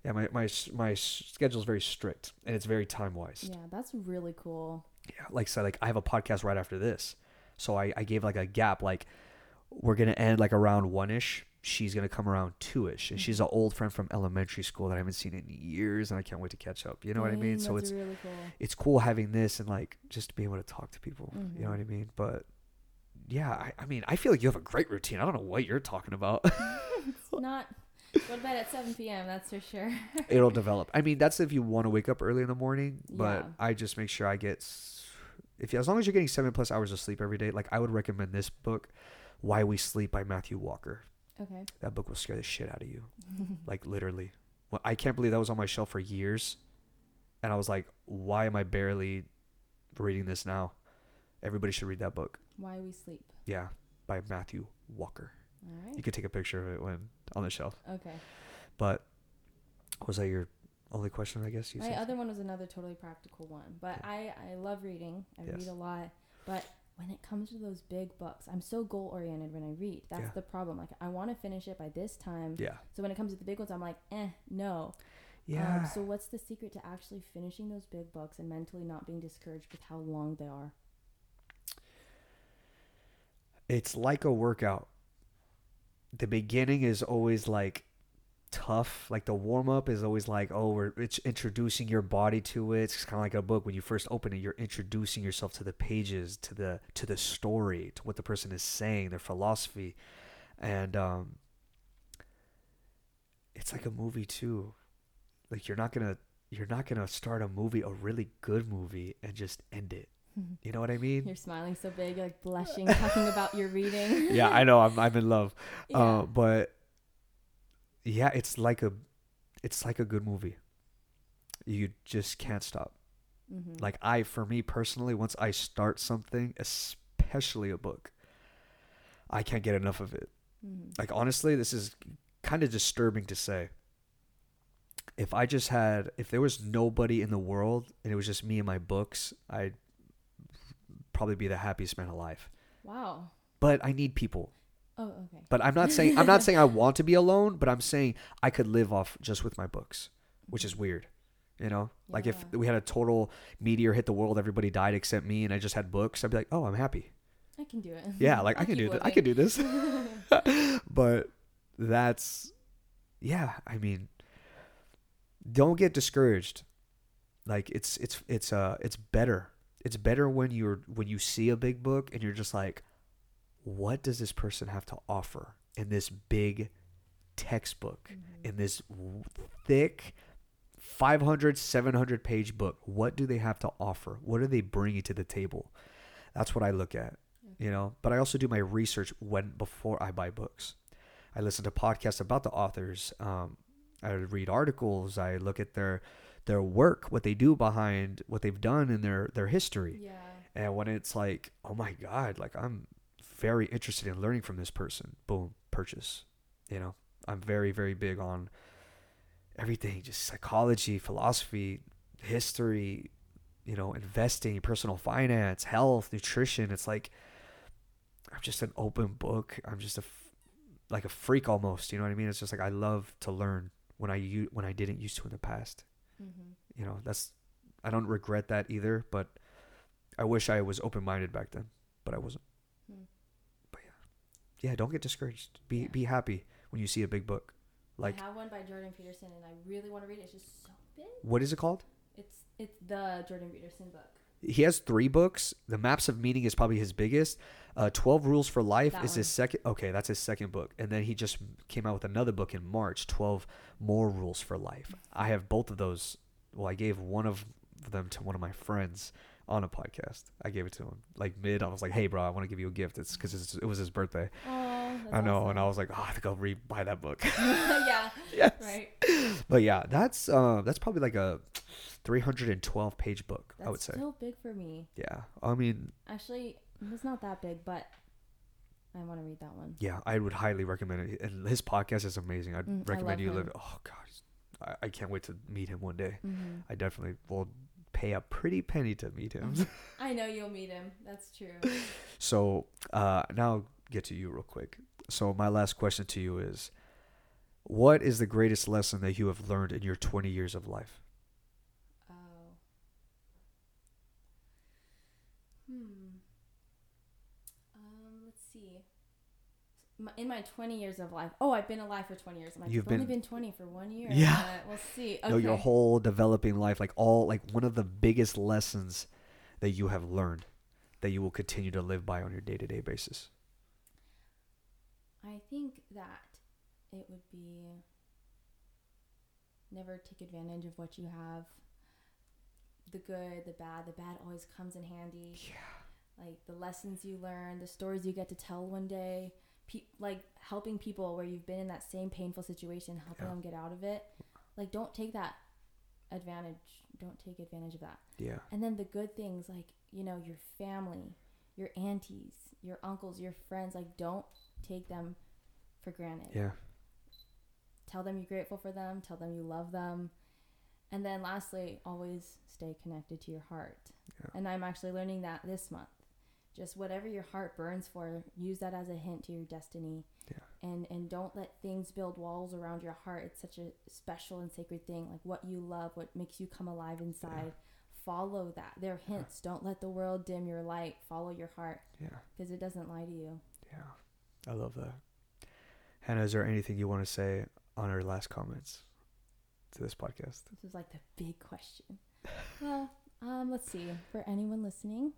yeah my my my schedule is very strict and it's very time wise yeah, that's really cool. yeah like so like i have a podcast right after this so i i gave like a gap like we're gonna end like around one-ish she's gonna come around two-ish and she's an old friend from elementary school that i haven't seen in years and i can't wait to catch up you know what i mean so it's really cool. it's cool having this and like just being able to talk to people you know Mhm. what i mean but yeah I, I mean i feel like you have a great routine i don't know what you're talking about It's not go to bed at 7 p.m. That's for sure. it'll develop. I mean, that's if you want to wake up early in the morning, but Yeah. I just make sure I get if as long as you're getting 7 plus hours of sleep every day, like I would recommend this book Why We Sleep by Matthew Walker. Okay. That book will scare the shit out of you. like literally. Well, I can't believe that was on my shelf for years. And I was like, why am I barely reading this now? Everybody should read that book. Why we sleep. Yeah, by Matthew Walker. All You right. could take a picture of it when on the shelf. Okay. But was that your only question, I guess you My said? other one was another totally practical one, but I I love reading. I Yes. read a lot, but when it comes to those big books, I'm so goal oriented when I read. That's Yeah. the problem. Like I want to finish it by this time. yeah. So when it comes to the big ones, I'm like, eh, no. Yeah. Um, so what's the secret to actually finishing those big books and mentally not being discouraged with how long they are? it's like a workout. The beginning is always like tough. Like the warm up is always like, oh, we're it's introducing your body to it. It's kind of like a book. When you first open it, you're introducing yourself to the pages, to the to the story, to what the person is saying, their philosophy, and um, it's like a movie too. Like you're not gonna you're not gonna start a movie, a really good movie, and just end it. You know what I mean? You're smiling so big, like blushing, talking about your reading. yeah, I know. I'm I'm in love. Yeah. Uh, but yeah, it's like a it's like a good movie. You just can't stop. Mhm. Like I for me personally, once I start something, especially a book, I can't get enough of it. Mhm. Like honestly, this is kind of disturbing to say. If I just had if there was nobody in the world and it was just me and my books, I'd probably be the happiest man alive. Wow. But I need people. Oh, okay. But I'm not saying I'm not saying I want to be alone, but I'm saying I could live off just with my books, which is weird. You know? Like if we had a total meteor hit the world, everybody died except me and I just had books, I'd be like, "Oh, I'm happy." I can do it. Yeah, like I can do this. I can do this. but that's yeah, I mean don't get discouraged. Like it's it's it's uh it's better. It's better when you're when you see a big book and you're just like what does this person have to offer in this big textbook Mhm. in this thick 500 700 page book? What do they have to offer? What are they bringing to the table? That's what i look at you know? But i also do my research when before i buy books. I listen to podcasts about the authors um, i read articles i look at their their work what they do behind what they've done in their their history. Yeah. and when it's like oh my god like i'm very interested in learning from this person. Boom purchase. You know i'm very very big on everything just psychology philosophy history you know investing personal finance health nutrition. It's like i'm just an open book. I'm just a like a freak almost. You know what i mean? It's just like i love to learn when i when i didn't used to in the past. Mm-hmm. you know that's i don't regret that either but i wish i was open-minded back then but i wasn't yeah don't get discouraged. Be Yeah. be happy when you see a big book. Like I have one by Jordan Peterson, and I really want to read it. It's just so big. what is it called? It's it's the Jordan Peterson book. he has three books. The maps of meaning is probably his biggest. Uh 12 rules for life That is his second okay that's his second book. And then he just came out with another book in march 12 more rules for life. I have both of those. Well i gave one of them to one of my friends on a podcast. I gave it to him like mid. I was like, "Hey, bro, I want to give you a gift. It's because it was his birthday." Oh, I know, and I was like, "Oh, I think I'll re buy that book." yeah. yes. Right. But yeah, that's uh, that's probably like a 312 page book. That's I would say. still big for me. Yeah, I mean, Actually, it's not that big, but I want to read that one. yeah, I would highly recommend it. And his podcast is amazing. I'd Mm, recommend you him. live. Oh God, he's- I, I can't wait to meet him one day. Mm-hmm. I definitely will pay a pretty penny to meet him. I know you'll meet him. That's true. so uh, now I'll get to you real quick. So my last question to you is, what is the greatest lesson that you have learned in your 20 years of life? Oh. Hmm. Um, let's see. My- In my 20 years of life, oh, I've been alive for 20 years. I'm like, You've I've only been- been 20 for one year. Yeah. Uh, we'll see. Okay. No, your whole developing life, like all, like one of the biggest lessons that you have learned that you will continue to live by on your day to day basis. I think that it would be never take advantage of what you have. The good, the bad, the bad always comes in handy. Yeah. Like the lessons you learn, the stories you get to tell one day, pe- like helping people where you've been in that same painful situation, helping Yeah. them get out of it. Like don't take that advantage. Don't take advantage of that. Yeah. And then the good things like, you know, your family, your aunties, your uncles, your friends, like don't take them for granted. Yeah. Tell them you're grateful for them, tell them you love them. And then lastly, always stay connected to your heart. Yeah. And I'm actually learning that this month. Just whatever your heart burns for, use that as a hint to your destiny. Yeah. And and don't let things build walls around your heart. It's such a special and sacred thing. Like what you love, what makes you come alive inside. Follow that. They're hints. Don't let the world dim your light. Follow your heart Yeah. because it doesn't lie to you. Yeah. I love that. Hannah, is there anything you want to say on our last comments to this podcast? This is like the big question. well, um, let's see. For anyone listening,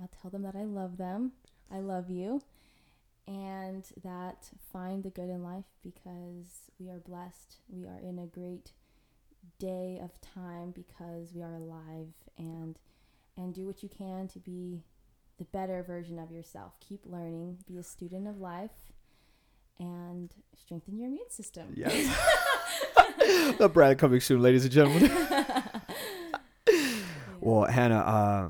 I'll tell them that I love them. I love you. And that find the good in life because we are blessed. We are in a great day of time because we are alive and and do what you can to be the better version of yourself. Keep learning, be a student of life and strengthen your immune system. Yes. the brand coming soon, ladies and gentlemen. Well, Hannah, uh,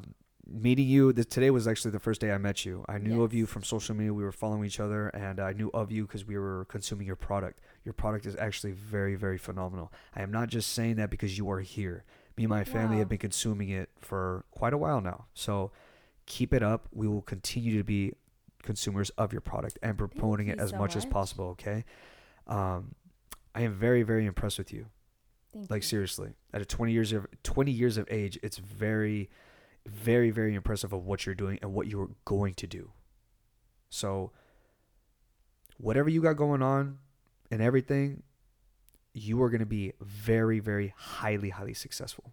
meeting you th- today was actually the first day I met you. I knew of you from social media. We were following each other, and I knew of you because we were consuming your product. Your product is actually very, very phenomenal. I am not just saying that because you are here. Me and my family Wow. have been consuming it for quite a while now. So keep it up. We will continue to be consumers of your product and promoting it as so much, as possible. Okay. Um, I am very, very impressed with you Thank like you. seriously at a 20 years of 20 years of age it's very very very impressive of what you're doing and what you're going to do so whatever you got going on and everything you are going to be very very highly highly successful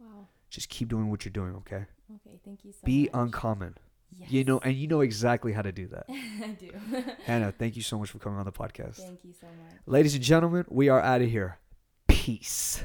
Wow. just keep doing what you're doing okay Okay, thank you so be much. uncommon Yes. you know and you know exactly how to do that I do. hannah thank you so much for coming on the podcast Thank you so much. ladies and gentlemen we are out of here peace